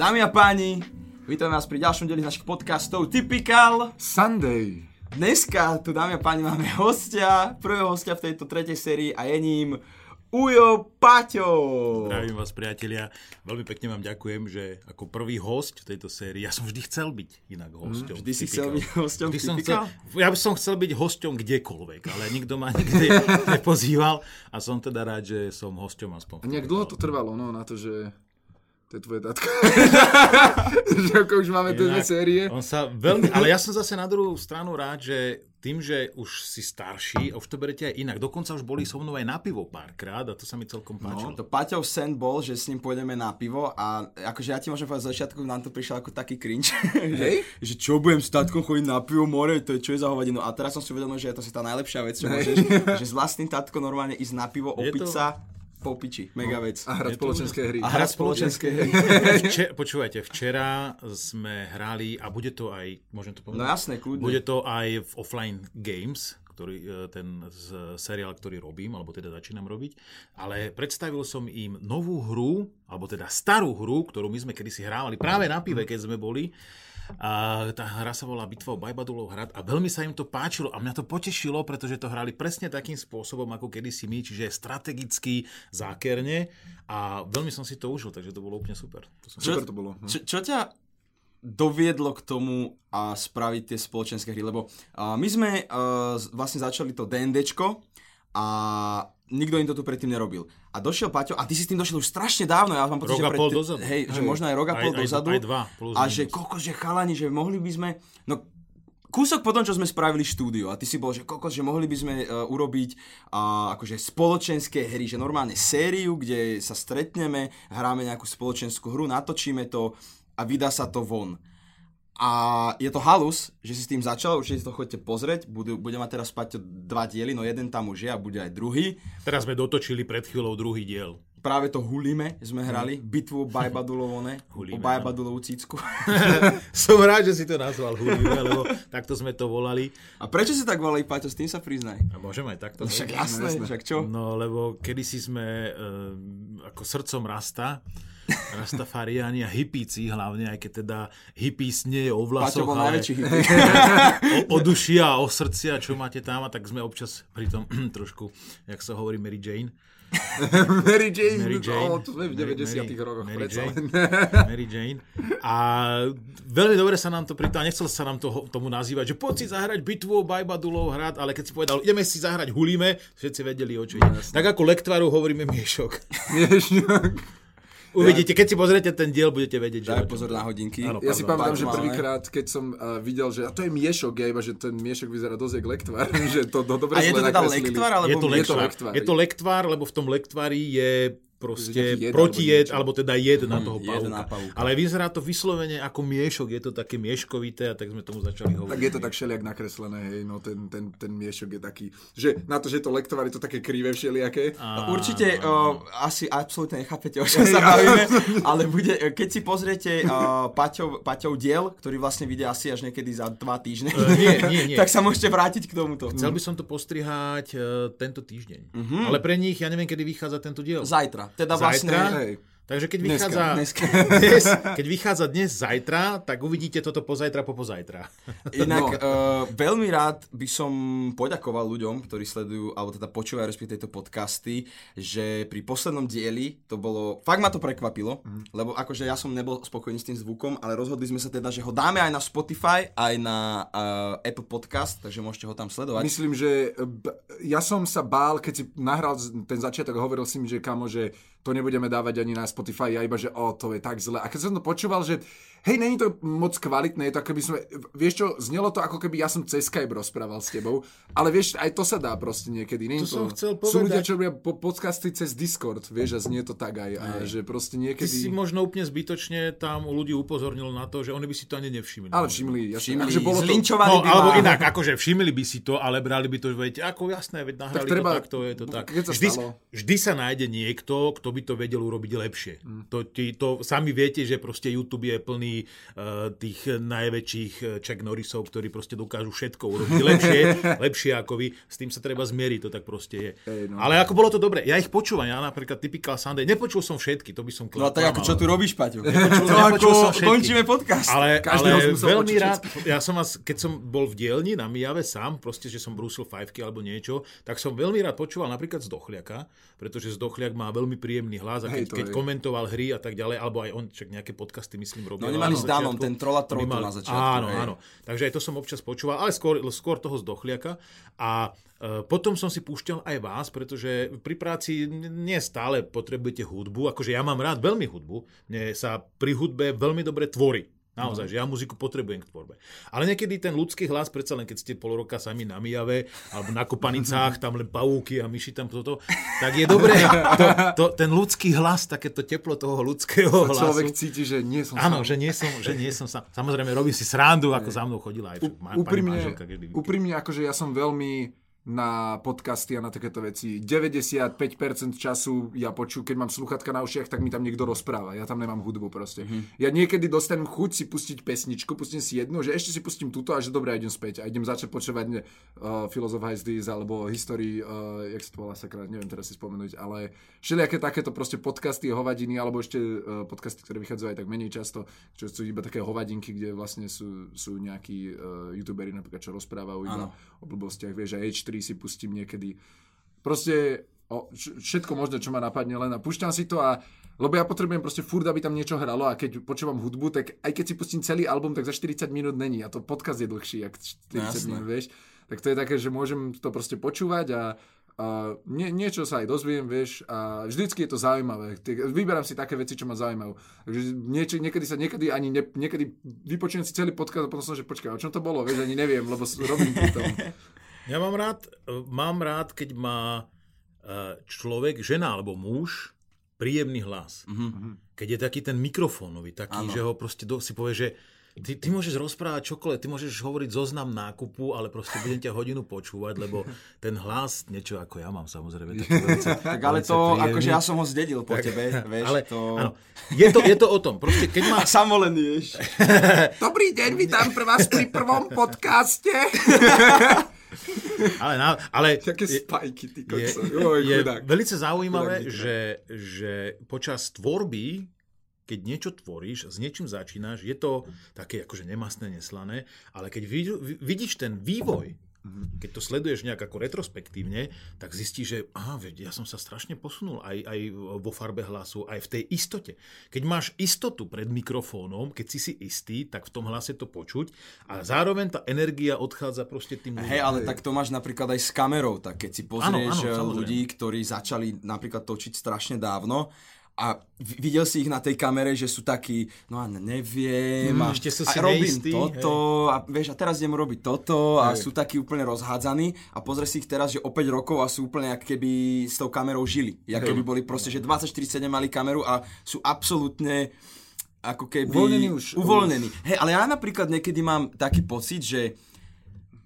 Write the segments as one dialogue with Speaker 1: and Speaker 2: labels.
Speaker 1: Dámy a páni, vítam vás pri ďalšom deli našich podcastov Typical.
Speaker 2: Sunday.
Speaker 1: Dneska tu, dámy a páni, máme hostia, prvého hostia v tejto tretej sérii a je ním Ujo Paťo.
Speaker 3: Zdravím vás, priatelia. Veľmi pekne vám ďakujem, že ako prvý host v tejto sérii, ja som vždy chcel byť inak hosťom.
Speaker 1: Vždy si chcel byť hosťom
Speaker 3: vždy som chcel, Ja by som chcel byť hosťom kdekoľvek, ale nikto ma nikdy nepozýval a som teda rád, že som hosťom aspoň.
Speaker 2: A nejak dlho to trvalo, no, na to, že to je tvoje tatko. že ako už máme tie dve série.
Speaker 3: On sa veľmi, ale ja som zase na druhú stranu rád, že tým, že už si starší, a už to berete aj inak. Dokonca už boli so mnou aj na pivo párkrát a to sa mi celkom páčilo.
Speaker 1: To Paťov sen bol, že s ním pôjdeme na pivo a akože ja ti môžem povedať, z začiatku nám to prišiel ako taký cringe. že, že čo budem s tatkom chodiť na pivo more, to je čo je za hovadinu. A teraz som si uvedomil, že je to si tá najlepšia vec, čo môžeš, že s vlastným tatkom normálne ísť na pivo, opiť
Speaker 3: to-
Speaker 1: sa, po piči. Mega vec.
Speaker 2: A hrať spoločenské hry.
Speaker 1: A hrať spoločenské hry.
Speaker 3: Vče, počúvajte, včera sme hrali a bude to aj, môžem to
Speaker 1: No
Speaker 3: povedať?
Speaker 1: jasné, kľudne.
Speaker 3: Bude to aj v Offline Games, ktorý, e, ten z, seriál, ktorý robím, alebo teda začínam robiť. Ale predstavil som im novú hru, alebo teda starú hru, ktorú my sme kedysi hrávali práve na pive, keď sme boli. A tá hra sa volá Bitva o Bajbadulov hrad a veľmi sa im to páčilo a mňa to potešilo, pretože to hrali presne takým spôsobom, ako kedysi my, čiže strategicky, zákerne a veľmi som si to užil, takže to bolo úplne super. To som
Speaker 2: Super to bolo. no.
Speaker 1: Čo, čo ťa doviedlo k tomu a spraviť tie spoločenské hry? Lebo uh, my sme uh, vlastne začali to D&Dčko a nikto im to tu predtým nerobil. A došiel Paťo, a ty si s tým došiel už strašne dávno, ja mám pocit, že
Speaker 3: pol dozadu.
Speaker 1: Hej, že
Speaker 2: Hej.
Speaker 1: možno aj rok a
Speaker 3: Aj-
Speaker 1: pol
Speaker 3: aj-
Speaker 1: dozadu.
Speaker 3: aj dva, plus
Speaker 1: a
Speaker 3: minus.
Speaker 1: že kokos, že chalani, že mohli by sme... No, kúsok potom, čo sme spravili štúdio a ty si bol, že kokos, že mohli by sme uh, urobiť uh, akože spoločenské hry, že normálne sériu, kde sa stretneme, hráme nejakú spoločenskú hru, natočíme to a vydá sa to von. A je to halus, že si s tým začal, určite si to chodite pozrieť, budú, bude mať teraz spať dva diely, no jeden tam už je a bude aj druhý.
Speaker 3: Teraz sme dotočili pred chvíľou druhý diel.
Speaker 1: Práve to Hulime sme hrali, bitvu o Bajbadulovone, o
Speaker 3: Hulime, no.
Speaker 1: Bajbadulovú cícku.
Speaker 3: Som rád, že si to nazval Hulime, lebo takto sme to volali.
Speaker 1: A prečo si tak volali, Paťo, s tým sa priznaj.
Speaker 3: A môžem aj takto?
Speaker 1: Však
Speaker 3: hovoriť?
Speaker 1: jasné,
Speaker 2: jasné.
Speaker 1: však čo?
Speaker 3: No, lebo kedysi sme e, ako srdcom rasta, Rastafariani a hippíci hlavne, aj keď teda hippies nie je o
Speaker 1: Paťo
Speaker 3: vlasoch,
Speaker 1: bol
Speaker 3: ale o, o duši a o srdci a čo máte tam, a tak sme občas pri tom trošku, jak sa hovorí Mary Jane.
Speaker 2: Mary Jane.
Speaker 3: Mary Jane.
Speaker 2: Oh, to sme v
Speaker 3: Mary-
Speaker 2: 90
Speaker 3: Mary-
Speaker 2: rokoch.
Speaker 3: Mary Jane. Mary Jane. A veľmi dobre sa nám to pritom, a nechcel sa nám to, tomu nazývať, že poď si zahrať bitvu o Bajbadulov hrad, ale keď si povedal, ideme si zahrať Hulíme, všetci vedeli, o čo ide. Tak ako lektvaru hovoríme miešok.
Speaker 2: Miešňok.
Speaker 3: Uvidíte, keď si pozriete ten diel, budete vedieť, že...
Speaker 1: Daj pozor
Speaker 3: to
Speaker 1: na hodinky.
Speaker 3: Áno,
Speaker 2: Ja si pamätám, že prvýkrát, keď som uh, videl, že a to je miešok, ja iba, že ten miešok vyzerá dosť jak lektvar, že to do, dobre
Speaker 1: A je to teda lektvar, alebo
Speaker 3: Je to
Speaker 2: to
Speaker 3: lektvar. Je to lektvar, lebo v tom lektvári je proste
Speaker 2: jed
Speaker 3: protijed,
Speaker 2: alebo
Speaker 3: alebo teda jed na toho
Speaker 1: jed na
Speaker 3: pavúka.
Speaker 1: pavúka.
Speaker 3: Ale vyzerá to vyslovene ako miešok, je to také mieškovité a tak sme tomu začali hovoriť.
Speaker 2: Tak je to tak všelijak nakreslené, hej, no ten, ten, ten miešok je taký, že na to, že to lektvar, je to také krivé všelijaké.
Speaker 3: A-
Speaker 1: Určite uh, asi absolútne nechápete, o čom sa bavíme, ale bude, keď si pozriete Paťov, Paťov diel, ktorý vlastne vyjde asi až niekedy za dva týždne,
Speaker 3: E, nie, nie, nie.
Speaker 1: tak sa môžete vrátiť k tomuto.
Speaker 3: Chcel by som to postrihať uh, tento týždeň. Ale pre nich, ja neviem, kedy vychádza tento diel.
Speaker 1: Zajtra. Teda
Speaker 3: Zajtra?
Speaker 1: vlastne...
Speaker 2: Hej.
Speaker 3: Takže keď
Speaker 2: Dneska,
Speaker 3: vychádza,
Speaker 1: dneska.
Speaker 3: Dnes, keď vychádza dnes zajtra, tak uvidíte toto pozajtra po pozajtra.
Speaker 1: Inak
Speaker 2: No.
Speaker 1: uh, veľmi rád by som poďakoval ľuďom, ktorí sledujú, alebo teda počúvajú respektíve tieto podcasty, že pri poslednom dieli to bolo, fakt ma to prekvapilo,
Speaker 2: Mhm.
Speaker 1: lebo akože ja som nebol spokojný s tým zvukom, ale rozhodli sme sa teda, že ho dáme aj na Spotify, aj na uh, Apple Podcast, takže môžete ho tam sledovať.
Speaker 2: Myslím, že b- ja som sa bál, keď si nahral ten začiatok, hovoril si mi, že kamo, že to nebudeme dávať ani na Spotify, ja iba, že o, to je tak zle. A keď som to počúval, že hej, není to moc kvalitné, je to ako keby sme, vieš čo, znelo to ako keby ja som cez Skype rozprával s tebou, ale vieš, aj to sa dá proste niekedy. Nie
Speaker 3: To som chcel
Speaker 2: Sú ľudia,
Speaker 3: povedať.
Speaker 2: čo robia po- podcasty cez Discord, vieš, a znie to tak aj, a že proste
Speaker 3: Ty
Speaker 2: niekedy...
Speaker 3: si možno úplne zbytočne tam u ľudí upozornil na to, že oni by si to ani nevšimli.
Speaker 2: Ale všimli, jasne,
Speaker 1: Všimli,
Speaker 2: akože bolo to...
Speaker 3: No,
Speaker 1: by
Speaker 3: alebo inak, akože všimli by si to, ale brali by to, veď ako jasné, veď nahrali
Speaker 2: Tak treba-
Speaker 3: to takto, je to tak.
Speaker 2: keď sa
Speaker 3: Vždy,
Speaker 2: stalo.
Speaker 3: vždy sa nájde niekto, kto by to vedel urobiť lepšie. To, ti, to sami viete, že proste YouTube je plný uh, tých najväčších uh, Chuck Norrisov, ktorí proste dokážu všetko urobiť lepšie, lepšie ako vy. S tým sa treba zmieriť, to tak proste je.
Speaker 2: Ej, no.
Speaker 3: Ale ako bolo to dobre, ja ich počúvam, ja napríklad Typical Sunday, nepočul som všetky, to by som
Speaker 1: No a tak ako čo tu robíš, Paťo?
Speaker 3: Nepočul- som
Speaker 1: ako
Speaker 3: všetky.
Speaker 1: končíme podcast.
Speaker 3: Ale,
Speaker 2: Každý
Speaker 3: ale veľmi rád, ja som vás, keď som bol v dielni na Mijave sám, proste, že som brúsil fajfky alebo niečo, tak som veľmi rád počúval napríklad z Dochliaka, pretože z Dochliak má veľmi príjemný hlas a keď,
Speaker 2: Hej,
Speaker 3: keď
Speaker 2: je.
Speaker 3: komentoval hry a tak ďalej, alebo aj on, čak nejaké podcasty myslím robil.
Speaker 1: No, mali s Danom, ten Troll a
Speaker 3: Oni
Speaker 1: Trotl
Speaker 3: mali-
Speaker 1: na začiatku,
Speaker 3: Áno,
Speaker 1: hej.
Speaker 3: áno. Takže aj to som občas počúval, ale skôr, skôr toho z Dochliaka. A e, potom som si púšťal aj vás, pretože pri práci nie stále potrebujete hudbu. Akože ja mám rád veľmi hudbu. Mne sa pri hudbe veľmi dobre tvorí. Naozaj, že ja muziku potrebujem k tvorbe. Ale niekedy ten ľudský hlas, predsa len keď ste pol roka sami na Mijave, alebo na Kopanicách, tam len pavúky a myši tam toto, tak je dobré, to, to, ten ľudský hlas, takéto teplo toho ľudského hlasu.
Speaker 2: Človek cíti, že nie som
Speaker 3: Áno,
Speaker 2: sám.
Speaker 3: že nie som, že nie som sám. Samozrejme, robím si srandu, ako za mnou chodila aj
Speaker 2: U-
Speaker 3: pani
Speaker 2: úprimne,
Speaker 3: manželka
Speaker 2: úprimne, akože ja som veľmi na podcasty a na takéto veci. 95% času ja poču, keď mám sluchatka na ušiach, tak mi tam niekto rozpráva. Ja tam nemám hudbu proste.
Speaker 3: Mhm.
Speaker 2: Ja niekedy dostanem chuť si pustiť pesničku, pustím si jednu, že ešte si pustím túto a že dobre, idem späť. A idem začať počúvať uh, Philosoph Has This alebo History, uh, jak sa to volá sakra, neviem teraz si spomenúť, ale všelijaké takéto proste podcasty, hovadiny, alebo ešte uh, podcasty, ktoré vychádzajú aj tak menej často, čo sú iba také hovadinky, kde vlastne sú, sú nejakí uh, youtuberi napríklad, čo rozprávajú iba
Speaker 1: Áno.
Speaker 2: o blbostiach, vieš, a H3 si pustím niekedy. Proste o, všetko možné, čo ma napadne len a púšťam si to a lebo ja potrebujem proste furt, aby tam niečo hralo a keď počúvam hudbu, tak aj keď si pustím celý album, tak za 40 minút není a to podcast je dlhší, jak 40
Speaker 1: Jasné.
Speaker 2: minút, vieš. Tak to je také, že môžem to proste počúvať a, a nie, niečo sa aj dozviem, vieš, a vždycky je to zaujímavé. Vyberám si také veci, čo ma zaujímajú. Takže nieči, niekedy sa, niekedy ani ne, niekedy vypočujem si celý podcast a potom som, že počkaj, o čom to bolo, vieš, ani neviem, lebo robím to.
Speaker 3: Ja mám rád, mám rád, keď má e, človek, žena alebo muž, príjemný hlas. Keď je taký ten mikrofónový, taký,
Speaker 1: Áno.
Speaker 3: že ho proste do, si povie, že ty, ty môžeš rozprávať čokoľvek, ty môžeš hovoriť zoznam nákupu, ale proste budem ťa hodinu počúvať, lebo ten hlas, niečo ako ja mám samozrejme. Taký veľce,
Speaker 1: Tak ale to,
Speaker 3: príjemný.
Speaker 1: akože ja som ho zdedil po tebe, vieš,
Speaker 3: ale,
Speaker 1: to...
Speaker 3: áno, je, to, je to o tom. Proste keď má,
Speaker 1: A vieš.
Speaker 2: Dobrý deň, vítam pre vás pri prvom podcaste.
Speaker 3: ale, na, ale
Speaker 2: Také
Speaker 3: je,
Speaker 2: spajky, ty
Speaker 3: je,
Speaker 2: kokso. Joj,
Speaker 3: je
Speaker 2: chudák.
Speaker 3: veľmi zaujímavé,
Speaker 2: Chudák
Speaker 3: že, že počas tvorby, keď niečo tvoríš, s niečím začínaš, je to také akože nemastné, neslané, ale keď vidí, vidíš ten vývoj. Keď to sleduješ nejak ako retrospektívne, tak zistíš, že aha, veď ja som sa strašne posunul aj, aj vo farbe hlasu, aj v tej istote. Keď máš istotu pred mikrofónom, keď si si istý, tak v tom hlase to počuť a zároveň tá energia odchádza proste tým ľuďom.
Speaker 1: Hej, ale tak to máš napríklad aj s kamerou, tak keď si pozrieš
Speaker 3: Áno, áno,
Speaker 1: eh, ľudí, ktorí začali napríklad točiť strašne dávno a vi- videl si ich na tej kamere, že sú takí, no a neviem, a,
Speaker 3: ešte sú
Speaker 1: a
Speaker 3: si
Speaker 1: robím
Speaker 3: neistí,
Speaker 1: toto, a vieš, a teraz idem robiť toto a sú takí úplne rozhádzaní a pozrie si ich teraz, že o 5 rokov a sú úplne ako keby s tou kamerou žili. Jak keby boli proste, že 24-7 mali kameru a sú absolútne ako keby...
Speaker 2: Uvoľnení už.
Speaker 1: Uvoľnení. Hej, ale ja napríklad niekedy mám taký pocit, že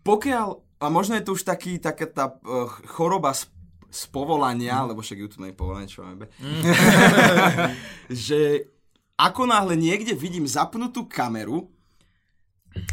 Speaker 1: pokiaľ, a možno je to už taký, taká tá uh, choroba z, z povolania,
Speaker 2: Mhm.
Speaker 1: lebo však YouTube nie je povolanie, čo máme. že ako náhle niekde vidím zapnutú kameru,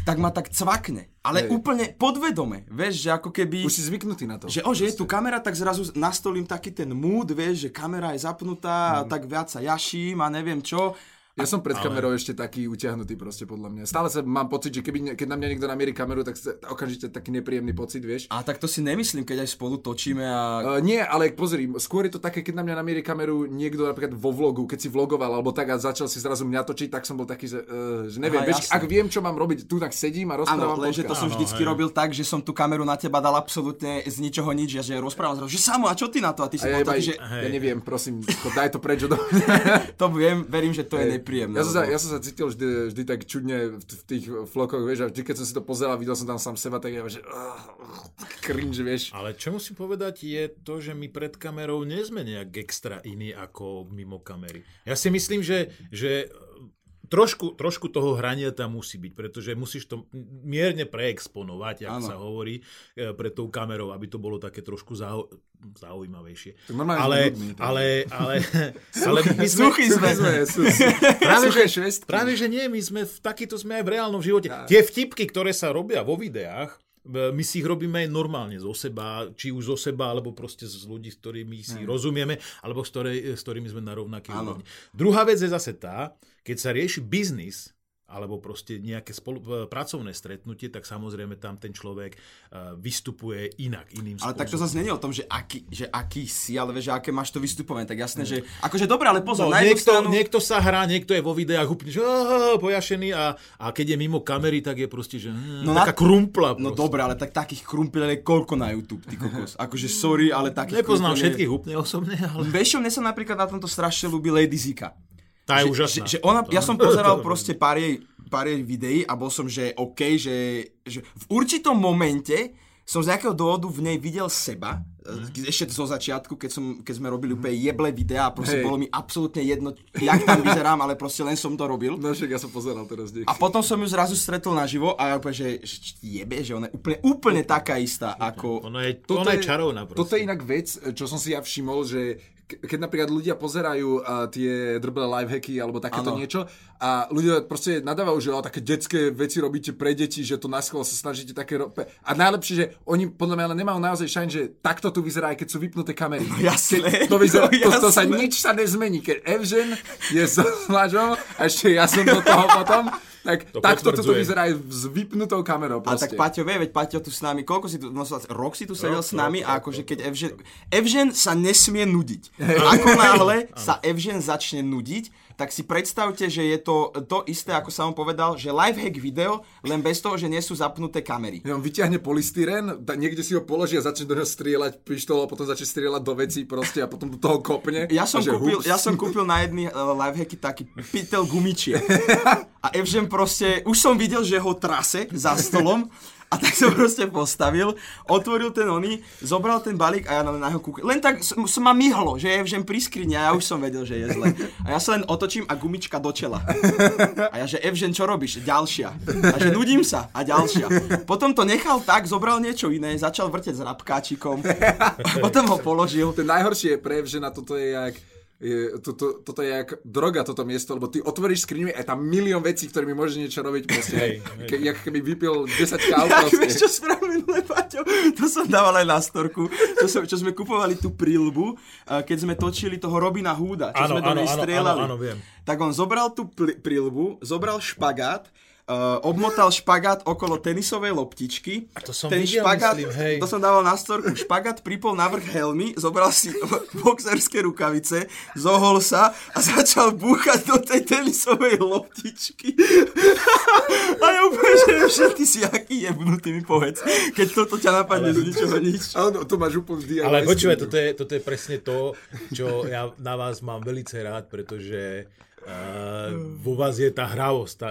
Speaker 1: tak ma tak cvakne. Ale
Speaker 2: Hej.
Speaker 1: úplne podvedome. Vieš, že ako keby...
Speaker 2: Už si zvyknutý na to.
Speaker 1: Že, o, že je tu kamera, tak zrazu nastolím taký ten mood, vieš, že kamera je zapnutá a
Speaker 2: Mhm.
Speaker 1: tak viac sa jaším a neviem čo.
Speaker 2: Ja som pred
Speaker 3: Ale-
Speaker 2: kamerou ešte taký utiahnutý proste podľa mňa. Stále sa mám pocit, že keby, keď na mňa niekto namierí kameru, tak sa- okamžite taký nepríjemný pocit, vieš.
Speaker 1: A tak to si nemyslím, keď aj spolu točíme a...
Speaker 2: Uh, nie, ale pozri, skôr je to také, keď na mňa namierí kameru niekto napríklad vo vlogu, keď si vlogoval alebo tak a začal si zrazu mňa točiť, tak som bol taký, že, uh, že neviem,
Speaker 1: Aha,
Speaker 2: vieš,
Speaker 1: jasné.
Speaker 2: ak viem, čo mám robiť, tu tak sedím a rozprávam
Speaker 1: Áno, lenže to som vždycky
Speaker 3: hej.
Speaker 1: robil tak, že som tú kameru na teba dal absolútne z ničoho nič, ja že rozprávam zrazu, že samo, a čo ty na to? A ty si
Speaker 2: A ja,
Speaker 1: bol taký, že
Speaker 2: ja neviem, prosím, to, daj to preč mňa.
Speaker 1: to viem, verím, že to je nepríjemné.
Speaker 2: Ja som, sa, ja som sa cítil vždy, vždy tak čudne v, v tých flokoch, vieš, a vždy, keď som si to pozeral, videl som tam sám seba, tak ja, že uh, cringe, vieš.
Speaker 3: Ale čo musím povedať je to, že my pred kamerou nie sme nejak extra iní ako mimo kamery. Ja si myslím, že, že trošku, trošku toho hrania tam musí byť, pretože musíš to mierne preexponovať, ako sa hovorí, e, pred tou kamerou, aby to bolo také trošku zau, zaujímavejšie. Ale,
Speaker 2: tak.
Speaker 3: ale, ale, ale my sme,
Speaker 1: Suchý sme.
Speaker 3: Práve že, práve, že nie, my sme v takýto sme aj v reálnom živote. Tie vtipky, ktoré sa robia vo videách, my si ich robíme aj normálne zo seba, či už zo seba, alebo proste z ľudí, s ktorými si rozumieme, alebo s, ktorej, s ktorými sme na rovnakej úrovni. Druhá vec je zase tá, keď sa rieši biznis, alebo proste nejaké spolu, e, pracovné stretnutie, tak samozrejme tam ten človek e, vystupuje inak, iným
Speaker 1: Ale
Speaker 3: spôsobom.
Speaker 1: tak to zase je o tom, že aký, že aký si, ale vieš, že aké máš to vystupovanie. Tak jasné, že akože dobre, ale pozor,
Speaker 3: No,
Speaker 1: na
Speaker 3: niekto,
Speaker 1: stranu...
Speaker 3: niekto sa hrá, niekto je vo videách úplne že, "Á, pojašený a, a keď je mimo kamery, tak je proste, že
Speaker 1: No
Speaker 3: no,
Speaker 1: na-
Speaker 3: taká krumpla.
Speaker 1: No
Speaker 3: proste.
Speaker 1: dobre, ale tak takých krumpelek je koľko na YouTube, ty kokos. Akože sorry, ale takých
Speaker 3: Nepoznám
Speaker 1: krumpelek-
Speaker 3: všetkých úplne osobne, ale
Speaker 1: Vieš mne sa napríklad na tomto strašne ľúbi Lady Zika.
Speaker 3: Tá
Speaker 1: že,
Speaker 3: je úžasná.
Speaker 1: že, že ona, ja som pozeral proste pár jej, pár jej videí a bol som, že OK, že, že v určitom momente som z nejakého dôvodu v nej videl seba, mm. ešte zo začiatku, keď, som, keď sme robili úplne jeble videá proste
Speaker 2: Hej.
Speaker 1: bolo mi absolútne jedno, jak tam vyzerám, ale proste len som to robil.
Speaker 2: No však ja som pozeral teraz niekde.
Speaker 1: A potom som ju zrazu stretol naživo a ja úplne, že, že jebe, že ona je úplne, úplne taká istá ako...
Speaker 3: Ona je, ona je čarovná proste.
Speaker 2: Toto je inak vec, čo som si ja všimol, že keď napríklad ľudia pozerajú uh, tie drblé lifehacky alebo takéto
Speaker 1: Áno.
Speaker 2: niečo a ľudia proste nadávajú, že o, také detské veci robíte pre deti, že to na schvál sa snažíte také... Ro- a najlepšie, že oni podľa mňa ale nemajú naozaj šajn, že takto tu vyzerá, aj keď sú vypnuté kamery.
Speaker 1: No jasné.
Speaker 2: To, vyzerá,
Speaker 1: No
Speaker 2: to, to sa
Speaker 1: jasné.
Speaker 2: nič sa nezmení. Keď Evžen je so slažou a ešte ja som do toho potom, tak
Speaker 3: To
Speaker 2: takto toto vyzerá aj s vypnutou kamerou.
Speaker 1: A
Speaker 2: Proste.
Speaker 1: tak Paťo vie, veď Paťo tu s nami, koľko si tu, no, rok si tu sedel
Speaker 3: Rok,
Speaker 1: s nami
Speaker 3: rok,
Speaker 1: a akože keď Evžen, Evžen sa nesmie nudiť. Ako náhle sa Evžen začne nudiť, tak si predstavte, že je to to isté, ako sa on povedal, že lifehack video, len bez toho, že nie sú zapnuté kamery.
Speaker 2: Ja on vyťahne polystyren, da, niekde si ho položí a začne do neho strieľať pištolou, potom začne strieľať do vecí proste a potom do toho kopne.
Speaker 1: Ja som,
Speaker 2: a
Speaker 1: kúpil,
Speaker 2: hups.
Speaker 1: ja som kúpil na jedný uh, lifehacky taký pytel gumičie. A Evžen proste, už som videl, že ho trase za stolom a tak som proste postavil, otvoril ten oný, zobral ten balík a ja na, na ho kúkal. Len tak som, som ma myhlo, že je Evžen pri skrini a ja už som vedel, že je zle. A ja sa len otočím a gumička do čela. A ja, že Evžen, čo robíš? Ďalšia. A že nudím sa. A ďalšia. Potom to nechal tak, zobral niečo iné, začal vrteť s rapkáčikom. Potom ho položil.
Speaker 2: Ten najhoršie je prev, že na toto je jak je, toto, toto je jak droga, toto miesto, lebo ty otvoríš skriňu a je tam milión vecí, ktorými môžeš niečo robiť proste.
Speaker 3: Hej,
Speaker 2: Ke, jak keby vypil 10 káv
Speaker 1: Tak,
Speaker 2: proste.
Speaker 1: vieš čo spravil Paťo? To som dával aj na storku, čo, som, čo sme kupovali tú prílbu, keď sme točili toho Robina Hooda, čo
Speaker 3: Áno,
Speaker 1: sme do
Speaker 3: áno,
Speaker 1: nej
Speaker 3: áno,
Speaker 1: strieľali.
Speaker 3: áno, áno, viem.
Speaker 1: Tak on zobral tú prílbu, zobral špagát, Uh, obmotal špagát okolo tenisovej loptičky.
Speaker 3: A to som
Speaker 1: Ten
Speaker 3: videl,
Speaker 1: špagát,
Speaker 3: myslím, hej.
Speaker 1: To som dával na storku. Špagát pripol na vrch helmy, zobral si boxerské rukavice, zohol sa a začal búchať do tej tenisovej loptičky. a ja úplne, že, ty si aký jebnutý, mi povedz. Keď toto ťa napadne z ničoho nič.
Speaker 2: Áno, to máš úplne DIY.
Speaker 3: Ale počúvaj, toto je, toto je presne to, čo ja na vás mám velice rád, pretože uh, vo vás je tá hravosť. Tá,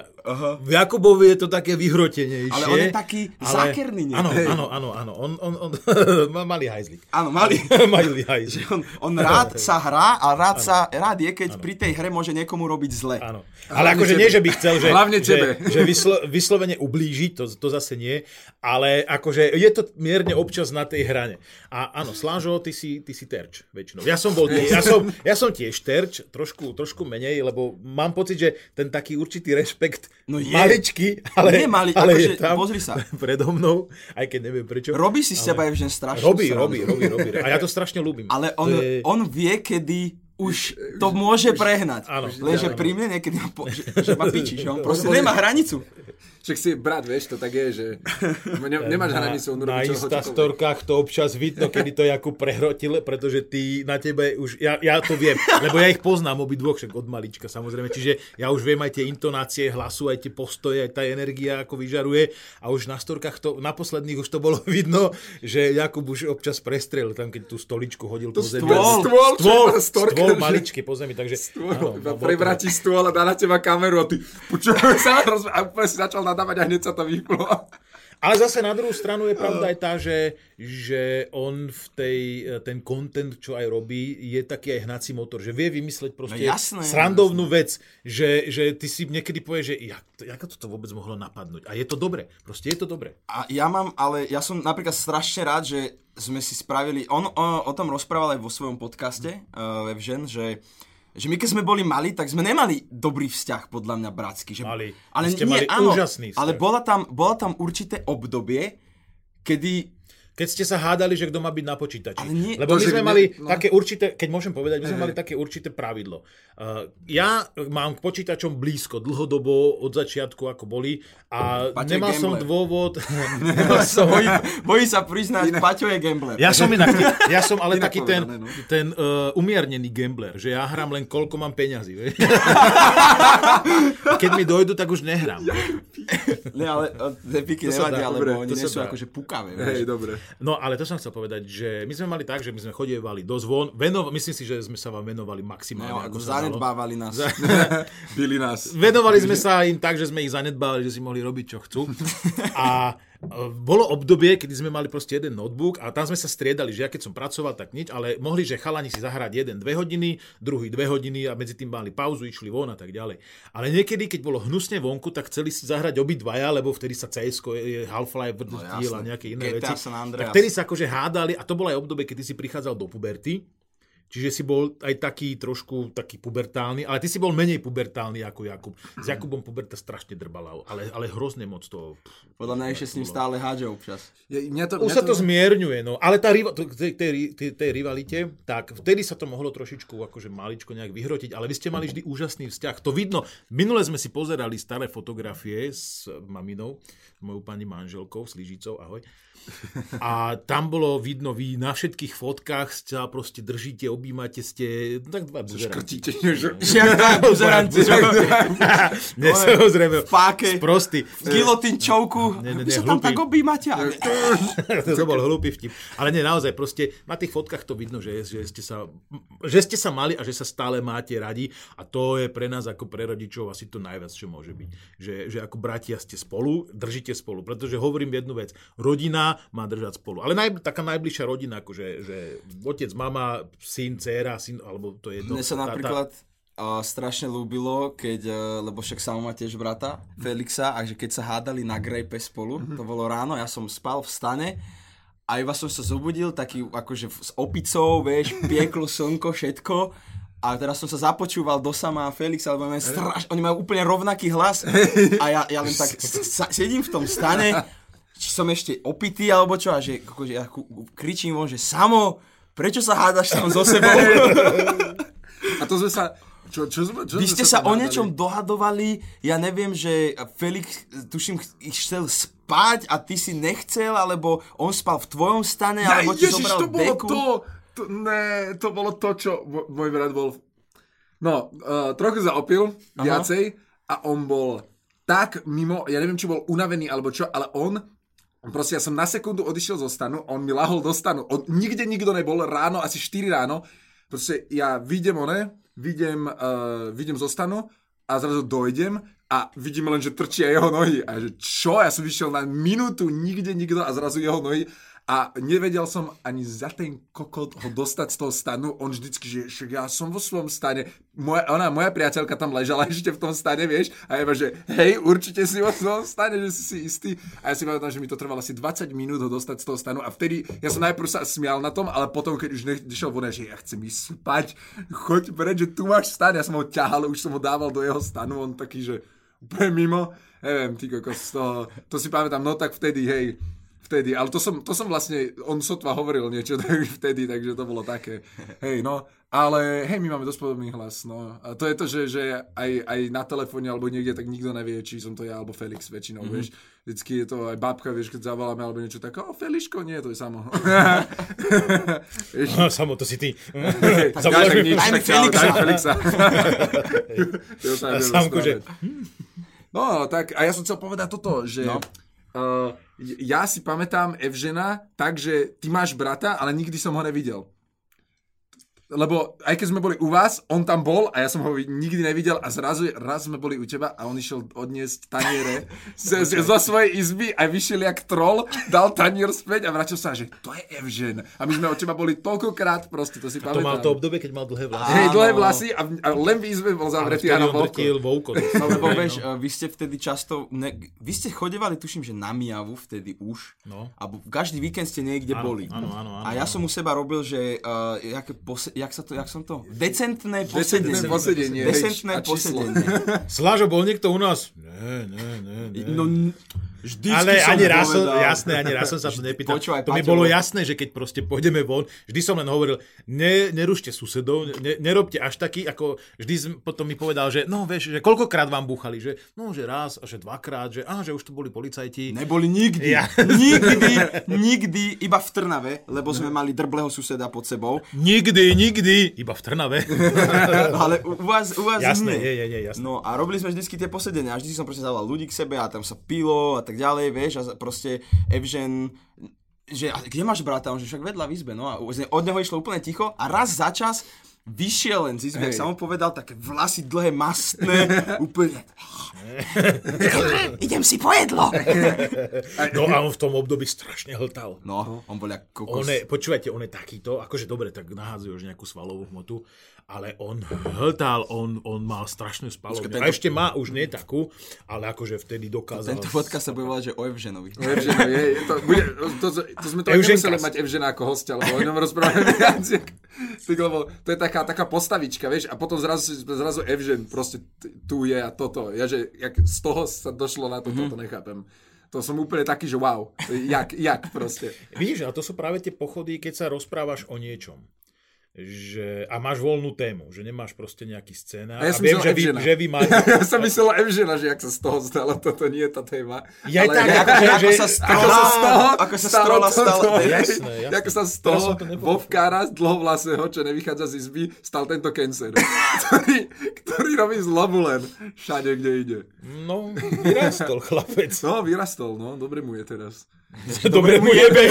Speaker 3: v Jakubovi je to také vyhrotenejšie.
Speaker 1: Ale on je taký zákerný niekedy.
Speaker 3: Áno, áno, áno, áno. On, on, on malý hajzlik.
Speaker 1: Áno, mali.
Speaker 3: malý hajzlik.
Speaker 1: On, on rád sa hrá a rád, sa, rád je, keď pri tej hre môže niekomu robiť zle.
Speaker 3: Áno.
Speaker 2: Hlavne
Speaker 3: Ale akože
Speaker 2: tebe.
Speaker 3: nie, že by chcel, že,
Speaker 2: Hlavne
Speaker 3: že,
Speaker 2: tebe.
Speaker 3: že vyslo, vyslovene ublížiť, to, to zase nie, ale akože je to mierne občas na tej hrane. A áno, Slážo, ty si, ty si terč väčšinou. Ja som bol, ja som, ja som tiež terč, trošku, trošku menej, lebo mám pocit, že ten taký určitý rešpekt
Speaker 1: No je.
Speaker 3: maličký, ale,
Speaker 1: Nie malý,
Speaker 3: ale
Speaker 1: akože
Speaker 3: je tam
Speaker 1: pozri sa.
Speaker 3: predo mnou, aj keď neviem prečo.
Speaker 1: Robí si z teba Evžen strašne
Speaker 3: robí, robí, robí, robí. A ja to strašne ľúbim.
Speaker 1: Ale on,
Speaker 3: je-
Speaker 1: on vie, kedy už to môže prehnať.
Speaker 3: Áno.
Speaker 1: Lenže
Speaker 3: Áno.
Speaker 1: pri mne niekedy ma po, že, že ma piči, že on proste nemá hranicu.
Speaker 2: Však si brat, vieš, to tak je, že ne, nemáš hranicu, on
Speaker 3: na. Instastorkách to občas vidno, kedy to Jakub prehrotil, pretože ty na tebe už, ja, ja to viem, lebo ja ich poznám obidvoch, však od malička samozrejme, čiže ja už viem aj tie intonácie hlasu, aj tie postoje, aj tá energia, ako vyžaruje a už na storkách to, na posledných už to bolo vidno, že Jakub už občas prestrel tam, keď tú stoličku hodil po zemi.
Speaker 1: stôl,
Speaker 2: stôl, čo
Speaker 3: stôl,
Speaker 2: má storka,
Speaker 3: stôl
Speaker 2: že-
Speaker 3: maličký po zemi, takže áno,
Speaker 2: Iba
Speaker 3: no,
Speaker 2: prevráti stôl a dá na teba kameru a ty počúvaj sa roz... a si začal nadávať a hneď sa to vyplo.
Speaker 3: Ale zase na druhú stranu je pravda aj tá, že, že on v tej, ten content, čo aj robí, je taký aj hnací motor, že vie vymysleť proste
Speaker 1: No jasné,
Speaker 3: srandovnú vec, že, že ty si niekedy povieš, že jak, to- jak to vôbec mohlo napadnúť. A je to dobre, proste je to dobre.
Speaker 1: A ja mám, ale ja som napríklad strašne rád, že sme si spravili, on o, o tom rozprával aj vo svojom podcaste, uh, Evžen, že že my keď sme boli mali, tak sme nemali dobrý vzťah, podľa mňa, bratský. Že,
Speaker 3: Mali.
Speaker 1: Ale
Speaker 3: ste
Speaker 1: nie,
Speaker 3: mali
Speaker 1: áno,
Speaker 3: úžasný vzťah.
Speaker 1: ale bola tam, bola tam určité obdobie, kedy
Speaker 3: Keď ste sa hádali, že kto má byť na počítači.
Speaker 1: Ale nie-
Speaker 3: Lebo my sme mali
Speaker 2: no.
Speaker 3: také určité, keď môžem povedať, my sme mali také určité pravidlo. Uh, ja mám k počítačom blízko, dlhodobo, od začiatku, ako boli, a
Speaker 1: Paťo
Speaker 3: nemal som dôvod... nemal som,
Speaker 1: bojí, bojí sa priznať, Paťo je gambler.
Speaker 3: ja som inak, ja som ale
Speaker 2: Inak
Speaker 3: taký ten,
Speaker 2: povedané, no.
Speaker 3: ten uh, umiernený gambler, že ja hrám len koľko mám peňazí. Keď mi dojdu, tak už nehrám.
Speaker 1: Ne, ale depiky
Speaker 3: sa
Speaker 1: nevadia, lebo oni nie sú akože pukavé.
Speaker 2: Hej, dobre.
Speaker 3: No ale to som chcel povedať, že my sme mali tak, že my sme chodievali do zvon, venov, myslím si, že sme sa vám venovali maximálne,
Speaker 1: No,
Speaker 3: ako
Speaker 1: zanedbávali nás.
Speaker 2: Byli nás.
Speaker 3: Venovali sme sa im tak, že sme ich zanedbávali, že si mohli robiť, čo chcú. A bolo obdobie, kedy sme mali proste jeden notebook a tam sme sa striedali, že ja keď som pracoval, tak nič, ale mohli, že chalani si zahrať jeden dve hodiny, druhý dve hodiny a medzi tým mali pauzu, išli von a tak ďalej. Ale niekedy, keď bolo hnusne vonku, tak chceli si zahrať obidvaja, lebo vtedy sa CS, je Half-Life, no, a nejaké iné
Speaker 1: GTA
Speaker 3: veci.
Speaker 1: San
Speaker 3: Tak vtedy sa akože hádali a to bolo aj obdobie, kedy si prichádzal do puberty. Čiže si bol aj taký trošku taký pubertálny, ale ty si bol menej pubertálny ako Jakub. S Jakubom puberta strašne drbala, ale, ale hrozne moc to...
Speaker 1: Podľa mňa ešte s ním stále hádže občas.
Speaker 2: Je, mňa to,
Speaker 3: Už
Speaker 2: mňa
Speaker 3: sa to zmierňuje, no. Ale tá riva, to- tej, tej, tej, tej rivalite, tak vtedy sa to mohlo trošičku akože maličko nejak vyhrotiť, ale vy ste mali vždy úžasný vzťah. To vidno. Minule sme si pozerali staré fotografie s maminou, s mojou pani manželkou, s Lyžicou, ahoj. A tam bolo vidno, vy na všetkých fotkách sa proste držíte, objímate ste, no tak dva buzeranti.
Speaker 2: Škrtíte, že...
Speaker 1: Buzeranci.
Speaker 3: Nie, samozrejme,
Speaker 1: V páke.
Speaker 3: sprostý.
Speaker 1: Gilotín čovku.
Speaker 3: Ne, ne, ne,
Speaker 1: sa tam tak objímate.
Speaker 3: to bol hlúpy vtip. Ale nie, naozaj, proste na tých fotkách to vidno, že, že, ste sa, že ste sa mali a že sa stále máte radi a to je pre nás ako pre rodičov asi to najviac, čo môže byť. Že, že ako bratia ste spolu, držíte spolu, pretože hovorím jednu vec, rodina má držať spolu. Ale naj, taká najbližšia rodina, akože že otec, mama, syn, dcéra, syn, alebo to je jedno.
Speaker 1: Mne sa
Speaker 3: Tá- tá-
Speaker 1: napríklad uh, strašne ľúbilo, keď, uh, lebo však Samo má tiež brata, Felixa, a že keď sa hádali na grejpe spolu, to bolo ráno, ja som spal v stane a iba som sa zobudil, taký akože s opicou, vieš, pieklo slnko, všetko. A teraz som sa započúval do sama Felixa, lebo majú straš, oni majú úplne rovnaký hlas. A ja, ja len tak sa, sedím v tom stane, či som ešte opitý, alebo čo, a že, akože ja kričím von, že Samo, prečo sa hádaš tam so sebou?
Speaker 2: A to sme sa... Čo, čo, sme- čo
Speaker 1: Vy ste sa
Speaker 2: tam
Speaker 1: o niečom dohadovali, ja neviem, že Felix, tuším, ch- chcel spať a ty si nechcel, alebo on spal v tvojom stane,
Speaker 2: Ja,
Speaker 1: alebo ti
Speaker 2: ježiš,
Speaker 1: zobral
Speaker 2: to bolo
Speaker 1: deku.
Speaker 2: to! to ne, to bolo to, čo môj brat bol... No, uh, trochu zaopil,
Speaker 1: Aha.
Speaker 2: viacej, a on bol tak mimo, ja neviem, či bol unavený alebo čo, ale on Proste ja som na sekundu odišiel zo stanu, on mi lahol do stanu. On, nikde nikto nebol, ráno, asi 4 ráno. Proste ja vidím one, vidím, uh, vidím zo stanu a zrazu dojdem a vidím len, že trčia jeho nohy. A že čo? Ja som vyšiel na minútu, nikde nikto a zrazu jeho nohy. A nevedel som ani za ten kokot ho dostať z toho stanu. On vždycky, že ja som vo svojom stane. Moja, ona, moja priateľka tam ležala ešte v tom stane, vieš. A iba, že hej, určite si vo svojom stane, že si si istý. A ja si pamätám, že mi to trvalo asi 20 minút ho dostať z toho stanu. A vtedy, ja som najprv sa smial na tom, ale potom, keď už nešiel von, že ja chcem ísť spať, choď preč, že tu máš stan. Ja som ho ťahal, už som ho dával do jeho stanu. On taký, že úplne mimo. Neviem, ty kokos, toho, to si pamätám, no tak vtedy, hej, vtedy, ale to som, to som vlastne, on sotva hovoril niečo tak vtedy, takže to bolo také, hej, no, ale hej, my máme dosť podobný hlas, no, a to je to, že, že aj, aj na telefóne alebo niekde, tak nikto nevie, či som to ja alebo Felix väčšinou, mm-hmm. vieš, vždycky je to aj babka, vieš, keď zavoláme alebo niečo tak, o, Feliško, nie, to je samo. vieš,
Speaker 3: Samo to si ty.
Speaker 2: tak,
Speaker 3: Zavoláš
Speaker 2: tak nič,
Speaker 1: Felixa.
Speaker 2: daj Felixa. Jo, sa
Speaker 3: A
Speaker 2: idem
Speaker 3: Samko, že-.
Speaker 2: No, tak a ja som chcel povedať toto, že no. Uh, ja si pamätám Evžena tak, že ty máš brata, ale nikdy som ho nevidel. Lebo aj keď sme boli u vás, on tam bol a ja som ho nikdy nevidel a zrazu raz sme boli u teba a on išiel odniesť taniere z, z, zo svojej izby a vyšiel jak troll, dal tanier späť a vrátil sa, že to je Evžen. A my sme od teba boli toľkokrát, proste, to si
Speaker 3: To
Speaker 2: pamätám.
Speaker 3: mal to obdobie, keď mal dlhé vlasy.
Speaker 2: Hej, dlhé vlasy a, a len v izbe bol zavretý a na
Speaker 3: vouko.
Speaker 1: No lebo vieš, uh, vy ste vtedy často, ne, vy ste chodevali, tuším, že na Miavu vtedy už.
Speaker 3: No.
Speaker 1: A každý víkend ste niekde
Speaker 3: Áno,
Speaker 1: boli.
Speaker 3: áno, áno, áno,
Speaker 1: a ja som u seba robil, že, uh, jaké pose- jak, sa to, jak som to? Decentné posedenie.
Speaker 2: Decentné posedenie,
Speaker 1: Decentné
Speaker 2: a
Speaker 1: posedenie.
Speaker 3: Slážo, bol niekto u nás? Nie, nie, nie, nie.
Speaker 1: No, vždycky
Speaker 3: ale
Speaker 1: som
Speaker 3: ani raz, som, jasné, ani raz som sa to nepýtal.
Speaker 1: Počúvaj,
Speaker 3: to mi bolo
Speaker 1: no.
Speaker 3: jasné, že keď proste pôjdeme von, vždy som len hovoril, ne, nerušte susedov, ne, nerobte až taký, ako vždy som, potom mi povedal, že no vieš, že koľkokrát vám búchali, že no, že raz, a že dvakrát, že á, že už tu boli policajti.
Speaker 1: Neboli nikdy.
Speaker 3: Ja.
Speaker 1: Nikdy, nikdy, iba v Trnave, lebo sme mali drbleho suseda pod sebou.
Speaker 3: Nikdy, nikdy, iba v Trnave.
Speaker 1: Ale u vás, u vás
Speaker 3: jasné,
Speaker 1: nie.
Speaker 3: je, je, je, jasné.
Speaker 1: No a robili sme vždycky tie posedenia vždy som proste zavolal ľudí k sebe a tam sa pilo a tak ďalej, vieš, a proste Evžen že a kde máš brata? On že však vedľa v izbe, no a od neho išlo úplne ticho a raz za čas vyšiel len z izby, jak sa povedal, také vlasy dlhé, mastné, úplne. Idem si po jedlo.
Speaker 3: No a on v tom období strašne hltal.
Speaker 1: No, on bol jak kokos.
Speaker 3: On je, počúvajte, on je takýto, akože dobre, tak nahádzajú už nejakú svalovú hmotu, ale on hltal, on, on mal strašnú spalovňu.
Speaker 1: Počkaj,
Speaker 3: A
Speaker 1: tento-
Speaker 3: ešte má už nie takú, ale akože vtedy dokázal...
Speaker 1: Tento podcast sa bude volať, že o Evženovi.
Speaker 2: Evžena, je, je to, bude, to, to, to sme to nemuseli mať Evžena ako hostia, lebo o ňom rozprávame viac. lebo to je taká, taká postavička, vieš, a potom zrazu, zrazu Evžen proste tu je a toto. Ja, že jak z toho sa došlo na toto, to nechápem. To som úplne taký, že wow, jak, jak proste.
Speaker 3: Vidíš, a to sú práve tie pochody, keď sa rozprávaš o niečom. Že, a máš voľnú tému, že nemáš proste nejaký scénar.
Speaker 2: A ja
Speaker 3: A,
Speaker 2: som
Speaker 3: viem,
Speaker 2: myslel
Speaker 3: že vy, že vy máte...
Speaker 2: Ja som myslel Evžena, že jak sa z toho stalo, toto nie je tá téma.
Speaker 3: Ja aj tak,
Speaker 1: ako-
Speaker 3: akože,
Speaker 1: ako
Speaker 3: že-
Speaker 1: sa
Speaker 2: Ako
Speaker 1: Trola-
Speaker 2: sa z toho,
Speaker 1: ako sa z trola stal-
Speaker 3: Jasné, jasné.
Speaker 2: Ako sa z toho
Speaker 3: nepochopil.
Speaker 2: vovkára z dlhovlasého, čo nevychádza z izby, stal tento cancer, ktorý, ktorý robí zlobu len všade, kde ide.
Speaker 3: No, vyrastol chlapec.
Speaker 2: No, vyrastol, no, dobre mu je teraz.
Speaker 3: Dobre mu jebe.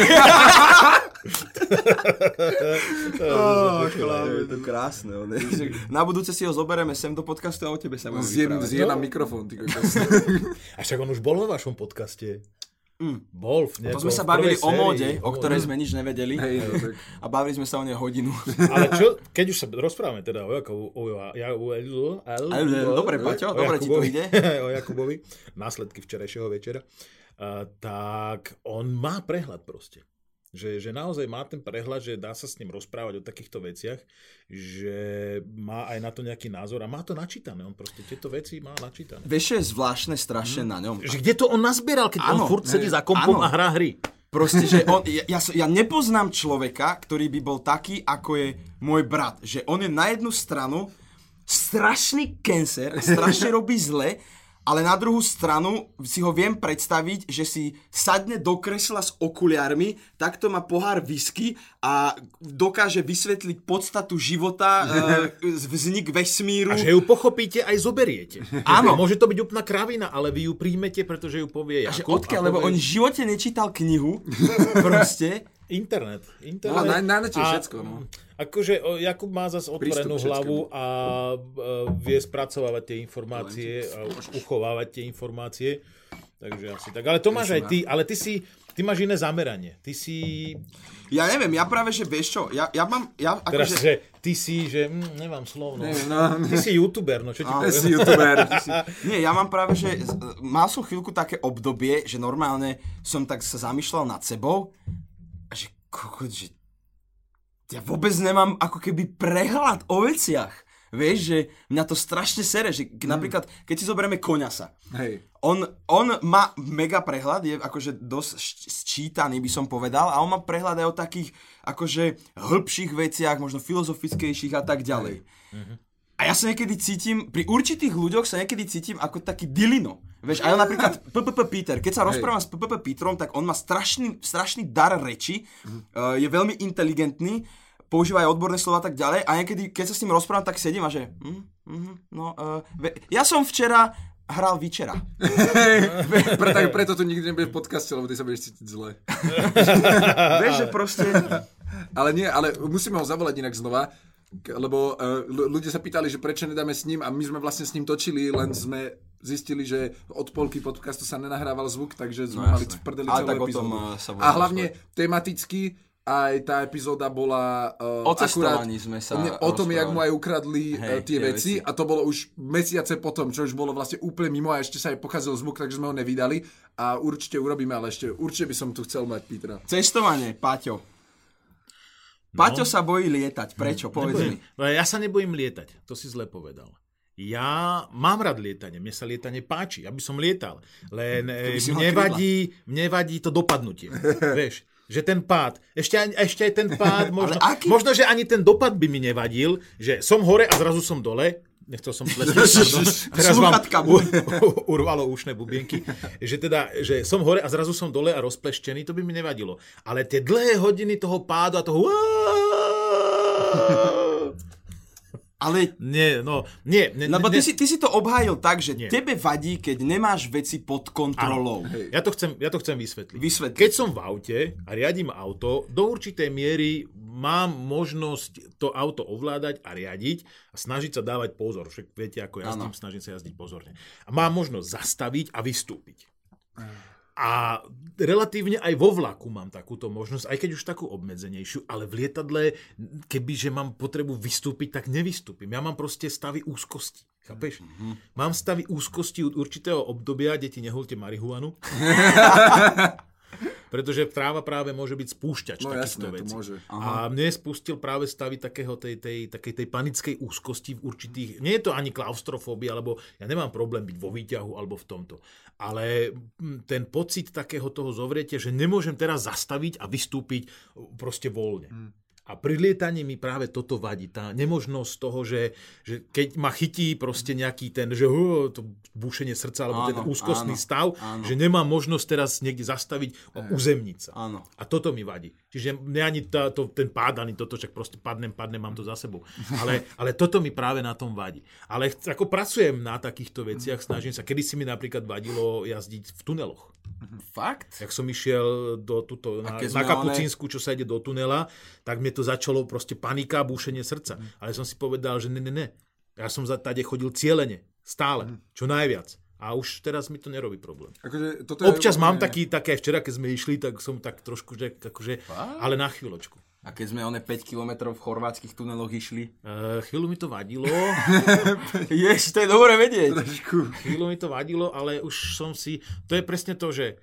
Speaker 1: Oh, je to krásne. On je. Na budúce si ho zoberieme sem do podcastu a o tebe sa budeme
Speaker 2: Zjem, zjem na mikrofón, ty.
Speaker 3: A však on už bol vo vašom podcaste.
Speaker 1: Mm.
Speaker 3: Bol v
Speaker 1: To
Speaker 3: nejakom,
Speaker 1: sme sa bavili o móde, o ktorej sme nič nevedeli.
Speaker 2: Hej, no, tak.
Speaker 1: A bavili sme sa o nej hodinu.
Speaker 3: Ale čo, keď už sa rozprávame teda o Jakobu, o, ja, o, o,
Speaker 1: Dobre, Paťo, dobre ti to ide.
Speaker 3: o Jakubovi, následky včerajšieho večera, tak on má prehľad proste. Že, že naozaj má ten prehľad, že dá sa s ním rozprávať o takýchto veciach, že má aj na to nejaký názor a má to načítané. On proste tieto veci má načítané.
Speaker 1: Vieš, čo je zvláštne strašne na ňom?
Speaker 3: Že kde to on nazbieral, keď
Speaker 1: Áno,
Speaker 3: on furt sedí za kompom
Speaker 1: áno.
Speaker 3: a hrá hry?
Speaker 1: Proste, že on, ja, ja, ja nepoznám človeka, ktorý by bol taký, ako je môj brat. Že on je na jednu stranu strašný cancer, strašne robí zle, ale na druhú stranu si ho viem predstaviť, že si sadne do kresla s okuliarmi, takto má pohár whisky a dokáže vysvetliť podstatu života, e, vznik vesmíru.
Speaker 3: A že ju pochopíte, aj zoberiete.
Speaker 1: Áno.
Speaker 3: Môže to byť úplná kravina, ale vy ju príjmete, pretože ju povie
Speaker 1: A že
Speaker 3: Jakub.
Speaker 1: odkiaľ, lebo on v živote nečítal knihu, proste.
Speaker 3: Internet. internet.
Speaker 2: No, na, na nete
Speaker 3: A-
Speaker 2: všetko, no.
Speaker 3: Akože Jakub má zase otvorenú
Speaker 2: Prístup
Speaker 3: hlavu a e, vie spracovávať tie informácie a uchovávať tie informácie. Takže asi tak. Ale to máš aj ty, ale ty si, ty máš iné zameranie. Ty si,
Speaker 1: Ja neviem, ja práve, že vieš čo, ja, ja mám, ja
Speaker 3: teraz,
Speaker 1: akože...
Speaker 3: že ty si, že, mm, nemám slovo, no.
Speaker 2: no.
Speaker 3: Ty si youtuber, no čo ti poviem.
Speaker 2: si youtuber.
Speaker 1: Nie, ja mám práve, že z- mal som chvíľku také obdobie, že normálne som tak sa zamýšľal nad sebou že kokot, že ja vôbec nemám ako keby prehľad o veciach. Vieš, že mňa to strašne sere, že k- napríklad, keď si zoberieme Koňasa,
Speaker 2: Hej.
Speaker 1: on, on má mega prehľad, je akože dosť sčítaný by som povedal a on má prehľad aj o takých akože hĺbších veciach, možno filozofickejších a tak ďalej. A ja sa niekedy cítim, pri určitých ľuďoch sa niekedy cítim ako taký dilino. Vieš, a ja napríklad PPP Peter, keď sa rozprávam s PPP Petrom, tak on má strašný, strašný dar reči, uh, je veľmi inteligentný, používa aj odborné slova a tak ďalej a niekedy, keď sa s ním rozprávam, tak sedím a že, mm, mm, no, uh, ja som včera hral večera.
Speaker 2: Pre, tak, preto tu nikdy nebude v podcaste, lebo ty sa budeš cítiť zle.
Speaker 1: Vieš, že proste...
Speaker 2: Ale nie, ale musíme ho zavolať inak znova. Lebo uh, ľudia sa pýtali, že prečo nedáme s ním a my sme vlastne s ním točili, len sme zistili, že od polky podcastu sa nenahrával zvuk, takže sme
Speaker 1: No,
Speaker 2: mali v prdeli celú epizódu.
Speaker 1: uh, sa
Speaker 2: A hlavne tematicky aj tá epizóda bola uh,
Speaker 1: O cestovaní sme sa
Speaker 2: ne, o tom, jak mu aj ukradli
Speaker 1: Hej,
Speaker 2: Hej, tie
Speaker 1: tie
Speaker 2: veci
Speaker 1: veci.
Speaker 2: a to bolo už mesiace potom, čo už bolo vlastne úplne mimo a ešte sa aj pokazil zvuk, takže sme ho nevydali a určite urobíme, ale ešte určite by som tu chcel mať Petra.
Speaker 1: Cestovanie, Paťo. Paťo sa bojí lietať. Prečo? Povedz mi.
Speaker 3: No, ja sa nebojím lietať, to si zle povedal. Ja mám rád lietanie, mne sa lietanie páči, ja by som lietal, len eh, mne vadí, mne vadí to dopadnutie, vieš, že ten pád, ešte, ešte aj ten pád, možno,
Speaker 1: aký?
Speaker 3: možno, že ani ten dopad by mi nevadil, že som hore a zrazu som dole, nechcel som pardon, teraz vám u, u, urvalo ušné bubienky, že teda, že som hore a zrazu som dole a rozpleštený, to by mi nevadilo. Ale tie dlhé hodiny toho pádu a toho
Speaker 1: Ale
Speaker 3: Nie, no, nie. Ne,
Speaker 1: Lebo ty
Speaker 3: ne,
Speaker 1: si, ty si to obhájil tak, že
Speaker 3: Nie.
Speaker 1: tebe vadí, keď nemáš veci pod kontrolou.
Speaker 3: Ja to chcem, ja to chcem vysvetliť.
Speaker 1: Vysvetli.
Speaker 3: Keď som v aute a riadím auto, do určitej miery mám možnosť to auto ovládať a riadiť a snažiť sa dávať pozor. Však viete, ako jazdím, snažím sa jazdiť pozorne. A mám možnosť zastaviť a vystúpiť. A relatívne aj vo vlaku mám takúto možnosť, aj keď už takú obmedzenejšiu, ale v lietadle, kebyže mám potrebu vystúpiť, tak nevystúpim. Ja mám proste stavy úzkosti. Chápeš? Mm-hmm. Mám stavy úzkosti od určitého obdobia, deti nehulte marihuanu. Pretože tráva práve môže byť spúšťač
Speaker 2: No
Speaker 3: takýchto
Speaker 2: jasné,
Speaker 3: vecí.
Speaker 2: môže.
Speaker 3: A mne spustil práve stavy takého tej, tej, takej tej panickej úzkosti v určitých... Nie je to ani klaustrofóbia, alebo ja nemám problém byť vo výťahu alebo v tomto. Ale ten pocit takého toho zovretia, že nemôžem teraz zastaviť a vystúpiť proste voľne.
Speaker 2: Hmm.
Speaker 3: A pri lietaní mi práve toto vadí. Tá nemožnosť toho, že, že keď ma chytí proste nejaký ten, že uh, to búšenie srdca alebo ten
Speaker 1: Áno,
Speaker 3: úzkostný
Speaker 1: áno,
Speaker 3: stav,
Speaker 1: áno.
Speaker 3: že nemám možnosť teraz niekde zastaviť a uzemniť sa.
Speaker 1: Áno.
Speaker 3: A toto mi vadí. Čiže mne ani tá, to, ten pád, ani toto, čak proste padnem, padnem, mám to za sebou. Ale, ale toto mi práve na tom vadí. Ale ako pracujem na takýchto veciach, snažím sa. Kedy si mi napríklad vadilo jazdiť v tuneloch.
Speaker 1: Fakt?
Speaker 3: Jak som išiel do tuto, na, na Kapucínsku, čo sa ide do tunela, tak mne to začalo proste panika, búšenie srdca. Ale som si povedal, že ne, ne, ne. Ja som za tade chodil cieľene, stále, čo najviac. A už teraz mi to nerobí problém.
Speaker 2: Akože, toto
Speaker 3: Občas
Speaker 2: je,
Speaker 3: mám taký, také, včera, keď sme išli, tak som tak trošku, že, akože, ale na chvíľočku.
Speaker 1: A keď sme one 5 km v chorvátskych tuneloch išli?
Speaker 3: Uh, chvíľu mi to vadilo,
Speaker 1: Jež, to je dobre vedieť.
Speaker 2: Trošku.
Speaker 3: chvíľu mi to vadilo, ale už som si, to je presne to, že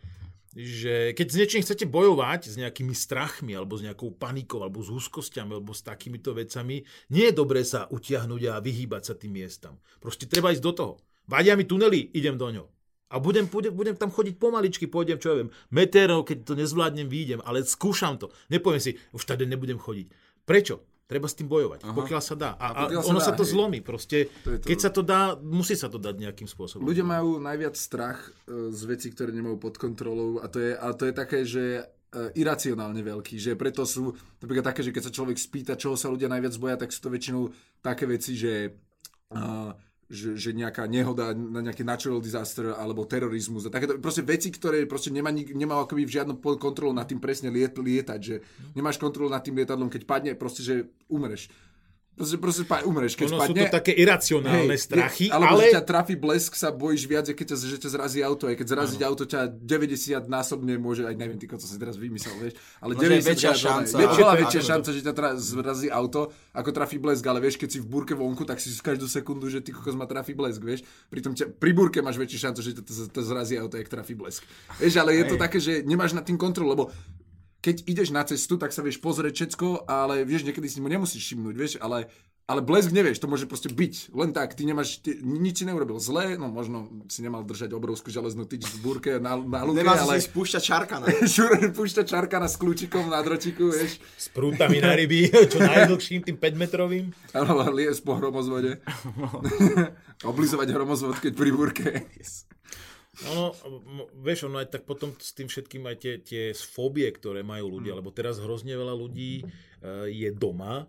Speaker 3: že keď s niečím chcete bojovať, s nejakými strachmi, alebo s nejakou panikou, alebo s úzkosťami, alebo s takýmito vecami, nie je dobré sa utiahnuť a vyhýbať sa tým miestam. Proste treba ísť do toho. Vadia mi tunely, idem do ňo. A budem, budem, budem tam chodiť pomaličky, pôjdem, čo ja viem, metérov, keď to nezvládnem, výjdem, ale skúšam to. Nepoviem si, už tady nebudem chodiť. Prečo? Treba s tým bojovať, Aha. pokiaľ sa dá. A, a,
Speaker 2: sa
Speaker 3: ono
Speaker 2: dá,
Speaker 3: sa to
Speaker 2: hej.
Speaker 3: zlomí. Proste,
Speaker 2: To to.
Speaker 3: keď sa to dá, musí sa to dať nejakým spôsobom.
Speaker 2: Ľudia majú najviac strach e, z vecí, ktoré nemajú pod kontrolou a to je, a to je také, že e, iracionálne veľký, že preto sú napríklad také, že keď sa človek spýta, čoho sa ľudia najviac boja, tak sú to väčšinou také veci, že, uh, že, že nejaká nehoda, na nejaký natural disaster alebo terorizmus a takéto proste veci, ktoré proste nemá, nemá akoby žiadnu pod- kontrolu nad tým presne liet, lietať, že nemáš kontrolu nad tým lietadlom, keď padne, proste, že umreš. Proste, proste pa, umreš, keď
Speaker 3: Ono sú
Speaker 2: spadne.
Speaker 3: to také iracionálne
Speaker 2: Hej,
Speaker 3: strachy,
Speaker 2: je, alebo
Speaker 3: ale...
Speaker 2: že ťa trafí blesk, sa bojíš viac, keď ťa, že ťa zrazí auto. Aj keď zrazí auto ťa 90 násobne môže, aj neviem, ty, co si teraz vymyslel, vieš. Ale
Speaker 1: No, že je
Speaker 2: 90
Speaker 1: väčšia šanca.
Speaker 2: Je oveľa väčšia šanca, že ťa tra, zrazí auto, ako trafí blesk. Ale vieš, keď si v búrke vonku, tak si každú sekundu, že ty kokos ma trafí blesk, vieš. Pritom ťa, pri búrke máš väčšiu šancu, že ťa zrazí auto, jak trafí blesk. Vieš, ale je to také, že nemáš nad tým kontrolu, lebo keď ideš na cestu, tak sa vieš pozrieť všetko, ale vieš, niekedy si mu nemusíš všimnúť, vieš, ale, ale blesk nevieš, to môže proste byť. Len tak, ty nemáš, ty, nič si neurobil zle, no možno si nemal držať obrovskú železnú tyč v búrke na, na luke,
Speaker 1: Nemá
Speaker 2: ale
Speaker 1: si spúšťať šarkana.
Speaker 2: šúr púšťa čarkana s kľúčikom na drotiku, vieš,
Speaker 3: S prútami na ryby, čo najdlhším, tým 5 metrovým.
Speaker 2: alebo lies po hromozvode. Oblizovať hromozvod, keď pri búrke.
Speaker 3: Ono, m- vieš, ono aj tak potom s tým všetkým aj tie, tie fóbie, ktoré majú ľudia, lebo teraz hrozne veľa ľudí e, je doma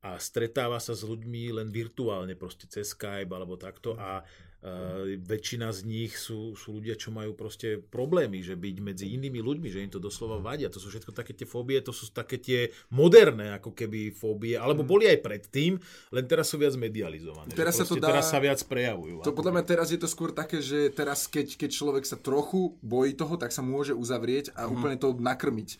Speaker 3: a stretáva sa s ľuďmi len virtuálne, proste cez Skype alebo takto a Uh, väčšina z nich sú, sú ľudia, čo majú proste problémy, že byť medzi inými ľuďmi, že im to doslova vadia. To sú všetko také tie fóbie, to sú také tie moderné ako keby fóbie, alebo
Speaker 2: Mm.
Speaker 3: boli aj predtým, len teraz sú viac medializované.
Speaker 2: Teraz sa to dá-
Speaker 3: Teraz sa viac prejavujú.
Speaker 2: To podľa mňa teraz je to skôr také, že teraz keď, keď človek sa trochu bojí toho, tak sa môže uzavrieť a úplne to nakrmiť.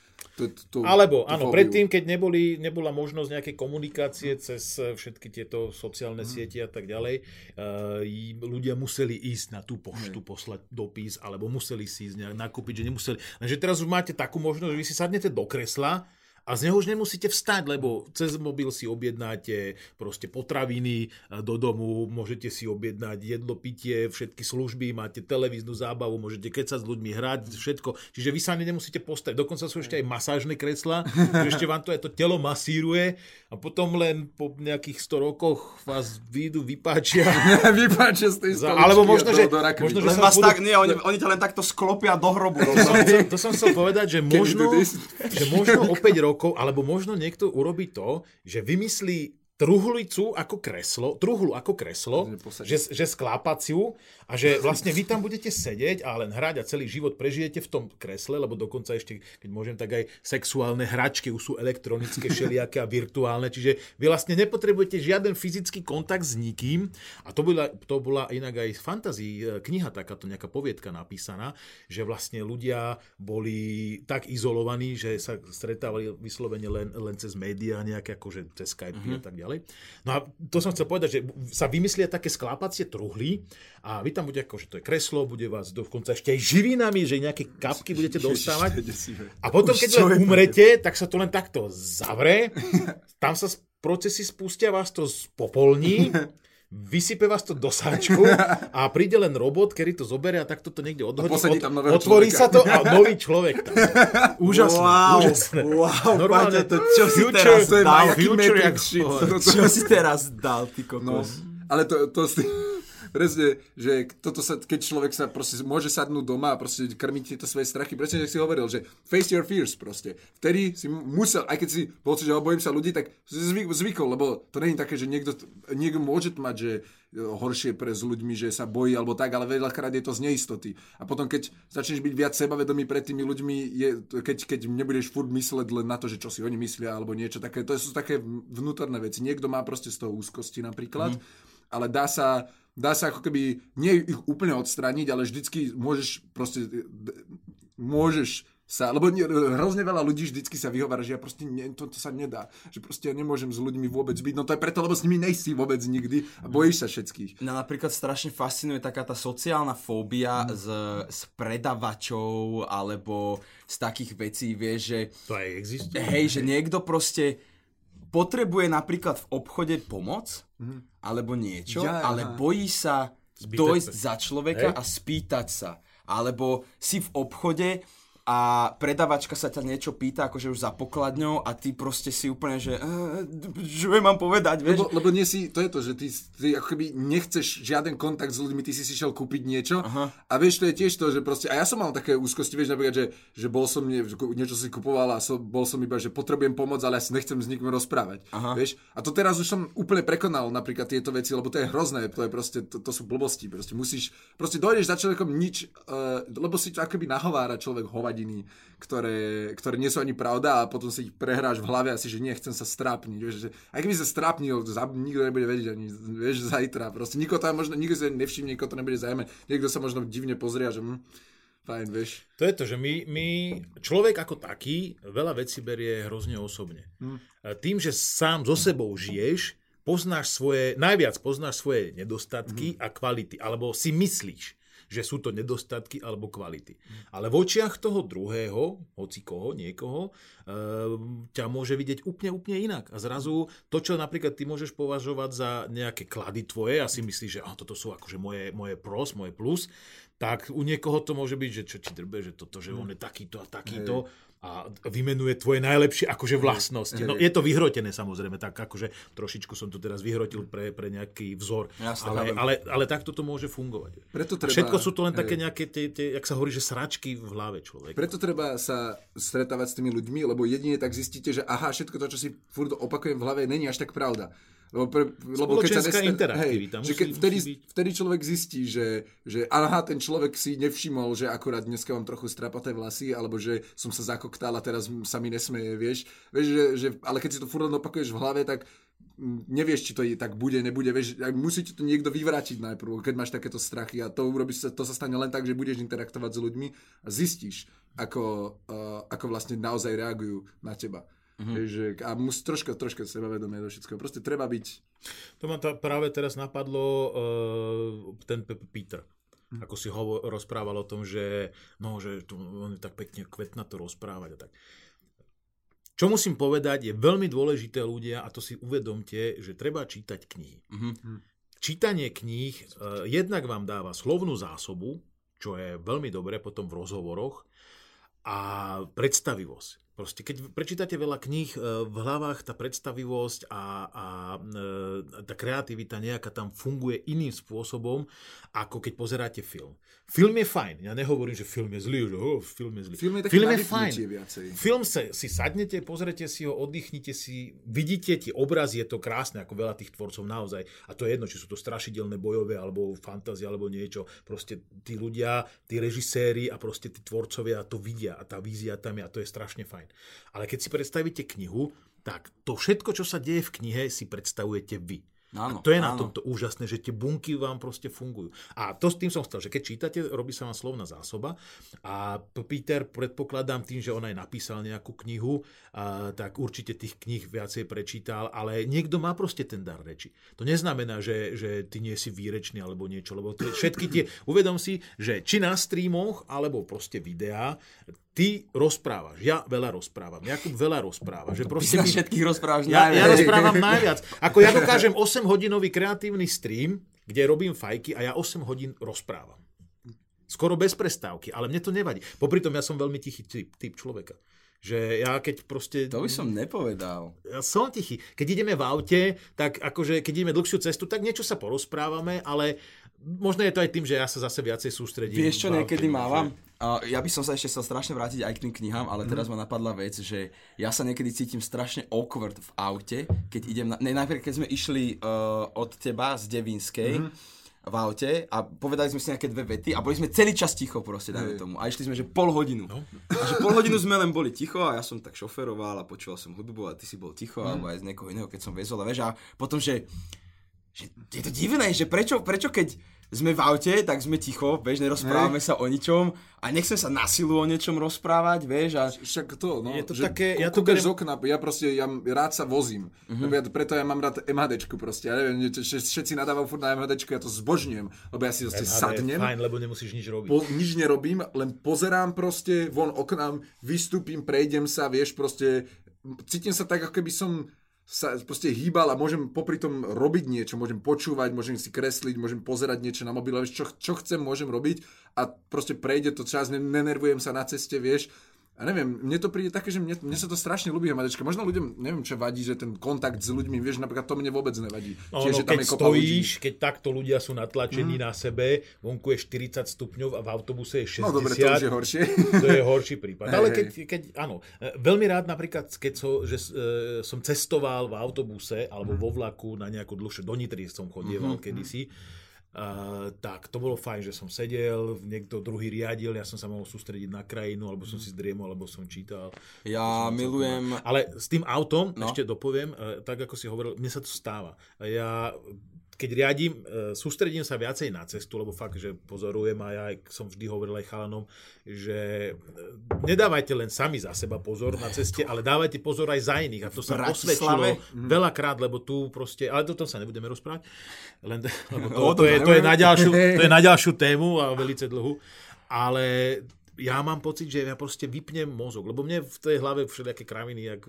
Speaker 3: Alebo, áno, predtým, keď neboli, nebola možnosť nejakej komunikácie cez eh, všetky tieto sociálne
Speaker 2: Mhm.
Speaker 3: siete a tak ďalej, uh, ľudia museli ísť na tú poštu, poslať dopis, alebo museli si ísť nakúpiť, že nemuseli. Lenže teraz už máte takú možnosť, že vy si sadnete do kresla a z neho už nemusíte vstať, lebo cez mobil si objednáte proste potraviny eh, do domu, môžete si objednať jedlo, pitie, všetky služby, máte televíznu zábavu, môžete kecať s ľuďmi, hrať, všetko. Čiže vy sa ani nemusíte postaviť. Dokonca sú ešte aj masážne kresla, že ešte vám to aj to telo masíruje a potom len po nejakých 100 rokoch vás výjdu, vypáčia.
Speaker 2: Vypáčia z tej stoličky
Speaker 3: alebo možno, že-
Speaker 2: do rakoviny.
Speaker 3: možno, že
Speaker 1: Len vás
Speaker 3: budú-
Speaker 1: tak, nie, oni, oni ťa len takto sklopia do hrobu.
Speaker 3: To som, chcel, to som chcel povedať, že možno, že možno o 5 rokov, alebo možno niekto urobí to, že vymyslí truhlicu ako kreslo, truhlu ako kreslo,
Speaker 2: Že
Speaker 3: že, sklápaciu a že vlastne vy tam budete sedieť a len hrať a celý život prežijete v tom kresle, lebo dokonca ešte, keď môžem, tak aj sexuálne hračky už sú elektronické, všelijaké a virtuálne, čiže vy vlastne nepotrebujete žiaden fyzický kontakt s nikým a to bola, to bola inak aj fantasy kniha, takáto nejaká poviedka napísaná, že vlastne ľudia boli tak izolovaní, že sa stretávali vyslovene len, len cez médiá, nejaké akože cez Skype mm-hmm. a tak ďalej. No a to som chcel povedať, že sa vymyslia také sklápacie truhly a vy tam bude ako, že to je kreslo, bude vás dokonca ešte aj živinami, že nejaké kapky budete dostávať. A potom, keď len umrete, tak sa to len takto zavre, tam sa procesy spustia, vás to spopolní, vysype vás to do sáčku a príde len robot, ktorý to zoberie a takto to niekde odhodí.
Speaker 2: posadí tam nového
Speaker 3: otvorí
Speaker 2: človeka.
Speaker 3: sa to a nový človek tam. Úžasné,
Speaker 1: Wow,
Speaker 3: úžasné.
Speaker 1: wow,
Speaker 3: Normálne,
Speaker 1: Paťo, to čo si
Speaker 3: future-
Speaker 1: teraz
Speaker 2: To je
Speaker 1: dal?
Speaker 3: future jak
Speaker 1: Čo si teraz dal, ty
Speaker 2: No,
Speaker 1: kokos?
Speaker 2: ale to, to si... Presne, že toto sa, keď človek sa proste môže sadnúť doma a proste krmiť tieto svoje strachy, presne, jak si hovoril, že face your fears proste. Vtedy si musel, aj keď si pocit, že bojím sa ľudí, tak zvyk, zvykol, lebo to je také, že niekto, niekto môže mať, že e, horšie pre s ľuďmi, že sa bojí alebo tak, ale veľakrát je to z neistoty. A potom, keď začneš byť viac sebavedomý pred tými ľuďmi, je, keď, keď nebudeš furt mysleť len na to, že čo si oni myslia alebo niečo také, to sú také vnútorné veci. Niekto má proste z toho úzkosti napríklad, mm. ale dá sa dá sa ako keby nie ich úplne odstrániť, ale vždycky môžeš proste, môžeš sa, lebo nie, hrozne veľa ľudí vždycky sa vyhovára, že ja proste ne, to, to sa nedá, že proste ja nemôžem s ľuďmi vôbec byť, no to je preto, lebo s nimi nejsi vôbec nikdy a bojíš sa všetkých.
Speaker 1: Mňa napríklad strašne fascinuje taká tá sociálna fóbia
Speaker 3: Mm.
Speaker 1: z, z predavačov alebo z takých vecí, vieš, že
Speaker 3: To aj existuje.
Speaker 1: hej, že niekto proste potrebuje napríklad v obchode pomoc alebo niečo,
Speaker 2: Ja,
Speaker 1: ale
Speaker 2: aha.
Speaker 1: bojí sa
Speaker 3: Spýtať
Speaker 1: dojsť
Speaker 3: sa.
Speaker 1: za človeka
Speaker 3: Hej.
Speaker 1: a spýtať sa. Alebo si v obchode a predavačka sa ťa niečo pýta, akože už za pokladňou a ty proste si úplne, že čo jej mám povedať, vieš?
Speaker 2: Lebo, lebo nie si, to je to, že ty, ty ako keby nechceš žiaden kontakt s ľuďmi, ty si si šiel kúpiť niečo
Speaker 1: Aha.
Speaker 2: a vieš, to je tiež to, že proste, a ja som mal také úzkosti, vieš, napríklad, že, že bol som, nie, niečo si kupoval a som, bol som iba, že potrebujem pomoc, ale ja si nechcem s nikým rozprávať,
Speaker 1: Aha.
Speaker 2: vieš, a to teraz už som úplne prekonal napríklad tieto veci, lebo to je hrozné, to je proste, to, to sú blbosti, proste musíš, proste dojdeš za človekom nič, uh, lebo si to akoby nahovára človek hovadiny, ktoré, ktoré nie sú ani pravda a potom si ich prehráš v hlave asi, že nechcem sa strápniť. Vieš, že, aj keby sa strápnil, za- nikto nebude vedieť ani, vieš, zajtra. Proste nikto to možno, nikto sa nevšimne, nikto to nebude zaujímať. Niekto sa možno divne pozrie, že hm, fajn, vieš.
Speaker 3: To je to, že my, my, človek ako taký veľa vecí berie hrozne osobne.
Speaker 2: Hm.
Speaker 3: Tým, že sám so sebou žiješ, poznáš svoje, najviac poznáš svoje nedostatky
Speaker 2: Hm.
Speaker 3: a kvality, alebo si myslíš, že sú to nedostatky alebo kvality. Ale v očiach toho druhého, hoci koho, niekoho, e, ťa môže vidieť úplne, úplne inak. A zrazu to, čo napríklad ty môžeš považovať za nejaké klady tvoje a si myslíš, že ah, toto sú akože moje, moje pros, moje plus, tak u niekoho to môže byť, že čo ti drbe, že toto, že on je takýto a takýto a vymenuje tvoje najlepšie akože vlastnosti. No je to vyhrotené samozrejme, tak akože trošičku som to teraz vyhrotil pre, pre nejaký vzor,
Speaker 1: Jasne,
Speaker 3: ale, ale, ale takto to môže fungovať.
Speaker 2: Preto
Speaker 3: A
Speaker 2: treba-
Speaker 3: Všetko sú to len také nejaké, tie, tie, jak sa hovorí, že sračky v hlave človeka.
Speaker 2: Preto treba sa stretávať s tými ľuďmi, lebo jedine tak zistíte, že aha, všetko to, čo si furt opakujem v hlave, není až tak pravda. Lebo, pre, lebo keď sa
Speaker 3: Spoločenská
Speaker 2: nesta-
Speaker 3: interaktivita
Speaker 2: Hej, že
Speaker 3: musí-
Speaker 2: keď, vtedy,
Speaker 3: musí byť.
Speaker 2: vtedy človek zistí, že, že aha, ten človek si nevšimol, že akurát dneska mám trochu strapaté vlasy, alebo že som sa zakoktal a teraz sa mi nesmeje, vieš. vieš že, že, ale keď si to furt opakuješ v hlave, tak nevieš, či to je, tak bude, nebude, vieš, musí ti to niekto vyvrátiť najprv, keď máš takéto strachy a to urobíš to sa stane len tak, že budeš interaktovať s ľuďmi a zistíš, ako, uh, ako vlastne naozaj reagujú na teba. Mm-hmm. Že, a musí troška, troška sebavedomie do všetkého. Proste treba byť
Speaker 3: To ma ta, práve teraz napadlo uh, ten Peter. Ako si ho rozprával o tom, že, no, že tu, on je tak pekne kvetná to rozprávať a tak. Čo musím povedať, je veľmi dôležité ľudia, a to si uvedomte, že treba čítať knihy.
Speaker 1: Mhm.
Speaker 3: Čítanie kníh uh, jednak vám dáva slovnú zásobu, čo je veľmi dobré potom v rozhovoroch, a predstavivosť. Proste, keď prečítate veľa kníh, e, v hlavách tá predstavivosť a, a e, tá kreativita nejaká tam funguje iným spôsobom, ako keď pozeráte film. Film je fajn. Ja nehovorím, že film je zlý, že oh, film je zlý.
Speaker 2: Film je taký
Speaker 3: film je fajn.
Speaker 2: viacej.
Speaker 3: Film sa, si sadnete, pozrete si ho, oddychnite si, vidíte tie obrazy, je to krásne, ako veľa tých tvorcov naozaj. A to je jedno, či sú to strašidelné bojové, alebo fantázie, alebo niečo. Proste tí ľudia, tí režiséri a proste tí tvorcovia to vidia a tá vízia tam je a to je strašne fajn. Ale keď si predstavíte knihu, tak to všetko, čo sa deje v knihe, si predstavujete vy.
Speaker 1: Áno,
Speaker 3: a to je na
Speaker 1: áno.
Speaker 3: tomto úžasné, že tie bunky vám proste fungujú. A to s tým som chcel, že keď čítate, robí sa vám slovná zásoba a Peter, predpokladám tým, že on aj napísal nejakú knihu, a, tak určite tých kníh viacej prečítal, ale niekto má proste ten dar reči. To neznamená, že, že ty nie si výrečný alebo niečo, lebo to všetky tie, uvedom si, že či na streamoch, alebo proste videá, ty rozprávaš, ja veľa rozprávam, Jakub veľa rozpráva. Že
Speaker 1: Ty
Speaker 3: proste my-
Speaker 1: všetkých rozprávaš
Speaker 3: ja,
Speaker 1: najviac.
Speaker 3: ja rozprávam najviac. Ako ja dokážem 8-hodinový kreatívny stream, kde robím fajky a ja 8 hodín rozprávam. Skoro bez prestávky, ale mne to nevadí. Popri tom ja som veľmi tichý typ, typ človeka. Že ja keď proste...
Speaker 1: To by som nepovedal.
Speaker 3: Ja som tichý. Keď ideme v aute, tak akože keď ideme dlhšiu cestu, tak niečo sa porozprávame, ale možno je to aj tým, že ja sa zase viacej sústredím.
Speaker 1: Vieš čo, niekedy mávam?
Speaker 3: že-
Speaker 1: Uh, ja by som sa ešte chcel strašne vrátiť aj k tým knihám, ale teraz ma napadla vec, že ja sa niekedy cítim strašne awkward v aute, keď idem na... Ne, najprv, keď sme išli uh, od teba z Devinskej, v aute a povedali sme si nejaké dve vety a boli sme celý čas ticho proste, dajme tomu. A išli sme, že pol hodinu.
Speaker 3: No.
Speaker 1: A že pol hodinu sme len boli ticho a ja som tak šoferoval a počúval som hudbu a ty si bol ticho, alebo aj z niekoho iného, keď som vezol a vieš, a potom, že že je to divné, že prečo, prečo keď sme v aute, tak sme ticho, vieš, nerozprávame sa o ničom a nechcem sa na silu o niečom rozprávať, vieš, a
Speaker 2: Však to, no.
Speaker 3: Je to
Speaker 2: že
Speaker 3: také- ja to beriem-
Speaker 2: z okna, ja proste, ja rád sa vozím. Uh-huh. Ja, preto ja mám rád MHDčku proste, ja neviem, všetci nadávajú furt na MHDčku, ja to zbožňujem, lebo ja si proste
Speaker 3: MHD
Speaker 2: sadnem,
Speaker 3: Fajn, lebo nemusíš nič robiť.
Speaker 2: po, nič nerobím, len pozerám proste von oknám, vystúpim, prejdem sa, vieš, proste cítim sa tak, ako keby som sa proste hýbal a môžem popri tom robiť niečo, môžem počúvať, môžem si kresliť, môžem pozerať niečo na mobile, čo, čo chcem, môžem robiť a proste prejde to čas, ne- nenervujem sa na ceste, vieš, a neviem, mne to príde také, že mne, mne sa to strašne ľúbi hmadečka. Možno ľuďom, neviem čo vadí, že ten kontakt s ľuďmi, vieš, napríklad to mne vôbec nevadí.
Speaker 3: Ono,
Speaker 2: Čiže, že
Speaker 3: keď
Speaker 2: tam je kopa ľudí.
Speaker 3: stojíš, keď takto ľudia sú natlačení na sebe, vonku je 40 stupňov a v autobuse je 60.
Speaker 2: No dobre, to už je horšie.
Speaker 3: to je horší prípad.
Speaker 2: Hej,
Speaker 3: Ale keď, keď, áno, e, veľmi rád napríklad, keď so, že, e, som cestoval v autobuse alebo vo vlaku na nejakú dlhšie, do Nitry som chodieval kedysi, Uh, tak to bolo fajn, že som sedel, niekto druhý riadil, ja som sa mohol sústrediť na krajinu, alebo som si zdriemol, alebo som čítal.
Speaker 1: ja milujem...
Speaker 3: Ale s tým autom,
Speaker 1: No.
Speaker 3: no. ešte dopoviem, e, tak ako si hovoril, mne sa to stáva. Ja keď riadím, e, sústredím sa viacej na cestu, lebo fakt, že pozorujem a ja som vždy hovoril aj chalanom, že e, nedávajte len sami za seba pozor na ceste, ale dávajte pozor aj za iných. A to sa osvedčilo veľakrát, lebo tu proste, ale toto sa nebudeme rozprávať, len, lebo to,
Speaker 1: O
Speaker 3: to,
Speaker 1: tom
Speaker 3: je, to, je na ďalšiu, to je na ďalšiu tému a velice dlhú. Ale ja mám pocit, že ja proste vypnem mozog, lebo mne v tej hlave všelijaké kraviny, jak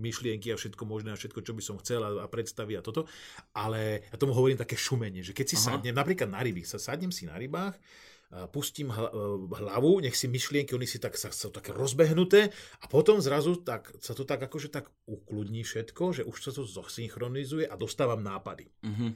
Speaker 3: myšlienky a všetko možné a všetko, čo by som chcel a, a predstavy a toto, ale ja tomu hovorím také šumenie, že keď si Aha. sadnem, napríklad na rybách, sa sadnem si na rybách, pustím hla- hlavu, nech si myšlienky, oni si tak, sa, sú také rozbehnuté a potom zrazu tak, sa to tak akože tak ukludní všetko, že už sa to zosynchronizuje a dostávam nápady.
Speaker 1: Mhm.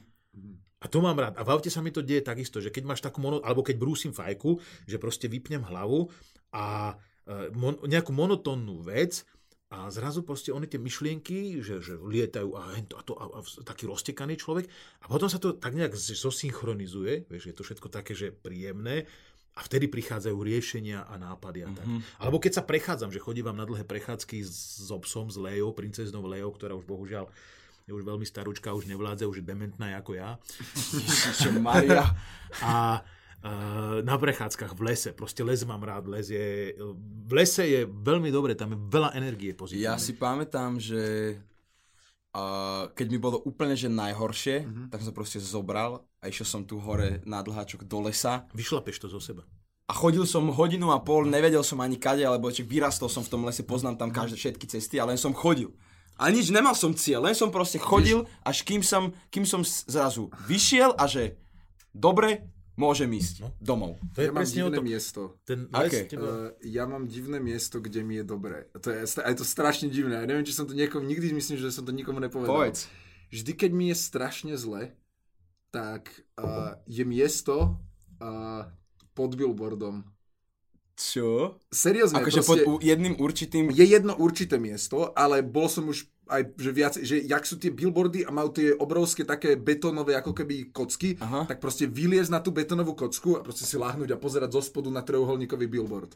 Speaker 3: A to mám rád. A v aute sa mi to deje takisto, že keď máš takú mono, alebo keď brúsim fajku, že proste vypnem hlavu a e, mon, nejakú monotónnu vec a zrazu proste oni tie myšlienky, že, že lietajú a, hento, a, to, a, a taký roztekaný človek a potom sa to tak nejak zosynchronizuje, vieš, je to všetko také, že príjemné a vtedy prichádzajú riešenia a nápady a tak. Mm-hmm. Alebo keď sa prechádzam, že chodím vám na dlhé prechádzky s obsom, s Lejou, princeznou Lejou, ktorá už bohužiaľ je už veľmi starúčka, už nevládze, už je dementná ako ja.
Speaker 1: Maria.
Speaker 3: A uh, na prechádzkach v lese, proste les mám rád, les je, v lese je veľmi dobre, tam je veľa energie pozitívnej.
Speaker 1: Ja si pamätám, že uh, keď mi bolo úplne že najhoršie, mm-hmm. tak som sa proste zobral a išiel som tu hore na dlháčok do lesa.
Speaker 3: Vyšlapeš to zo seba.
Speaker 1: A chodil som hodinu a pol, nevedel som ani kade, alebo či vyrastol som v tom lese, poznám tam každé, všetky cesty, ale len som chodil. A nič, nemal som cieľ, len som proste chodil, až kým som, kým som zrazu vyšiel a že dobre, môžem ísť no. domov.
Speaker 2: To je ja mám divné to... miesto.
Speaker 3: Ten
Speaker 1: okay.
Speaker 3: uh,
Speaker 2: ja mám divné miesto, kde mi je dobre. To je, je to strašne divné. Ja neviem, či som to niekomu, nikdy myslím, že som to nikomu nepovedal.
Speaker 1: Povedz.
Speaker 2: Vždy, keď mi je strašne zle, tak uh, je miesto uh, pod billboardom.
Speaker 1: Čo?
Speaker 2: Seriózne.
Speaker 1: Akože pod jedným určitým...
Speaker 2: Je jedno určité miesto, ale bol som už aj, že viac, že jak sú tie billboardy a majú tie obrovské také betónové ako keby kocky, Aha. tak proste vyliez na tú betónovú kocku a proste si láhnuť a pozerať zo spodu na trojuholníkový billboard.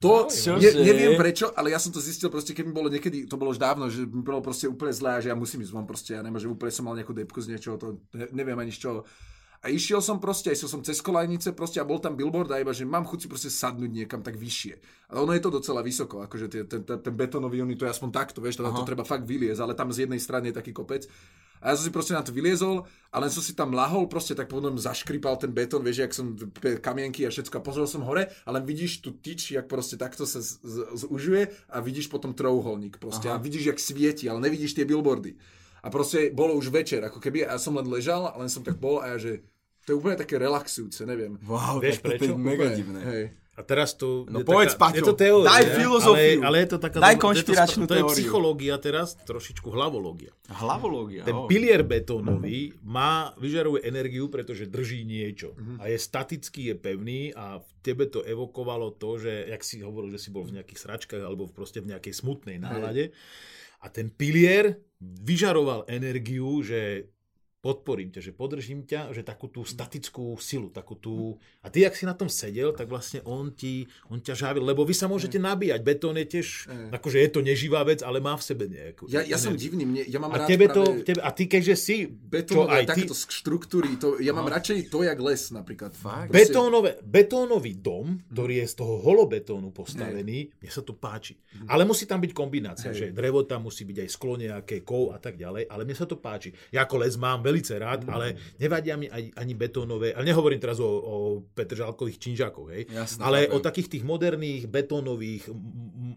Speaker 2: To no, ne, neviem prečo, ale ja som to zistil proste, keď mi bolo niekedy, to bolo už dávno, že mi bolo proste úplne zlé a že ja musím ísť von proste, ja nemôžem, úplne som mal nejakú depku z niečoho, to ne, neviem ani z čoho. A išiel som proste, išiel som cez kolajnice proste a bol tam billboard a iba, že mám chuť si proste sadnúť niekam tak vyššie. Ale ono je to docela vysoko, akože tie, ten, ten, ten betónový unit, to je aspoň takto, vieš, teda to treba fakt vyliezť, ale tam z jednej strany je taký kopec. A ja som si proste na to vyliezol, ale len som si tam lahol, proste tak potom zaškripal ten betón, vieš, jak som kamienky a všetko a pozrel som hore, ale vidíš tu tyč, jak proste takto sa z, z, zužuje a vidíš potom trojuholník proste Aha. a vidíš, jak svieti, ale nevidíš tie billboardy. A proste bolo už večer, ako keby, a ja som len ležal, a len som tak bol a ja, že to je úplne také relaxujúce, neviem.
Speaker 1: Wow, Vieš prečo? To je mega úplne, divné. Hej.
Speaker 3: A teraz tu...
Speaker 1: No povedz, taká,
Speaker 3: Je to teória,
Speaker 1: daj filozofiu.
Speaker 3: Ale, ale je to taká...
Speaker 1: Daj konšpiračnú
Speaker 3: to, to, to je psychológia teraz, trošičku hlavológia.
Speaker 1: Hlavológia,
Speaker 3: Ten oh. pilier betónový má, vyžaruje energiu, pretože drží niečo. Uh-huh. A je statický, je pevný a v tebe to evokovalo to, že, jak si hovoril, že si bol v nejakých sračkách alebo proste v nejakej smutnej nálade. A ten pilier vyžaroval energiu, že podporím ťa, že podržím ťa, že takú tú statickú silu, takú tú... A ty, ak si na tom sedel, tak vlastne on, ti, on ťa žávil, lebo vy sa môžete nabíjať. Betón je tiež, akože je to neživá vec, ale má v sebe nejakú...
Speaker 2: Ja, ja som divný, mne, ja mám
Speaker 3: a
Speaker 2: rád
Speaker 3: tebe
Speaker 2: práve...
Speaker 3: to, tebe, a ty keďže si...
Speaker 2: Betónové, takéto ty... štruktúry, to, ja mám no. radšej to, jak les napríklad.
Speaker 3: Fakt? Betónové, betónový dom, ktorý je z toho holobetónu postavený, Hej. mne sa to páči. Mhm. Ale musí tam byť kombinácia, Hej. že drevo tam musí byť aj sklo nejaké, kov a tak ďalej, ale mne sa to páči. Ja ako les mám velice rád, mm. ale nevadia mi ani, ani betónové, ale nehovorím teraz o, o petržalkových činžákoch, hej, Jasne, ale chápem. o takých tých moderných betónových,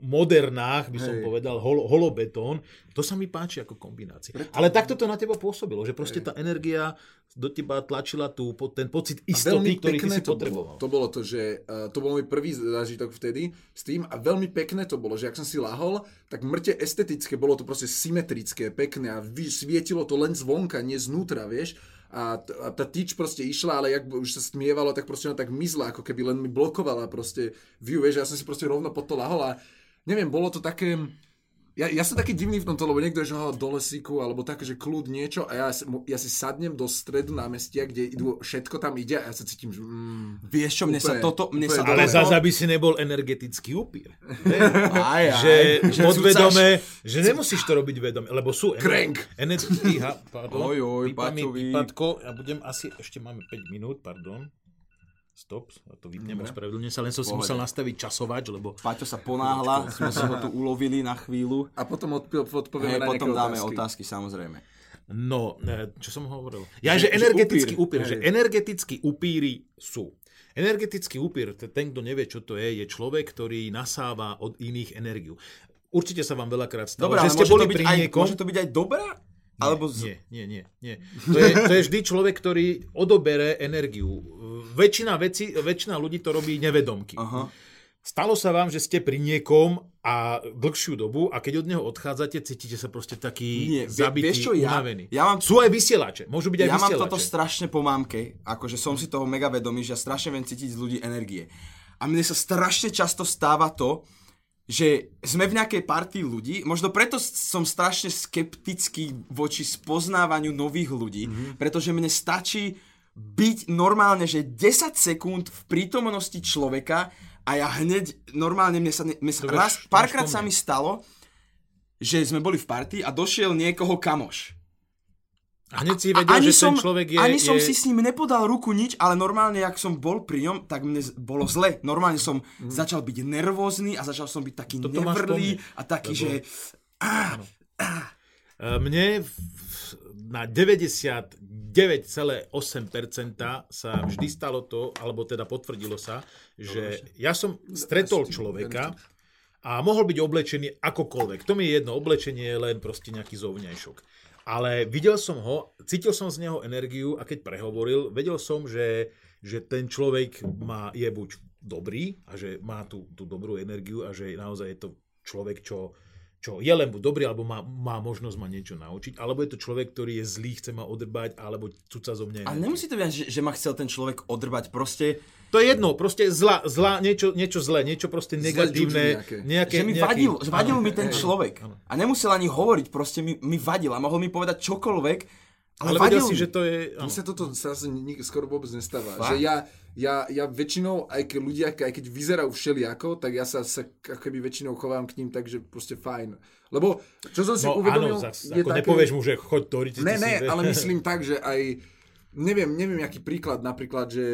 Speaker 3: modernách, by som hej. povedal, hol, holobetón, to sa mi páči ako kombinácia. Preto... Ale takto to na teba pôsobilo, že proste hej. tá energia do teba tlačila tú, ten pocit istoty, ktorý ty si
Speaker 2: to
Speaker 3: potreboval.
Speaker 2: Bolo, to bolo to, že uh, to bol môj prvý zážitok vtedy s tým a veľmi pekné to bolo, že ak som si lahol, tak mŕte estetické, bolo to proste symetrické, pekné a vy, svietilo to len zvonka, nie znútra, vieš? A, t- a tá tyč proste išla, ale jak už sa stmievalo, tak proste ona tak mizla, ako keby len mi blokovala proste view, vieš, ja som si proste rovno pod to lahol a neviem, bolo to také, ja, ja som taký divný v tomto, lebo niekto je, že ho do lesíku, alebo také, že kľud niečo a ja, ja si sadnem do stredu námestia, kde idú, všetko tam ide a ja sa cítim, že... Mm,
Speaker 1: Vieš čo, mne úplne, sa toto... Mne sa
Speaker 3: ale
Speaker 1: toto...
Speaker 3: zase, aby si nebol energetický upír. aj, aj, že, že podvedome, že nemusíš to robiť vedome, lebo sú...
Speaker 2: Krenk!
Speaker 3: Energetický, pardon,
Speaker 1: oj, oj, Paťovi.
Speaker 3: Ja budem asi, ešte máme 5 minút, pardon. Stop, to vypnem, ospravedlňujem sa, len som si musel nastaviť časovač, lebo...
Speaker 1: Paťo sa ponáhla, sme si ho tu ulovili na chvíľu.
Speaker 2: A potom odpovieme na
Speaker 1: potom dáme
Speaker 2: otázky.
Speaker 1: otázky, samozrejme.
Speaker 3: No, e, čo som hovoril? Ja, že, že energetický upír, upír že energetickí upíry sú. Energetický upír, ten, kto nevie, čo to je, je človek, ktorý nasáva od iných energiu. Určite sa vám veľakrát stalo,
Speaker 1: Dobre,
Speaker 3: že ste boli pri
Speaker 1: aj,
Speaker 3: niekom...
Speaker 1: Môže to byť aj dobrá?
Speaker 3: Alebo z... nie, nie, nie, nie. To je, to je vždy človek, ktorý odobere energiu. Väčšina, veci, väčšina ľudí to robí nevedomky. Aha. Stalo sa vám, že ste pri niekom a dlhšiu dobu a keď od neho odchádzate, cítite sa proste taký Nie, zabitý, vieš čo, ja, unavený.
Speaker 1: Ja mám,
Speaker 3: Sú aj vysielače, môžu byť aj
Speaker 1: ja
Speaker 3: vysielače.
Speaker 1: Ja mám toto strašne po mámke, akože som si toho mega vedomý, že ja strašne viem cítiť z ľudí energie. A mne sa strašne často stáva to, že sme v nejakej partii ľudí, možno preto som strašne skeptický voči spoznávaniu nových ľudí, mm-hmm. pretože mne stačí byť normálne, že 10 sekúnd v prítomnosti človeka a ja hneď, normálne mne sa, mne sa raz, párkrát sa mi stalo, že sme boli v partii a došiel niekoho kamoš.
Speaker 3: A hneď si vedel, ani že som, ten človek je...
Speaker 1: Ani
Speaker 3: je...
Speaker 1: som si s ním nepodal ruku nič, ale normálne, ak som bol pri ňom, tak mne bolo zle. Normálne som mm. začal byť nervózny a začal som byť taký Toto nevrlý a taký, lebo... že... Ah.
Speaker 3: Mne na 99,8% sa vždy stalo to, alebo teda potvrdilo sa, že ja som stretol človeka a mohol byť oblečený akokoľvek. To mi je jedno, oblečenie je len proste nejaký zovňajšok ale videl som ho, cítil som z neho energiu a keď prehovoril, vedel som, že, že ten človek má, je buď dobrý a že má tú, tú dobrú energiu a že naozaj je to človek, čo, čo je len buď dobrý, alebo má, má možnosť ma niečo naučiť, alebo je to človek, ktorý je zlý, chce ma odrbať, alebo cuca zo mňa.
Speaker 1: Ale nemusí to byť, že, že ma chcel ten človek odrbať, proste
Speaker 3: to je jedno, proste zla, zla niečo, niečo zlé, niečo proste negatívne.
Speaker 1: Nejaké. nejaké. Že mi nejaký... vadil, vadil mi ten človek. A nemusel ani hovoriť, proste mi, mi vadil a mohol mi povedať čokoľvek, ale, ale vadil
Speaker 3: si, že to je...
Speaker 2: Mne sa toto sa nik, skoro vôbec nestáva. Fakt? Že ja, ja, ja väčšinou, aj keď ľudia, aj keď vyzerajú všelijako, tak ja sa, sa keby väčšinou chovám k ním tak, že proste fajn. Lebo, čo som si no, uvedomil...
Speaker 3: Áno, zas, je ako také... nepovieš mu, že choď to
Speaker 2: Ne, ne, si... ale myslím tak, že aj neviem, neviem, aký príklad, napríklad, že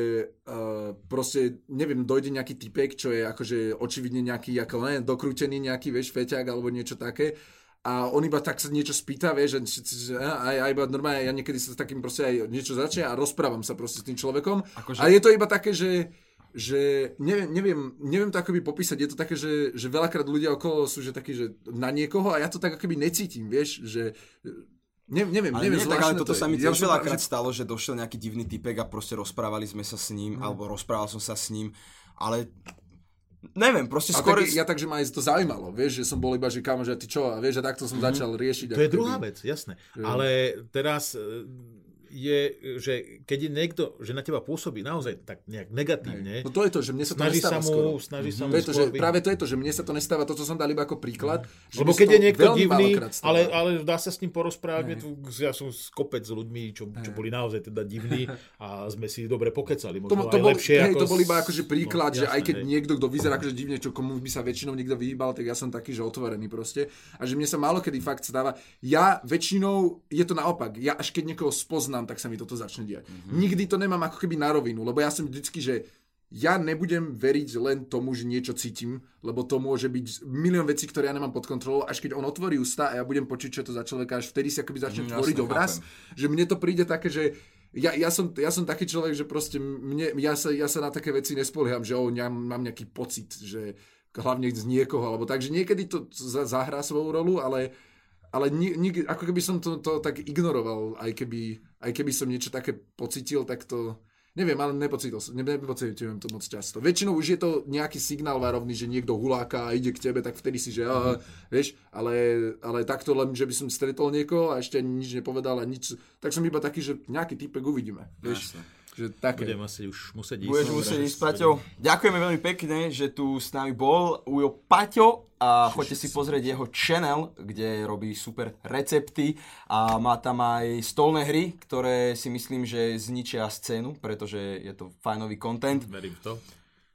Speaker 2: uh, proste, neviem, dojde nejaký typek, čo je akože očividne nejaký, ako ne, dokrútený nejaký, vieš, feťák alebo niečo také a on iba tak sa niečo spýta, vieš, že, a, a iba normálne, ja niekedy sa takým proste aj niečo začne a rozprávam sa proste s tým človekom. Akože... a je to iba také, že že neviem, neviem, neviem to akoby popísať, je to také, že, že veľakrát ľudia okolo sú že takí, že na niekoho a ja to tak akoby necítim, vieš, že Ne, neviem, ale neviem,
Speaker 1: nie, tak, ale toto to sa mi tiež ja veľakrát že... stalo, že došiel nejaký divný typek a proste rozprávali sme sa s ním, mm. alebo rozprával som sa s ním, ale neviem, proste skôr...
Speaker 2: Tak, ja takže ma aj to zaujímalo, vieš, že som bol iba, že kamo, že ty čo, a vieš, a takto som mm. začal riešiť.
Speaker 3: To je druhá vec, jasné. Ale teraz je, že keď je niekto, že na teba pôsobí naozaj tak nejak negatívne,
Speaker 2: no to je to, že mne sa to snaží nestáva
Speaker 3: sa mu, skoro. Snaží sa mu
Speaker 2: to je to, že, práve to je to, že mne sa to nestáva, to, čo som dal iba ako príklad.
Speaker 3: Mm. Lebo keď je niekto divný, ale, ale dá sa s ním porozprávať, ja som kopec s ľuďmi, čo, čo boli naozaj teda divní a sme si dobre pokecali. Možno to, to, bol, lepšie
Speaker 2: hej,
Speaker 3: ako...
Speaker 2: to bol iba akože príklad, no, že aj keď hej. niekto, kto vyzerá akože divne, čo komu by sa väčšinou niekto vyhýbal, tak ja som taký, že otvorený proste. A že mne sa málo kedy fakt stáva. Ja väčšinou, je to naopak, ja až keď niekoho spoznám, tak sa mi toto začne diať. Mm-hmm. Nikdy to nemám ako keby na rovinu, lebo ja som vždycky, že ja nebudem veriť len tomu, že niečo cítim, lebo to môže byť milión vecí, ktoré ja nemám pod kontrolou, až keď on otvorí ústa a ja budem počuť, čo to za človeka, až vtedy si akoby začne mm, tvoriť jasne, obraz, chápem. že mne to príde také, že ja, ja, som, ja som taký človek, že proste mne, ja, sa, ja sa na také veci nespolieham, že oh, ja mám nejaký pocit, že hlavne z niekoho, alebo takže niekedy to zahrá svoju rolu, ale ale ni, ni, ako keby som to, to tak ignoroval, aj keby, aj keby som niečo také pocitil, tak to... Neviem, ale nepocítil som, ne, nepocítil to moc často. Väčšinou už je to nejaký signál varovný, že niekto huláka a ide k tebe, tak vtedy si, že mm. vieš, ale, ale takto len, že by som stretol niekoho a ešte nič nepovedal a nič, tak som iba taký, že nejaký typek uvidíme, vieš. Jasne. Že také.
Speaker 3: Budem asi už musieť ísť.
Speaker 1: Budeš musieť ísť, Paťo. Ďakujeme veľmi pekne, že tu s nami bol Ujo Paťo a choďte si pozrieť jeho channel, kde robí super recepty a má tam aj stolné hry, ktoré si myslím, že zničia scénu, pretože je to fajnový content.
Speaker 3: Verím v to.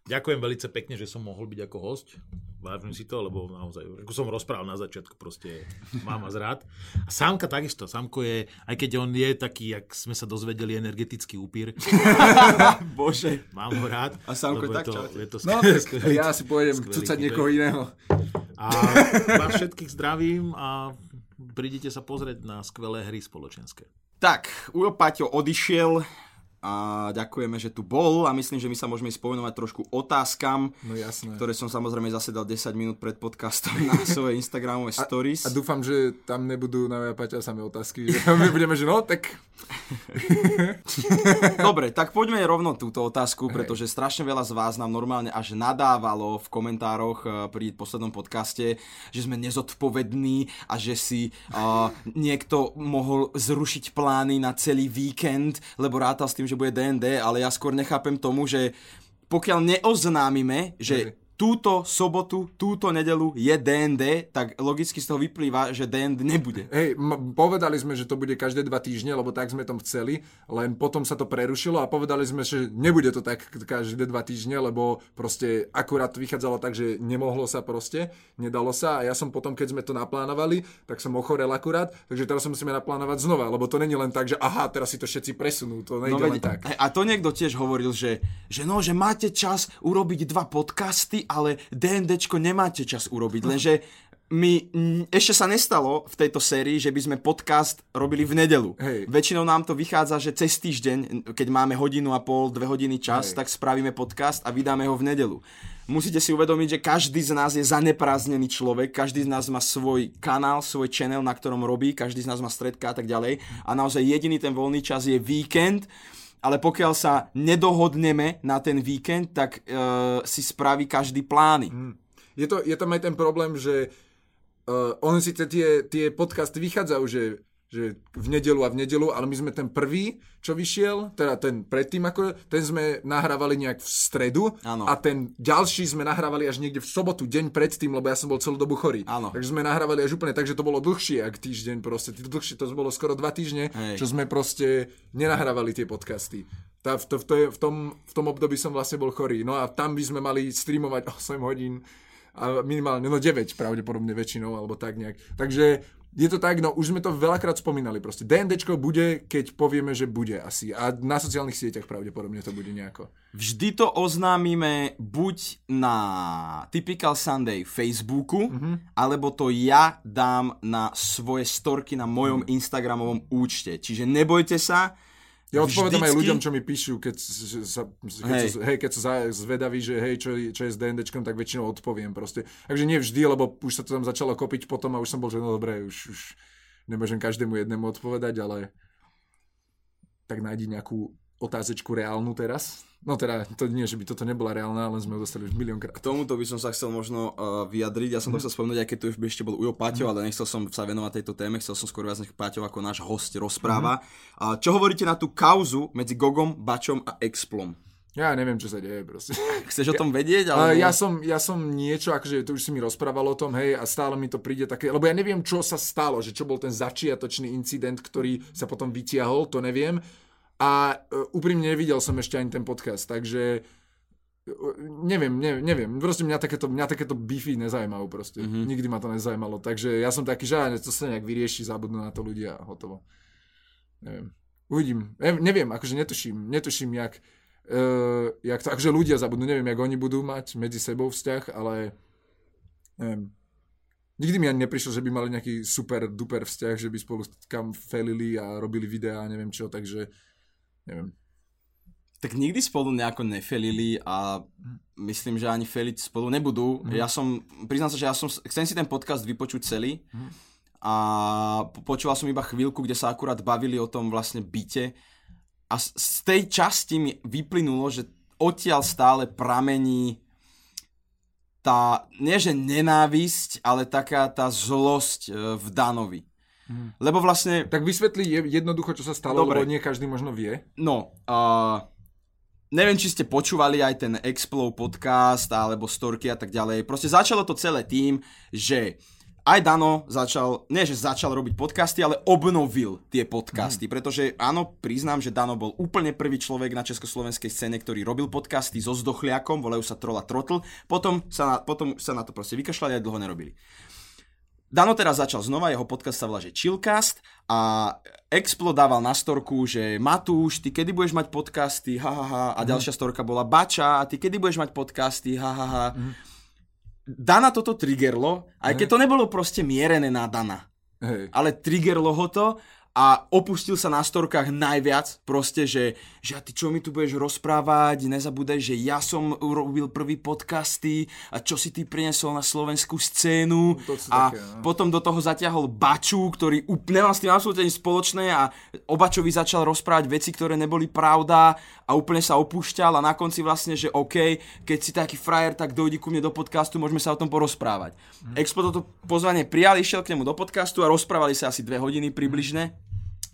Speaker 3: Ďakujem veľmi pekne, že som mohol byť ako host. Vážim si to, lebo naozaj, ako som rozprával na začiatku, proste mám vás rád. A Sámka takisto. Sámko je, aj keď on je taký, jak sme sa dozvedeli, energetický upír.
Speaker 1: Bože.
Speaker 3: Mám ho rád.
Speaker 1: A Sámko je tak,
Speaker 3: to, je to
Speaker 2: no, skvelý, ja si pôjdem cucať niekoho iného.
Speaker 3: A vás všetkých zdravím a prídite sa pozrieť na skvelé hry spoločenské.
Speaker 1: Tak, Ujo Paťo odišiel, a ďakujeme, že tu bol a myslím, že my sa môžeme spomenovať trošku otázkam,
Speaker 2: no jasné.
Speaker 1: ktoré som samozrejme zase dal 10 minút pred podcastom na svoje Instagramové stories.
Speaker 2: A, a dúfam, že tam nebudú na Paťa samé otázky, že my budeme, že no, tak...
Speaker 1: Dobre, tak poďme rovno túto otázku, pretože strašne veľa z vás nám normálne až nadávalo v komentároch eh, pri poslednom podcaste, že sme nezodpovední a že si uh, niekto mohol zrušiť plány na celý víkend, lebo rátal s tým, že že bude D&D, ale ja skôr nechápem tomu, že pokiaľ neoznámime, že túto sobotu, túto nedelu je DND, tak logicky z toho vyplýva, že DND nebude.
Speaker 2: Hej, m- povedali sme, že to bude každé dva týždne, lebo tak sme tom chceli, len potom sa to prerušilo a povedali sme, že nebude to tak každé dva týždne, lebo proste akurát vychádzalo tak, že nemohlo sa proste, nedalo sa a ja som potom, keď sme to naplánovali, tak som ochorel akurát, takže teraz sa musíme naplánovať znova, lebo to není len tak, že aha, teraz si to všetci presunú, to nejde no, len tak.
Speaker 1: A to niekto tiež hovoril, že, že no, že máte čas urobiť dva podcasty, ale DNDčko nemáte čas urobiť, lenže my, ešte sa nestalo v tejto sérii, že by sme podcast robili v nedelu.
Speaker 2: Hej.
Speaker 1: Väčšinou nám to vychádza, že cez týždeň, keď máme hodinu a pol, dve hodiny čas,
Speaker 2: Hej.
Speaker 1: tak spravíme podcast a vydáme ho v nedelu. Musíte si uvedomiť, že každý z nás je zaneprázdnený človek, každý z nás má svoj kanál, svoj channel, na ktorom robí, každý z nás má stredka a tak ďalej. A naozaj jediný ten voľný čas je víkend, ale pokiaľ sa nedohodneme na ten víkend, tak uh, si spraví každý plány.
Speaker 2: Je, to, je tam aj ten problém, že uh, on si tie, tie podcasty vychádzajú, že, že v nedelu a v nedelu, ale my sme ten prvý, čo vyšiel, teda ten predtým, ako, ten sme nahrávali nejak v stredu
Speaker 1: Áno.
Speaker 2: a ten ďalší sme nahrávali až niekde v sobotu, deň predtým, lebo ja som bol celú dobu chorý.
Speaker 1: Áno.
Speaker 2: Takže sme nahrávali až úplne tak, že to bolo dlhšie, ak týždeň proste. To dlhšie, to bolo skoro dva týždne,
Speaker 1: Hej.
Speaker 2: čo sme proste nenahrávali tie podcasty. Tá, v, to, v, to, v, tom, v tom období som vlastne bol chorý. No a tam by sme mali streamovať 8 hodín a minimálne, no 9 pravdepodobne väčšinou, alebo tak nejak. Takže je to tak, no už sme to veľakrát spomínali proste. DNDčko bude, keď povieme, že bude asi. A na sociálnych sieťach pravdepodobne to bude nejako.
Speaker 1: Vždy to oznámime buď na Typical Sunday Facebooku, mm-hmm. alebo to ja dám na svoje storky na mojom Instagramovom účte. Čiže nebojte sa.
Speaker 2: Ja odpovedám aj
Speaker 1: vždycky-
Speaker 2: ľuďom, čo mi píšu, keď sa, keď
Speaker 1: Hej.
Speaker 2: hej, keď za- zvedaví, že hej, čo, čo je s DNDčkom, tak väčšinou odpoviem proste. Takže nie vždy, lebo už sa to tam začalo kopiť potom a už som bol, že no dobre, už, už nemôžem každému jednému odpovedať, ale tak nájdi nejakú otázečku reálnu teraz. No teda, to nie, že by toto nebola reálna, ale sme ju dostali už miliónkrát.
Speaker 1: K tomuto by som sa chcel možno uh, vyjadriť. Ja som to chcel spomenúť, aj keď tu už by ešte bol Ujo Paťo, ale nechcel som sa venovať tejto téme, chcel som skôr viac nech Paťo ako náš host rozpráva. A čo hovoríte na tú kauzu medzi Gogom, Bačom a Explom?
Speaker 2: Ja neviem, čo sa deje proste.
Speaker 1: Chceš o tom vedieť?
Speaker 2: Ale ja som, ja som niečo, akože to už si mi rozprával o tom, hej, a stále mi to príde také, lebo ja neviem, čo sa stalo, že čo bol ten začiatočný incident, ktorý sa potom vytiahol, to neviem. A uh, úprimne nevidel som ešte ani ten podcast, takže uh, neviem, neviem, neviem. Proste mňa takéto, mňa takéto beefy nezaujímajú proste.
Speaker 1: Mhm.
Speaker 2: Mm-hmm. Nikdy ma to nezajímalo, takže ja som taký, že to sa nejak vyrieši, zabudnú na to ľudia a hotovo. Neviem. Uvidím. Ne, neviem, akože netuším, netuším, jak, uh, jak to, akože ľudia zabudnú, neviem, jak oni budú mať medzi sebou vzťah, ale neviem. Nikdy mi ani neprišlo, že by mali nejaký super duper vzťah, že by spolu kam felili a robili videá a neviem čo, takže neviem.
Speaker 1: Tak nikdy spolu nejako nefelili a myslím, že ani feliť spolu nebudú. Mm. Ja som, priznám sa, že ja som, chcem si ten podcast vypočuť celý mm. a po- počúval som iba chvíľku, kde sa akurát bavili o tom vlastne byte a z, z tej časti mi vyplynulo, že odtiaľ stále pramení tá, nie že nenávisť, ale taká tá zlosť e, v Danovi.
Speaker 2: Mhm.
Speaker 1: Lebo vlastne
Speaker 2: Tak vysvetli je- jednoducho, čo sa stalo,
Speaker 1: Dobre.
Speaker 2: lebo nie každý možno vie.
Speaker 1: No, uh, neviem, či ste počúvali aj ten Explov podcast alebo storky a tak ďalej. Proste začalo to celé tým, že aj Dano začal, nie že začal robiť podcasty, ale obnovil tie podcasty, pretože áno, priznám, že Dano bol úplne prvý človek na československej scéne, ktorý robil podcasty so zdochliakom, volajú sa Trolla Trotl, potom sa na, potom sa na to proste vykašľali a dlho nerobili. Dano teraz začal znova, jeho podcast sa volá, že Chillcast a Explo dával na storku, že Matúš, ty kedy budeš mať podcasty, ha, ha, ha. a ďalšia storka bola Bača, a ty kedy budeš mať podcasty, ha, ha, ha. Dana toto triggerlo, aj keď to nebolo proste mierené na Dana,
Speaker 2: Hej.
Speaker 1: ale triggerlo ho to a opustil sa na storkách najviac, proste, že, že a ty čo mi tu budeš rozprávať, nezabúdaj, že ja som urobil prvý podcasty a čo si ty priniesol na slovenskú scénu
Speaker 2: sú
Speaker 1: a
Speaker 2: také, no.
Speaker 1: potom do toho zatiahol Baču, ktorý úplne nemal s tým absolútne nič spoločné a o Bačovi začal rozprávať veci, ktoré neboli pravda a úplne sa opúšťal a na konci vlastne, že OK, keď si taký frajer, tak dojdi ku mne do podcastu, môžeme sa o tom porozprávať.
Speaker 2: Mhm.
Speaker 1: Expo toto pozvanie prijal, išiel k nemu do podcastu a rozprávali sa asi dve hodiny približne.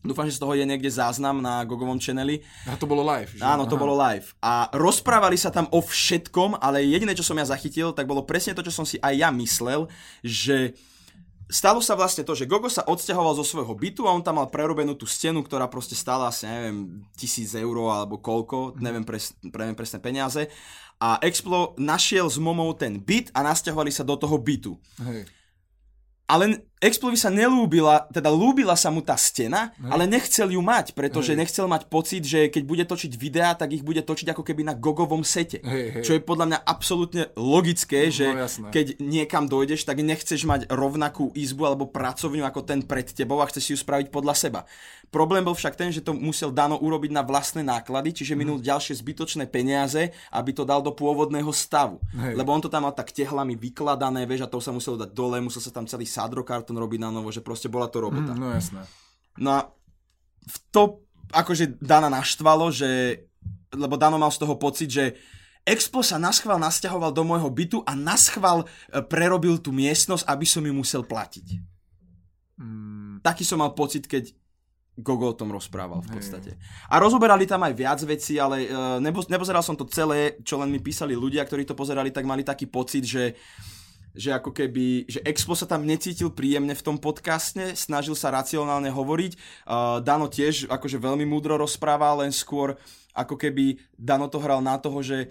Speaker 1: Dúfam, že z toho je niekde záznam na Gogovom channeli.
Speaker 2: A to bolo live, že?
Speaker 1: Áno, to
Speaker 2: Aha.
Speaker 1: bolo live. A rozprávali sa tam o všetkom, ale jediné, čo som ja zachytil, tak bolo presne to, čo som si aj ja myslel, že stalo sa vlastne to, že Gogo sa odsťahoval zo svojho bytu a on tam mal prerobenú tú stenu, ktorá proste stála asi, neviem, tisíc eur alebo koľko, neviem, pres, neviem presné peniaze. A Explo našiel s momou ten byt a nasťahovali sa do toho bytu.
Speaker 2: Hej.
Speaker 1: Ale Explovi sa nelúbila, teda lúbila sa mu tá stena, ale nechcel ju mať, pretože
Speaker 2: Hej.
Speaker 1: nechcel mať pocit, že keď bude točiť videá, tak ich bude točiť ako keby na gogovom sete.
Speaker 2: Hej, hej.
Speaker 1: Čo je podľa mňa absolútne logické, že
Speaker 2: jasné.
Speaker 1: keď niekam dojdeš, tak nechceš mať rovnakú izbu alebo pracovňu ako ten pred tebou a chceš si ju spraviť podľa seba. Problém bol však ten, že to musel Dano urobiť na vlastné náklady, čiže minul ďalšie zbytočné peniaze, aby to dal do pôvodného stavu.
Speaker 2: Hej.
Speaker 1: Lebo on to tam mal tak tehlami vykladané, vieš, a to sa muselo dať dole, musel sa tam celý sádrokartón robiť na novo, že proste bola to robota.
Speaker 2: No jasné.
Speaker 1: No a v to akože Dana naštvalo, že, lebo Dano mal z toho pocit, že Expo sa naschval nasťahoval do môjho bytu a naschval e, prerobil tú miestnosť, aby som ju musel platiť.
Speaker 2: Mm,
Speaker 1: Taký som mal pocit, keď Gogo o tom rozprával v podstate. A rozoberali tam aj viac vecí, ale nebo, nepozeral som to celé, čo len mi písali ľudia, ktorí to pozerali, tak mali taký pocit, že že ako keby, že Expo sa tam necítil príjemne v tom podcaste, snažil sa racionálne hovoriť. Uh, Dano tiež akože veľmi múdro rozpráva, len skôr ako keby Dano to hral na toho, že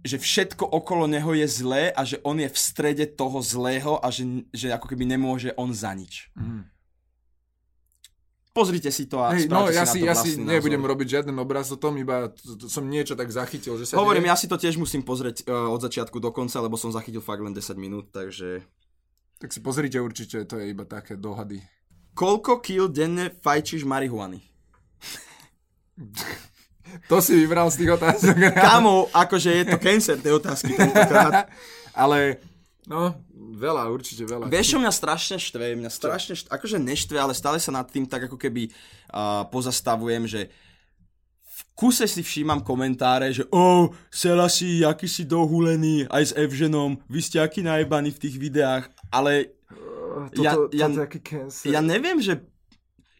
Speaker 1: že všetko okolo neho je zlé a že on je v strede toho zlého a že, že ako keby nemôže on za nič.
Speaker 2: mm.
Speaker 1: Pozrite si to a
Speaker 2: Hej, no ja
Speaker 1: si,
Speaker 2: si, ja si nebudem
Speaker 1: názor.
Speaker 2: robiť žiaden obraz o tom, iba som niečo tak zachytil, že sa
Speaker 1: Hovorím,
Speaker 2: deje.
Speaker 1: ja si to tiež musím pozrieť uh, od začiatku do konca, lebo som zachytil fakt len 10 minút, takže...
Speaker 2: Tak si pozrite určite, to je iba také dohady.
Speaker 1: Koľko kil denne fajčíš marihuany?
Speaker 2: To si vybral z tých otázok.
Speaker 1: Kamo, akože je to cancer tej otázky tentokrát.
Speaker 2: Ale, no, veľa, určite veľa.
Speaker 1: Vieš, čo mňa strašne štve? Mňa strašne štve, akože neštve, ale stále sa nad tým tak ako keby uh, pozastavujem, že v kuse si všímam komentáre, že oh, Selasi, aký si dohulený, aj s Evženom, vy ste aký najebaní v tých videách, ale
Speaker 2: toto,
Speaker 1: ja- ja-
Speaker 2: toto cancer.
Speaker 1: ja neviem, že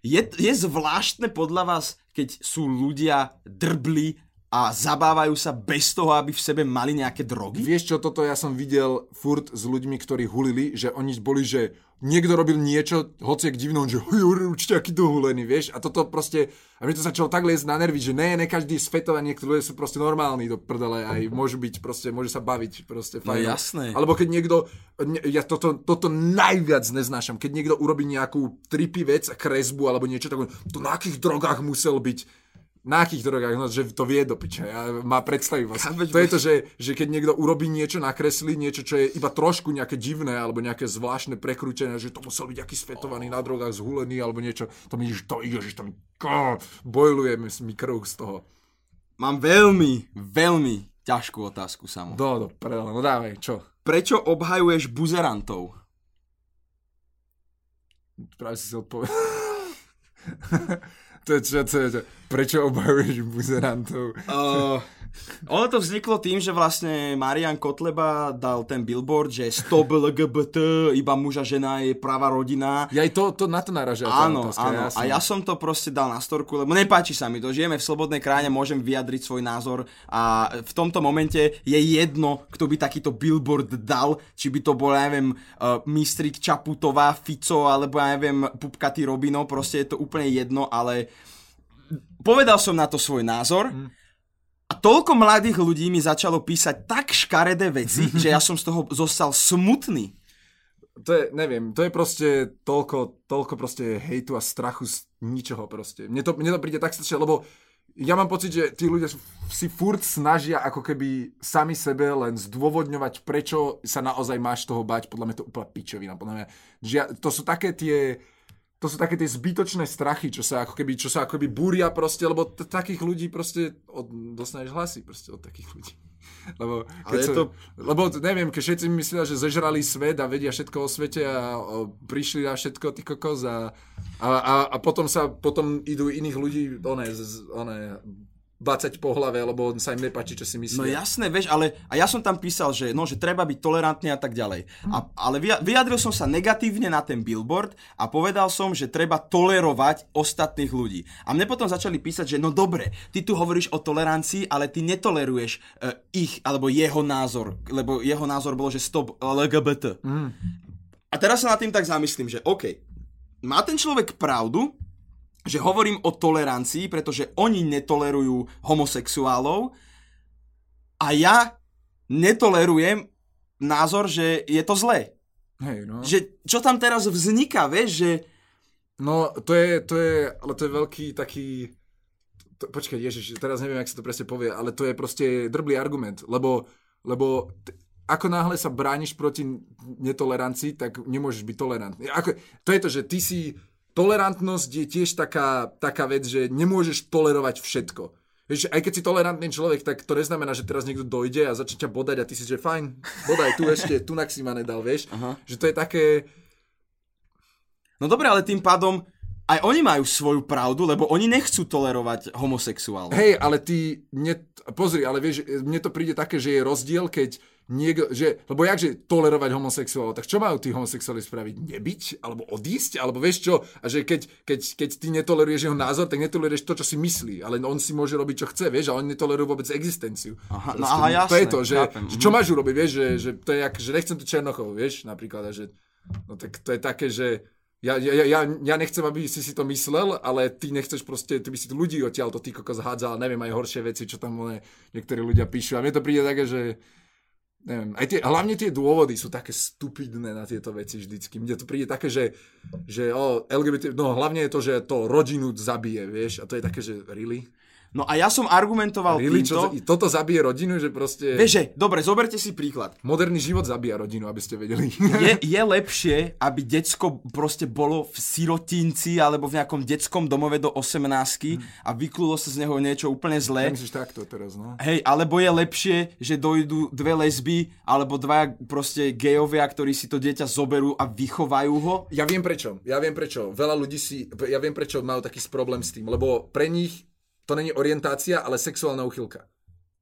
Speaker 1: je, je zvláštne podľa vás, keď sú ľudia drbli a zabávajú sa bez toho, aby v sebe mali nejaké drogy?
Speaker 2: Vieš čo, toto ja som videl furt s ľuďmi, ktorí hulili, že oni boli, že niekto robil niečo, hoci k divnom, že "Hej, určite aký dohulený, vieš, a toto proste, a mne to začalo tak liesť na nervy, že ne, ne každý je svetov a niektorí ľudia sú proste normálni do prdele, aj môžu byť proste, môže sa baviť proste
Speaker 1: No
Speaker 2: fajn.
Speaker 1: jasné.
Speaker 2: Alebo keď niekto, ja toto, toto najviac neznášam, keď niekto urobí nejakú trippy vec, kresbu alebo niečo, tak to na akých drogách musel byť, na akých drogách, no, že to vie do piče, ja, má predstavivosť.
Speaker 1: Chápeš,
Speaker 2: To je to, že, že keď niekto urobí niečo, nakreslí niečo, čo je iba trošku nejaké divné, alebo nejaké zvláštne prekrútené, že to musel byť aký svetovaný na drogách, zhulený, alebo niečo, to mi, to ide, že ko, bojluje mi krv z toho.
Speaker 1: Mám veľmi, veľmi ťažkú otázku samo.
Speaker 2: Do, do, prele, no dávaj, čo?
Speaker 1: Prečo obhajuješ buzerantov?
Speaker 2: Práve si si odpovedal. to je čo, to je čo. Prečo obhajuješ buzerantov?
Speaker 1: Uh, ono to vzniklo tým, že vlastne Marian Kotleba dal ten billboard, že stop LGBT, iba muž a žena je práva rodina.
Speaker 2: Ja aj to, to na to naražia.
Speaker 1: Áno,
Speaker 2: otázka,
Speaker 1: áno.
Speaker 2: jasné.
Speaker 1: A ja som to proste dal na storku, lebo nepáči sa mi to. Žijeme v slobodnej krajine, môžem vyjadriť svoj názor a v tomto momente je jedno, kto by takýto billboard dal, či by to bol, ja neviem, uh, Mistrik Čaputová, Fico, alebo ja neviem, Pupkatý Robino, proste je to úplne jedno, ale povedal som na to svoj názor a toľko mladých ľudí mi začalo písať tak škaredé veci, že ja som z toho zostal smutný.
Speaker 2: To je, neviem, to je proste toľko, toľko proste hejtu a strachu z ničoho proste. Mne to, mne to príde tak strašne, lebo ja mám pocit, že tí ľudia si furt snažia ako keby sami sebe len zdôvodňovať, prečo sa naozaj máš toho bať. Podľa mňa to úplne pičovina. Podľa mňa, že ja, to sú také tie to sú také tie zbytočné strachy, čo sa ako keby, čo sa ako keby búria proste, lebo t- takých ľudí proste od, dostaneš hlasy proste od takých ľudí. Lebo, keď
Speaker 1: Ale je
Speaker 2: sa,
Speaker 1: to-
Speaker 2: lebo neviem, keď všetci myslia, že zežrali svet a vedia všetko o svete a o, prišli na všetko, ty kokos a, a, a, a potom sa, potom idú iných ľudí, one, one bacať po hlave, lebo sa im nepáči, čo si
Speaker 1: No
Speaker 2: myslia.
Speaker 1: jasné, vieš, ale a ja som tam písal, že, no, že treba byť tolerantný a tak ďalej. A, ale vyja- vyjadril som sa negatívne na ten billboard a povedal som, že treba tolerovať ostatných ľudí. A mne potom začali písať, že no dobre, ty tu hovoríš o tolerancii, ale ty netoleruješ uh, ich alebo jeho názor, lebo jeho názor bolo, že stop LGBT. A teraz sa nad tým tak zamyslím, že OK, má ten človek pravdu, že hovorím o tolerancii, pretože oni netolerujú homosexuálov a ja netolerujem názor, že je to zlé.
Speaker 2: Hej, no.
Speaker 1: Že čo tam teraz vzniká, vieš, že
Speaker 2: No, to je, to je, ale to je veľký taký... To, počkaj, ježiš, teraz neviem, jak sa to presne povie, ale to je proste drblý argument, lebo, lebo t- ako náhle sa brániš proti netolerancii, tak nemôžeš byť tolerantný. Ako, to je to, že ty si... Tolerantnosť je tiež taká, taká vec, že nemôžeš tolerovať všetko. Vieš, aj keď si tolerantný človek, tak to neznamená, že teraz niekto dojde a začne ťa bodať a ty si, že fajn, bodaj tu ešte, tu si ma nedal, vieš.
Speaker 1: Aha.
Speaker 2: Že to je také...
Speaker 1: no dobre, ale tým pádom aj oni majú svoju pravdu, lebo oni nechcú tolerovať homosexuálov.
Speaker 2: Hej, ale ty, mne, pozri, ale vieš, mne to príde také, že je rozdiel, keď niekto, že, lebo jakže tolerovať homosexuálov, tak čo majú tí homosexuáli spraviť? Nebyť? Alebo odísť? Alebo vieš čo? A že keď, keď, keď ty netoleruješ jeho názor, tak netoleruješ to, čo si myslí, ale on si môže robiť, čo chce, vieš, a oni netolerujú vôbec existenciu.
Speaker 1: Aha, no
Speaker 2: Proste,
Speaker 1: aha,
Speaker 2: To
Speaker 1: jasné,
Speaker 2: je to, že,
Speaker 1: chápem,
Speaker 2: že čo máš urobiť, vieš, že, že to je jak, že nechcem tu Černochov, vieš, napríklad, a že, no tak to je také, že ja, ja, ja, ja nechcem, aby si si to myslel, ale ty nechceš proste, ty by si tu ľudí odtiaľ to ty kokos hádzal, neviem, aj horšie veci, čo tam one, niektorí ľudia píšu. A mne to príde také, že neviem, aj tie, hlavne tie dôvody sú také stupidné na tieto veci vždycky. Mne to príde také, že, že o, LGBT, no hlavne je to, že to rodinu zabije, vieš, a to je také, že really?
Speaker 1: No a ja som argumentoval
Speaker 2: Really?
Speaker 1: týmto...
Speaker 2: Čo, toto zabije rodinu, že proste...
Speaker 1: Vieš, že, dobre, zoberte si príklad.
Speaker 2: Moderný život zabíja rodinu, aby ste vedeli.
Speaker 1: Je, je lepšie, aby decko proste bolo v sirotinci alebo v nejakom detskom domove do 18 a vyklulo sa z neho niečo úplne zlé.
Speaker 2: Myslíš takto teraz, no?
Speaker 1: Hej, alebo je lepšie, že dojdú dve lesby alebo dva proste gejovia, ktorí si to dieťa zoberú a vychovajú ho.
Speaker 2: Ja viem prečo. Ja viem prečo. Veľa ľudí si... Ja viem prečo majú taký problém s tým. Lebo pre nich to není orientácia, ale sexuálna uchylka.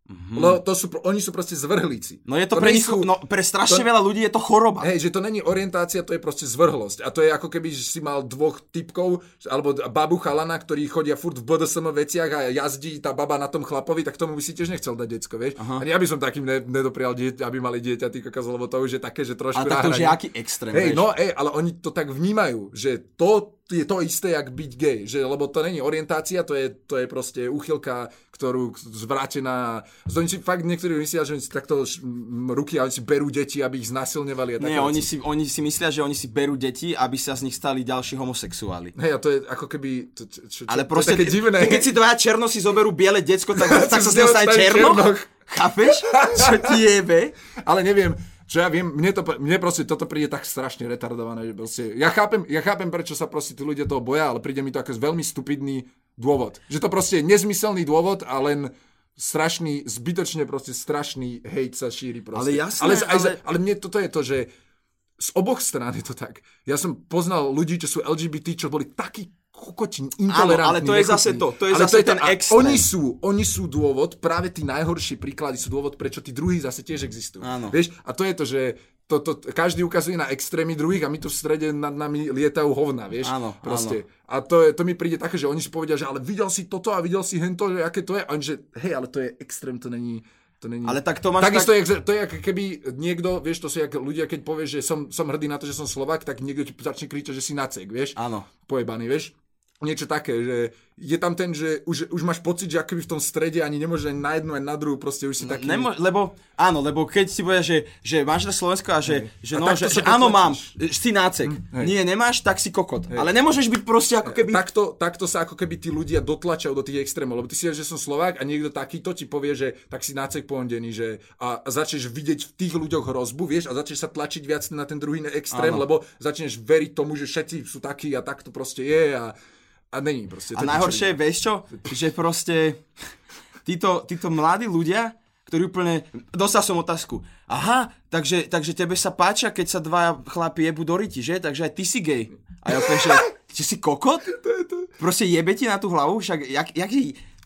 Speaker 2: Mm-hmm. Lebo to sú, oni sú proste zvrhlíci.
Speaker 1: No je to,
Speaker 2: To
Speaker 1: pre nich,
Speaker 2: sú-
Speaker 1: no pre strašne
Speaker 2: to-
Speaker 1: veľa ľudí je to choroba.
Speaker 2: Hej, že to není orientácia, to je proste zvrhlosť. A to je ako keby si mal dvoch typkov, alebo babu chalana, ktorí chodia furt v BDSM veciach a jazdí tá baba na tom chlapovi, tak tomu by si tiež nechcel dať decko, vieš? Aha. A ja by som takým ne, nedoprial, dieťa, aby mali dieťa, ty kokos, lebo to už je také, že trošku
Speaker 1: Ale tak to už je aký extrém,
Speaker 2: Hej, no ej, ale oni to tak vnímajú, že to je to isté, jak byť gay, že, lebo to není orientácia, to je, to je proste úchylka, ktorú zvrátená, oni si fakt niektorí myslia, že oni si takto ruky a oni si berú deti, aby ich znasilňovali a
Speaker 1: Nie, oni si, oni si myslia, že oni si berú deti, aby sa z nich stali ďalší homosexuáli.
Speaker 2: Hej, a to je ako keby, to, čo, čo,
Speaker 1: Ale
Speaker 2: to
Speaker 1: proste,
Speaker 2: je také divné.
Speaker 1: keď si dvaja černo si zoberú biele decko, tak, tak sa z neho stane
Speaker 2: stane
Speaker 1: černo?
Speaker 2: černoch.
Speaker 1: Chápeš? Čo ti jebe?
Speaker 2: Ale neviem, čo ja viem, mne, to, mne proste toto príde tak strašne retardované, že proste, ja chápem, ja chápem, prečo sa proste tí ľudia toho boja, ale príde mi to ako veľmi stupidný dôvod. Že to proste je nezmyselný dôvod a len strašný, zbytočne proste strašný hejt sa šíri proste.
Speaker 1: Ale jasné,
Speaker 2: ale, aj,
Speaker 1: ale-
Speaker 2: ale mne toto je to, že z oboch strán je to tak. Ja som poznal ľudí, čo sú LGBT, čo boli takí kokoti, intolerantní.
Speaker 1: ale to je
Speaker 2: nechutní.
Speaker 1: zase to, to je
Speaker 2: Ale
Speaker 1: zase ten
Speaker 2: a
Speaker 1: extrém.
Speaker 2: Oni sú, oni sú dôvod, práve tí najhorší príklady sú dôvod, prečo tí druhí zase tiež existujú.
Speaker 1: Áno.
Speaker 2: Vieš, a to je to, že to, to, každý ukazuje na extrémy druhých a my tu v strede nad nami lietajú hovna, vieš?
Speaker 1: Áno,
Speaker 2: proste. A to, je, to mi príde také, že oni si povedia, že ale videl si toto a videl si hento, že aké to je. A oni, že hej, ale to je extrém, to není... To není...
Speaker 1: Ale tak to máš
Speaker 2: Takisto
Speaker 1: tak-
Speaker 2: je, to je keby niekto, vieš, to sú jak ľudia, keď povieš, že som, som hrdý na to, že som Slovak, tak niekto ti začne kričať, že si nacek, vieš?
Speaker 1: Áno.
Speaker 2: Pojebaný, vieš? Niečo také, že je tam ten, že už, už máš pocit, že akoby v tom strede ani nemôže ani na jednu, ani na druhú, proste už si taký...
Speaker 1: Nemo, lebo, áno, lebo keď si povieš, že, že máš na Slovensko a že, že,
Speaker 2: A
Speaker 1: no, že, že áno, mám, si nácek.
Speaker 2: hej.
Speaker 1: Nie, nemáš, tak si kokot. Ale nemôžeš byť proste ako keby...
Speaker 2: Takto, takto sa ako keby tí ľudia dotlačajú do tých extrémov, lebo ty si že som Slovák a niekto takýto ti povie, že tak si nácek pondený, že a, a začneš vidieť v tých ľuďoch hrozbu, vieš, a začneš sa tlačiť viac na ten druhý extrém,
Speaker 1: Áno.
Speaker 2: lebo začneš veriť tomu, že všetci sú takí a tak to proste je a, a není proste.
Speaker 1: A najhoršie je, vieš čo? Že proste títo, títo mladí ľudia, ktorí úplne... Dostal som otázku. Aha, takže, takže tebe sa páčia, keď sa dva chlapi jebu do riti, že? Takže aj ty si gay. A ja úplne, že... Či si kokot? Proste jebe ti na tú hlavu? Však jak, jak,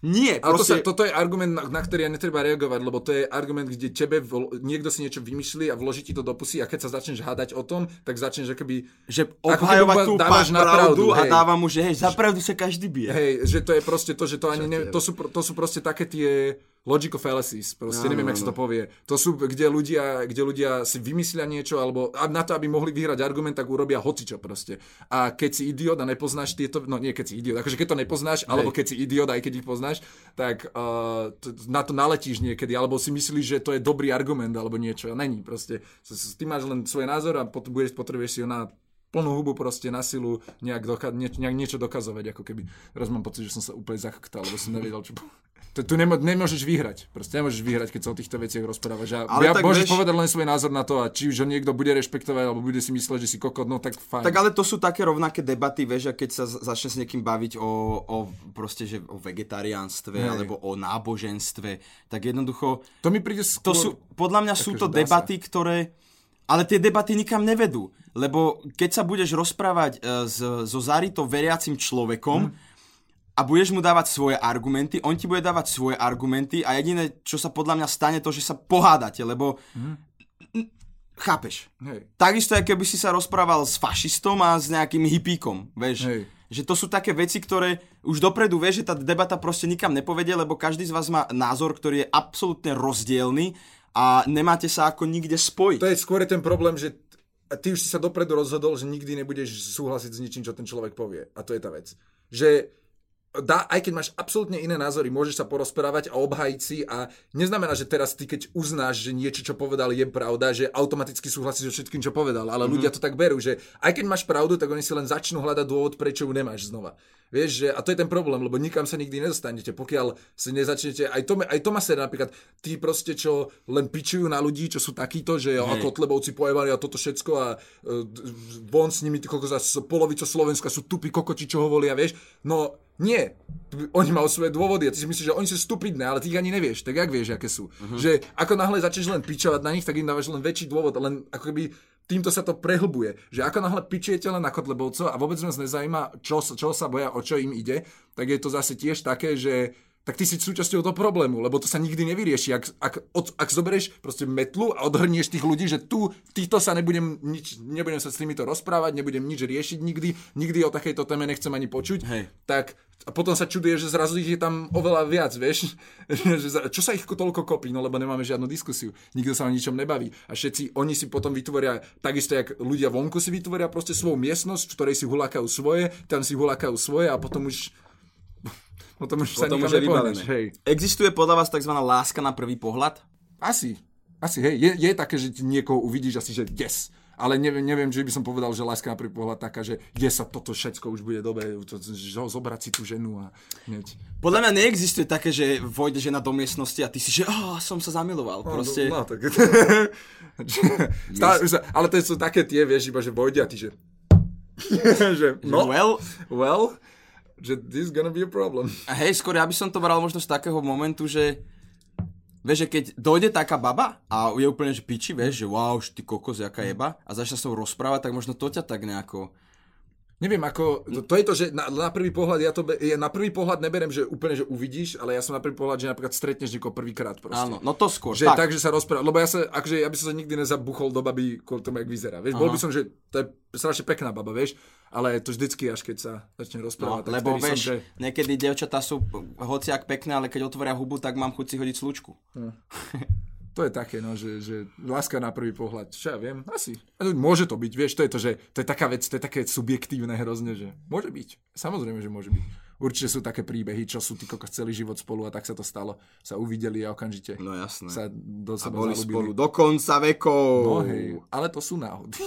Speaker 1: Nie,
Speaker 2: Ale to sa,
Speaker 1: proste...
Speaker 2: toto je argument, na, na ktorý ja netreba reagovať, lebo to je argument, kde tebe vl- niekto si niečo vymyslí a vloží ti to do pusy a keď sa začneš hádať o tom, tak začneš akoby...
Speaker 1: že obhajovať tú
Speaker 2: dávaš na pravdu,
Speaker 1: a
Speaker 2: hej.
Speaker 1: dáva mu, že hej, za pravdu sa každý bije.
Speaker 2: Hej, že to je proste to, že to ani ne, to sú, to sú proste také tie logical fallacies, proste
Speaker 1: Áno,
Speaker 2: neviem, jak sa to povie. To sú, kde ľudia, kde ľudia si vymyslia niečo, alebo na to, aby mohli vyhrať argument, tak urobia hocičo proste. A keď si idiot a nepoznáš tieto, no nie keď si idiot, akože keď to nepoznáš, alebo keď si idiot, aj keď ich poznáš, tak uh, na to naletíš niekedy, alebo si myslíš, že to je dobrý argument, alebo niečo. A není proste. Ty máš len svoj názor a potom budeš, potrebuješ si ho na plnú hubu proste na silu nejak, doka- nie, nejak niečo dokazovať, ako keby. Teraz mám pocit, že som sa úplne zachktal, lebo som nevedel, čo... po- Tu, nemo, nemôžeš vyhrať. Proste nemôžeš vyhrať, keď sa o týchto veciach rozprávaš. A
Speaker 1: Ale
Speaker 2: ja,
Speaker 1: tak
Speaker 2: môžeš
Speaker 1: vieš-
Speaker 2: povedať len svoj názor na to a či už ho niekto bude rešpektovať alebo bude si mysleť, že si kokot, no tak fajn.
Speaker 1: Tak ale to sú také rovnaké debaty, vieš, a keď sa začne s niekým baviť o, o proste, že o vegetariánstve
Speaker 2: Hej.
Speaker 1: alebo o náboženstve, tak jednoducho,
Speaker 2: to mi príde skôr...
Speaker 1: to sú, podľa mňa sú to
Speaker 2: dá sa.
Speaker 1: debaty, ktoré, ale tie debaty nikam nevedú, lebo keď sa budeš rozprávať e, s, so Zarito veriacim človekom,
Speaker 2: Mhm.
Speaker 1: A budeš mu dávať svoje argumenty, on ti bude dávať svoje argumenty a jediné, čo sa podľa mňa stane, to, že sa pohádate, lebo n- chápeš.
Speaker 2: Hej.
Speaker 1: Takisto, ako keby si sa rozprával s fašistom a s nejakým hippíkom, vieš.
Speaker 2: Hej.
Speaker 1: Že to sú také veci, ktoré už dopredu vieš, že tá debata proste nikam nepovedie, lebo každý z vás má názor, ktorý je absolútne rozdielny a nemáte sa ako nikde spojiť.
Speaker 2: To je skôr ten problém, že ty už si sa dopredu rozhodol, že nikdy nebudeš súhlasiť s ničím, čo ten človek povie. A to je tá vec. Že dá, aj keď máš absolútne iné názory, môžeš sa porozprávať a obhajiť si a neznamená, že teraz ty keď uznáš, že niečo, čo povedal je pravda, že automaticky súhlasíš so všetkým, čo povedal, ale mm-hmm. ľudia to tak berú, že aj keď máš pravdu, tak oni si len začnú hľadať dôvod, prečo ju nemáš znova. Vieš, že, a to je ten problém, lebo nikam sa nikdy nedostanete, pokiaľ si nezačnete, aj to, aj to má sa napríklad, tí proste, čo len pičujú na ľudí, čo sú takíto, že jo, ako Kotlebovci pojebali a toto všetko a uh, von s nimi, ty kokos, polovica Slovenska sú tupí kokoti, čo ho volia, vieš, no nie, oni majú svoje dôvody a ty si myslíš, že oni sú stupidné, ale ty ich ani nevieš, tak jak vieš, aké sú. Uh-huh. Že ako náhle začneš len pičovať na nich, tak im dávaš len väčší dôvod, len ako keby týmto sa to prehlbuje. Že ako náhle pičujete len na Kotlebovcov a vôbec nás nezajíma, čo, čo sa boja, o čo im ide, tak je to zase tiež také, že tak ty si súčasťou toho problému, lebo to sa nikdy nevyrieši. Ak, ak, od, ak zoberieš proste metlu a odhrnieš tých ľudí, že tu, týchto sa nebudem, nič, nebudem sa s týmito rozprávať, nebudem nič riešiť nikdy, nikdy o takejto téme nechcem ani počuť,
Speaker 1: Hej.
Speaker 2: tak a potom sa čuduje, že zrazu ich je tam oveľa viac, vieš? Čo sa ich toľko kopí, no lebo nemáme žiadnu diskusiu. Nikto sa o ničom nebaví. A všetci, oni si potom vytvoria, takisto jak ľudia vonku si vytvoria proste svoju miestnosť, v ktorej si hulákajú svoje, tam si hulákajú svoje a potom už potom už sa
Speaker 1: Potom už je vybavené.
Speaker 2: Hej.
Speaker 1: Existuje podľa vás tzv. láska na prvý pohľad?
Speaker 2: Asi. Asi, hej. Je, je také, že niekoho uvidíš asi, že yes. Ale neviem, neviem, že by som povedal, že láska na prvý pohľad taká, že je sa toto všetko už bude dobre, to, že zobrať si tú ženu a hneď.
Speaker 1: Podľa mňa neexistuje také, že vojde žena do miestnosti a ty si, že oh, som sa zamiloval. Proste,
Speaker 2: No, no, tak... Stále, sa, ale to sú také tie, vieš, iba, že vojde a ty, že... že no,
Speaker 1: well,
Speaker 2: well, že this is gonna be a problem.
Speaker 1: A hej, skôr ja by som to bral možno z takého momentu, že Vieš, že keď dojde taká baba a je úplne, že piči, vieš, že wow, ty kokos, jaká jeba a začne sa rozprávať, tak možno to ťa tak nejako...
Speaker 2: Neviem, ako, to, to je to, že na, na prvý pohľad, ja to, ja na prvý pohľad neberem, že úplne, že uvidíš, ale ja som na prvý pohľad, že napríklad stretneš niekoho prvýkrát proste.
Speaker 1: Áno, no to skôr,
Speaker 2: Že
Speaker 1: tak.
Speaker 2: tak, že sa rozpráva, lebo ja sa, akože ja by som sa nikdy nezabuchol do baby kvôli tomu, jak vyzerá. Vieš, bol by som, že to je strašne pekná baba, vieš, ale to vždycky až keď sa začne
Speaker 1: No,
Speaker 2: rozprávať. tak
Speaker 1: lebo vieš,
Speaker 2: som, že...
Speaker 1: niekedy dievčatá sú hociak pekné, ale keď otvoria hubu, tak mám chuť si hodiť slučku.
Speaker 2: To je také, no, že, že láska na prvý pohľad. Čo ja viem, asi. Ale Môže to byť, vieš, to je to, že to je taká vec, to je také subjektívne hrozne, že môže byť. Samozrejme, že môže byť. Určite sú také príbehy, čo sú ty kokos celý život spolu a tak sa to stalo. Sa uvideli a okamžite
Speaker 1: No jasné.
Speaker 2: sa do
Speaker 1: A
Speaker 2: seba
Speaker 1: boli
Speaker 2: zalúbili.
Speaker 1: spolu do konca vekov.
Speaker 2: No hej, ale to sú náhody.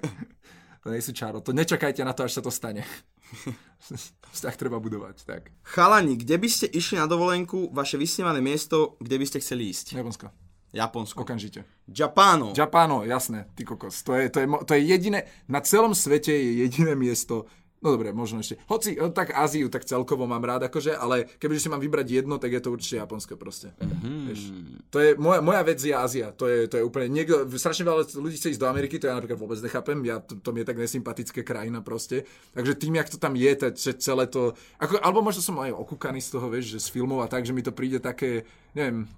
Speaker 2: to nie sú čaro. To nečakajte na to, až sa to stane. Vzťah treba budovať, tak.
Speaker 1: Chalani, kde by ste išli na dovolenku, vaše vysnívané miesto, kde by ste chceli ísť?
Speaker 2: Japonsko.
Speaker 1: Japonsko.
Speaker 2: Okamžite.
Speaker 1: Japáno.
Speaker 2: Japáno, jasné, ty kokos. To je, to, je, to je jediné, na celom svete je jediné miesto, No dobre, možno ešte. Hoci, eh, tak Áziu tak celkovo mám rád, akože, ale kebyže si mám vybrať jedno, tak je to určite Japonsko proste. Mm-hmm. Vieš, to je, moja, moja vec je Ázia. To je, to je úplne, niekto, strašne veľa ľudí chce ísť do Ameriky, to ja napríklad vôbec nechápem, ja, to, to mi je tak nesympatická krajina proste. Takže tým, jak to tam je, to, celé to, ako, alebo možno som aj okúkaný z toho, vieš, že z filmov a tak, že mi to príde také, neviem,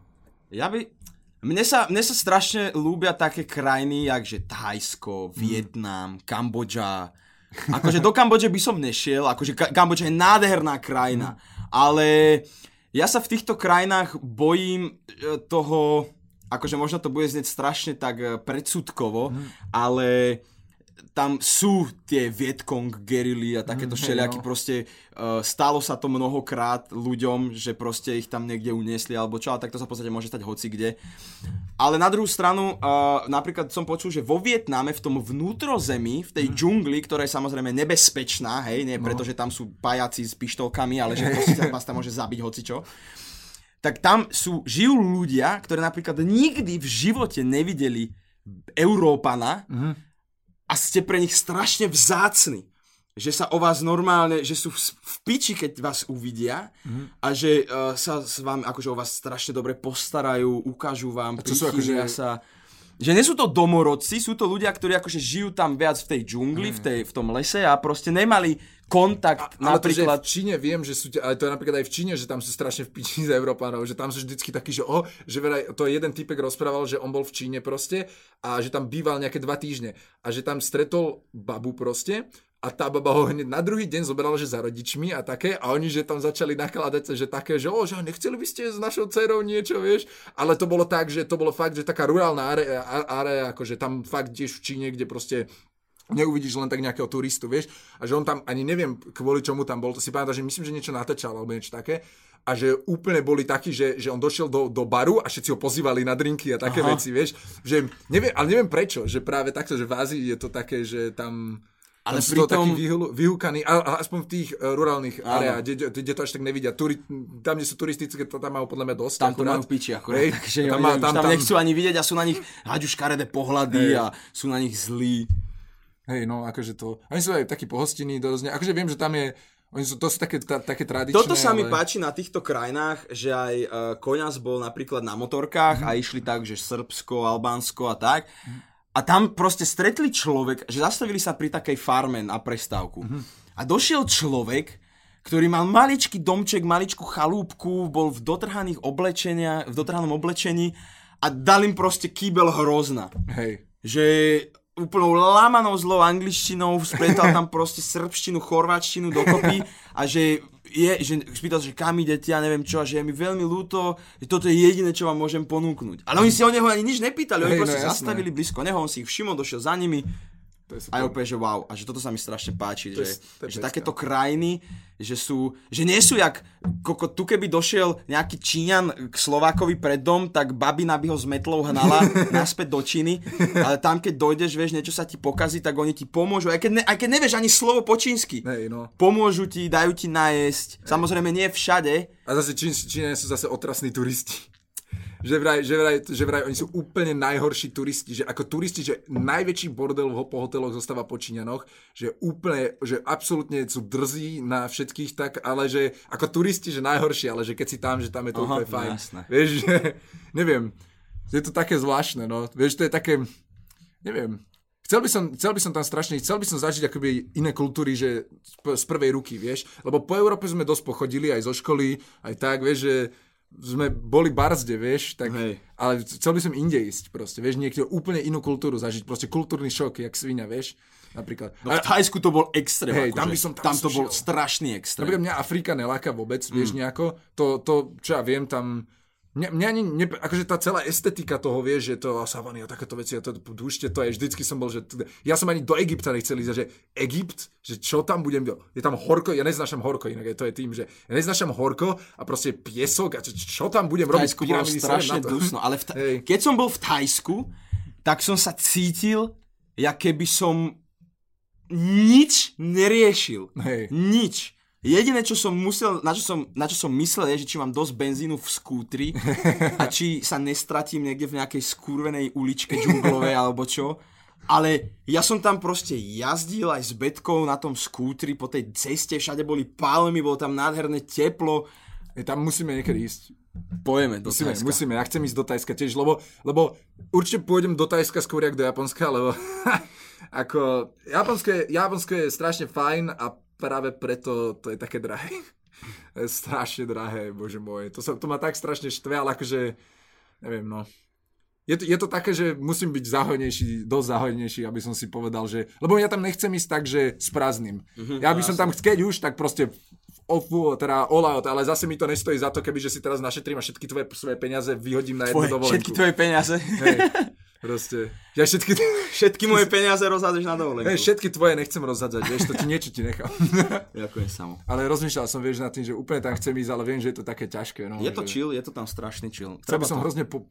Speaker 1: Ja by... Mne sa, mne sa strašne ľúbia také krajiny, jak že Thajsko, Vietnam, Kambodža. Akože do Kambodže by som nešiel, akože Ka- Kambodža je nádherná krajina, ale ja sa v týchto krajinách bojím e, toho, akože možno to bude znieť strašne tak e, predsudkovo, ale tam sú tie Vietkong gerily a takéto všelijaky,
Speaker 2: no.
Speaker 1: proste uh, stalo sa to mnohokrát ľuďom, že proste ich tam niekde uniesli alebo čo, ale tak to sa v podstate môže stať hoci kde. Ale na druhú stranu, uh, napríklad som počul, že vo Vietname, v tom vnútrozemí, v tej džungli, ktorá je samozrejme nebezpečná, hej, nie preto, že tam sú pajaci s pištolkami, ale že proste sa vás tam môže zabiť hocičo, tak tam sú, žijú ľudia, ktorí napríklad nikdy v živote nevideli Európana a ste pre nich strašne vzácni. Že sa o vás normálne, že sú v, v piči, keď vás uvidia a že uh, sa s vám akože o vás strašne dobre postarajú, ukážu vám,
Speaker 2: to sú akože-
Speaker 1: sa. Že nie sú to domorodci, sú to ľudia, ktorí akože žijú tam viac v tej džungli, v, tej, v tom lese a proste nemali kontakt
Speaker 2: Ale to, že
Speaker 1: napríklad...
Speaker 2: v Číne viem, že sú, ale to je napríklad aj v Číne, že tam sú strašne v piči z Európanov, že tam sú vždycky takí, že o, že veraj, to jeden typek rozprával, že on bol v Číne proste a že tam býval nejaké dva týždne a že tam stretol babu proste a tá baba ho hneď na druhý deň zobrala, že za rodičmi a také a oni, že tam začali nakladať že také, že o, že nechceli by ste s našou dcerou niečo, vieš, ale to bolo tak, že to bolo fakt, že taká rurálna area, area akože tam fakt tiež v Číne, kde proste neuvidíš len tak nejakého turistu, vieš, a že on tam, ani neviem kvôli čomu tam bol, to si pamätám, že myslím, že niečo natáčal alebo niečo také, a že úplne boli takí, že, že on došiel do, do baru a všetci ho pozývali na drinky a také
Speaker 1: Aha.
Speaker 2: veci, vieš, že neviem, ale neviem prečo, že práve takto, že v Ázii je to také, že tam...
Speaker 1: Ale
Speaker 2: tam
Speaker 1: pritom-
Speaker 2: takí vyhul- vyhúkaní, a, a aspoň v tých uh, rurálnych areách, kde, kde, to až tak nevidia. Turi, tam, kde sú turistické, to tam majú podľa mňa dosť.
Speaker 1: Tam to
Speaker 2: akurát.
Speaker 1: majú piči akurát,
Speaker 2: Hej,
Speaker 1: takže
Speaker 2: tam, má-
Speaker 1: tam, tam,
Speaker 2: tam-
Speaker 1: nechcú ani vidieť a sú na nich haďu škaredé pohľady
Speaker 2: Hej.
Speaker 1: a sú na nich zlí.
Speaker 2: Hej, no akože to... Oni sú aj takí pohostinní, dosť, akože viem, že tam je... Oni sú, to sú také, ta, také tradičné,
Speaker 1: Toto sa mi
Speaker 2: ale...
Speaker 1: páči na týchto krajinách, že aj uh, Koňas bol napríklad na motorkách
Speaker 2: Mhm.
Speaker 1: a išli tak, že Srbsko, Albánsko a tak. A tam proste stretli človek, že zastavili sa pri takej farme na prestávku.
Speaker 2: Mhm.
Speaker 1: A došiel človek, ktorý mal maličký domček, maličkú chalúbku, bol v dotrhaných oblečenia, v dotrhanom oblečení a dal im proste kýbel hrozna
Speaker 2: Hej.
Speaker 1: že úplnou lámanou zlou angličtinou spretal tam proste srbštinu, chorváčtinu dokopy a že je, že spýtal že kam idete, ja neviem čo, a že je mi veľmi ľúto, že toto je jediné, čo vám môžem ponúknuť. Ale oni si o neho ani nič nepýtali, oni
Speaker 2: Hej, no
Speaker 1: proste
Speaker 2: jasné.
Speaker 1: zastavili blízko neho, on si ich všimol, došiel za nimi
Speaker 2: To je
Speaker 1: a je
Speaker 2: super.
Speaker 1: úplne, že wow. A že toto sa mi strašne páči,
Speaker 2: To
Speaker 1: že,
Speaker 2: je
Speaker 1: že takéto krajiny, že sú, že nie sú jak, koko, tu keby došiel nejaký Číňan k Slovákovi pred dom, tak babina by ho s metlou hnala naspäť do Číny, ale tam keď dojdeš, vieš, niečo sa ti pokazí, tak oni ti pomôžu, aj keď, ne, aj keď nevieš ani slovo po čínsky.
Speaker 2: Hej, no.
Speaker 1: Pomôžu ti, dajú ti najesť, samozrejme nie všade,
Speaker 2: A zase Čín, Číňania sú zase otrasní turisti. Že vraj, že, vraj, že vraj oni sú úplne najhorší turisti, že ako turisti, že najväčší bordel po hoteloch zostáva po Číňanoch, že úplne, že absolútne sú drzí na všetkých tak, ale že ako turisti, že najhorší, ale že keď si tam, že tam je to
Speaker 1: Aha,
Speaker 2: úplne fajn.
Speaker 1: jasné.
Speaker 2: Vieš, že, neviem, je to také zvláštne, no. Vieš, to je také, neviem, Chcel by, som, chcel by som tam strašne, chcel by som zažiť akoby iné kultúry, že z prvej ruky, vieš. Lebo po Európe sme dosť pochodili, aj zo školy, aj tak, vieš, že sme boli barzde, vieš, tak,
Speaker 1: Hej.
Speaker 2: ale chcel by som inde ísť proste, vieš, niekde úplne inú kultúru zažiť, proste kultúrny šok, jak svinia, vieš, napríklad.
Speaker 1: no v Thajsku to bol extrém,
Speaker 2: Hej,
Speaker 1: akože.
Speaker 2: tam by som- tam
Speaker 1: tam to bol strašný extrém.
Speaker 2: Napríklad mňa Afrika neláka vôbec, vieš,
Speaker 1: Mm.
Speaker 2: nejako. To, to, čo ja viem, tam... Mňa, mňa ani, ne, akože tá celá estetika toho, vieš, že to savany a takéto veci, a to dušte, to je, vždycky som bol, že... Ja som ani do Egypta nechcel ísť, že Egypt, že čo tam budem, je tam horko, ja neznášam horko, inak je to je tým, že ja neznášam horko a proste piesok a čo, čo tam budem robiť?
Speaker 1: Bolo
Speaker 2: pyramídy,
Speaker 1: strašne dusno, ale ta-
Speaker 2: Hej.
Speaker 1: keď som bol v Thajsku, tak som sa cítil, ja keby som nič neriešil.
Speaker 2: Hej.
Speaker 1: Nič. Jediné, čo som musel, na čo som, na čo som myslel, je, že či mám dosť benzínu v skútri a či sa nestratím niekde v nejakej skurvenej uličke džunglovej alebo čo. Ale ja som tam proste jazdil aj s Betkou na tom skútri po tej ceste, všade boli palmy, bolo tam nádherné teplo.
Speaker 2: E, tam musíme niekedy ísť.
Speaker 1: Pojeme do
Speaker 2: Musíme,
Speaker 1: Thajska.
Speaker 2: musíme, ja chcem ísť do Tajska tiež, lebo, lebo určite pôjdem do Tajska skôr jak do Japonska, lebo ako Japonsko je, Japonsko je strašne fajn a práve preto to je také drahé. strašne drahé, bože môj. To, sa, to ma tak strašne štve, ale akože, neviem, no. Je to, je to také, že musím byť zahojnejší, dosť zahojnejší, aby som si povedal, že... Lebo ja tam nechcem ísť tak, že s prázdnym. Mm-hmm, ja by som tam, keď už, tak proste ofu, teda all out, ale zase mi to nestojí za to, keby že si teraz našetrím a všetky tvoje svoje peniaze vyhodím na jednu
Speaker 1: Tvoje,
Speaker 2: dovolenku.
Speaker 1: všetky tvoje peniaze.
Speaker 2: Hej, proste. Ja všetky,
Speaker 1: všetky moje peniaze rozhádeš na dovolenku.
Speaker 2: hej, všetky tvoje nechcem rozhadzať, vieš, to ti niečo ti nechám.
Speaker 1: Ďakujem samo.
Speaker 2: ale rozmýšľal som, vieš, nad tým, že úplne tam chcem ísť, ale viem, že je to také ťažké. No,
Speaker 1: Je to
Speaker 2: že...
Speaker 1: chill, je to tam strašný chill.
Speaker 2: Chcel by som
Speaker 1: to-
Speaker 2: hrozne po,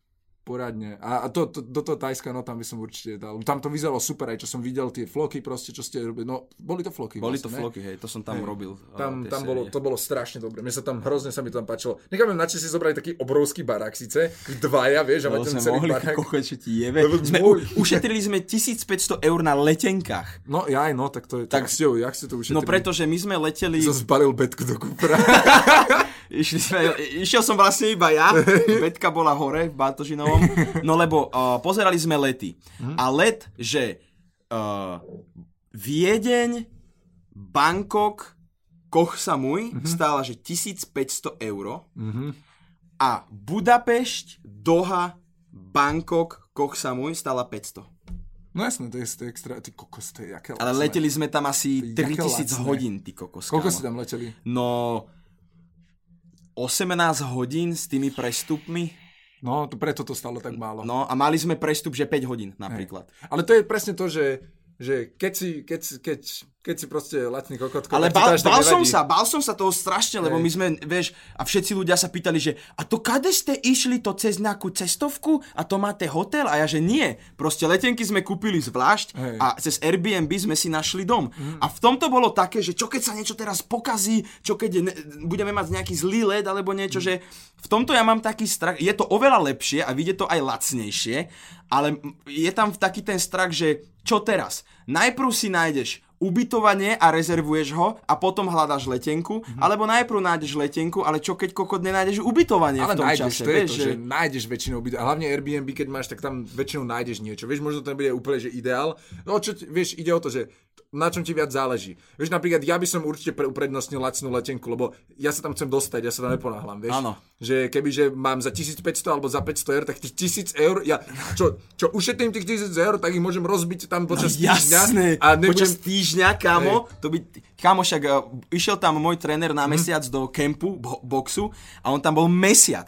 Speaker 2: poradne. A, a to, to, do toho Tajska, no tam by som určite dal. Tam to vyzeralo super, aj čo som videl, tie floky proste, čo ste robili. No, boli to floky.
Speaker 1: Boli to
Speaker 2: vlastne, ne?
Speaker 1: floky, hej, to som tam robil. uh,
Speaker 2: Tam,
Speaker 1: tie
Speaker 2: tam bolo,
Speaker 1: série.
Speaker 2: to bolo strašne dobre. Mne sa tam hrozne sa mi to tam páčilo. Necháme, na si zobrali taký obrovský barák síce, dvaja, vieš, a
Speaker 1: To
Speaker 2: máte ten celý
Speaker 1: mohli,
Speaker 2: barák.
Speaker 1: kokot, čo ti jebe. Sme, u, ušetrili sme 1500 eur na letenkách.
Speaker 2: No, ja aj, no, tak to je,
Speaker 1: Tak-
Speaker 2: tak ste, jak ste to ušetrili?
Speaker 1: No pretože my sme leteli,
Speaker 2: Som zbalil betku do kufra.
Speaker 1: išli sme, išiel som vlastne iba ja, Betka bola hore v Batožinovom, no lebo uh, pozerali sme lety. A let, že uh, Viedeň, Bangkok, Koh Samui stála, že 1500 eur a Budapešť, Doha, Bangkok, Koh Samui stála 500.
Speaker 2: No jasné, to je, to je extra, ty kokos, to je jaké
Speaker 1: Ale
Speaker 2: lacné.
Speaker 1: leteli sme tam asi
Speaker 2: To je jaké
Speaker 1: 3000
Speaker 2: lacné.
Speaker 1: hodín, ty kokos.
Speaker 2: Koľko si tam leteli?
Speaker 1: No, 18 hodín s tými prestupmi.
Speaker 2: No, to preto to stalo tak málo.
Speaker 1: No a mali sme prestup, že 5 hodín napríklad.
Speaker 2: Ale to je presne to, že, že keď, si, keď, keď, keď si proste lacný kokotko,
Speaker 1: Ale
Speaker 2: tak
Speaker 1: bál som sa, bál som sa toho strašne, lebo
Speaker 2: Hej.
Speaker 1: my sme, vieš, a všetci ľudia sa pýtali, že a to kade ste išli to cez nejakú cestovku a to máte hotel? A ja, že nie. Proste letenky sme kúpili zvlášť
Speaker 2: Hej.
Speaker 1: a cez Airbnb sme si našli dom. A v tomto bolo také, že čo keď sa niečo teraz pokazí, čo keď ne, budeme mať nejaký zlý led alebo niečo, že v tomto ja mám taký strach. Je to oveľa lepšie a vyjde to aj lacnejšie, ale je tam taký ten strach, že čo teraz? Najprv si nájdeš ubytovanie a rezervuješ ho a potom hľadáš letenku,
Speaker 2: Mhm.
Speaker 1: alebo najprv nájdeš letenku, ale čo keď kokot nenájdeš ubytovanie
Speaker 2: Ale
Speaker 1: v tom
Speaker 2: nájdeš,
Speaker 1: čase,
Speaker 2: to
Speaker 1: vieš,
Speaker 2: to,
Speaker 1: že...
Speaker 2: že nájdeš väčšinou byt. A hlavne Airbnb, keď máš, tak tam väčšinou nájdeš niečo. Vieš, možno to nebude úplne, že ideál. No čo, vieš, ide o to, že na čom ti viac záleží. Vieš, napríklad ja by som určite pre, uprednostnil lacnú letenku, lebo ja sa tam chcem dostať, ja sa tam neponáhľam, vieš.
Speaker 1: Áno.
Speaker 2: Že keby, že mám za 1500 alebo za 500 eur, tak tých 1000 eur, ja, čo, čo ušetrím tých 1000 eur, tak ich môžem rozbiť tam počas.
Speaker 1: No Jasné,
Speaker 2: A nebudem,
Speaker 1: počas týždňa, kámo, to by, kámo, však uh, išiel tam môj tréner na mesiac do kempu, bo, boxu a on tam bol mesiac.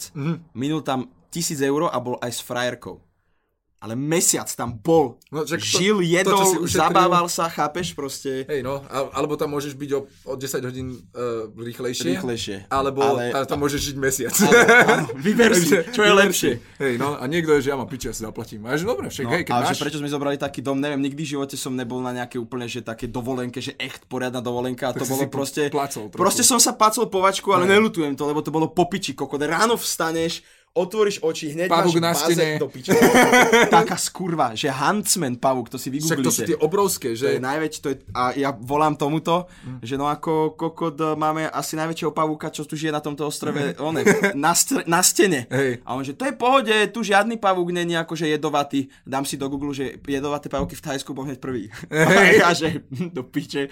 Speaker 1: Minul tam tisíc eur a bol aj s frajerkou. Ale mesiac tam bol.
Speaker 2: No, čak to-
Speaker 1: Žil,
Speaker 2: to,
Speaker 1: jedol,
Speaker 2: si ušetril-
Speaker 1: zabával sa, chápeš, proste
Speaker 2: Hej, no, alebo tam môžeš byť o, o 10 hodín uh, rýchlejšie.
Speaker 1: rýchlejšie.
Speaker 2: Alebo
Speaker 1: Ale-
Speaker 2: tam, tam môžeš žiť mesiac.
Speaker 1: áno, vyber si, čo je lepšie.
Speaker 2: Hej, no, a niekto je, že ja mám piči, ja si zaplatím. A že dobre, však,
Speaker 1: No,
Speaker 2: hej, keď
Speaker 1: a
Speaker 2: máš...
Speaker 1: že prečo sme zobrali taký dom, neviem, nikdy v živote som nebol na nejaké úplne, že také dovolenke, že echt poriadna dovolenka a to
Speaker 2: si
Speaker 1: bolo proste... proste som sa pacol po vačku, ale nelutujem to, lebo to bolo po piči, kokot. Ráno vstaneš, otvoríš oči, hneď
Speaker 2: Pavúk na
Speaker 1: máš bazén
Speaker 2: stene.
Speaker 1: do piče. Taká skurva, že Huntsman pavúk, to si
Speaker 2: Však to sú
Speaker 1: vygooglite.
Speaker 2: tie obrovské,
Speaker 1: To je
Speaker 2: že...
Speaker 1: najväčší, to je, a ja volám tomuto,
Speaker 2: Hm.
Speaker 1: že no ako kokot e, máme asi najväčšieho pavúka, čo tu žije na tomto ostrove,
Speaker 2: Hm.
Speaker 1: one, na, stre, na stene.
Speaker 2: Hej.
Speaker 1: A on že to je pohode, tu žiadny pavúk není akože jedovatý. Dám si do Google, že jedovaté pavúky v Thajsku bol hneď prvý.
Speaker 2: Hej.
Speaker 1: A že do piče.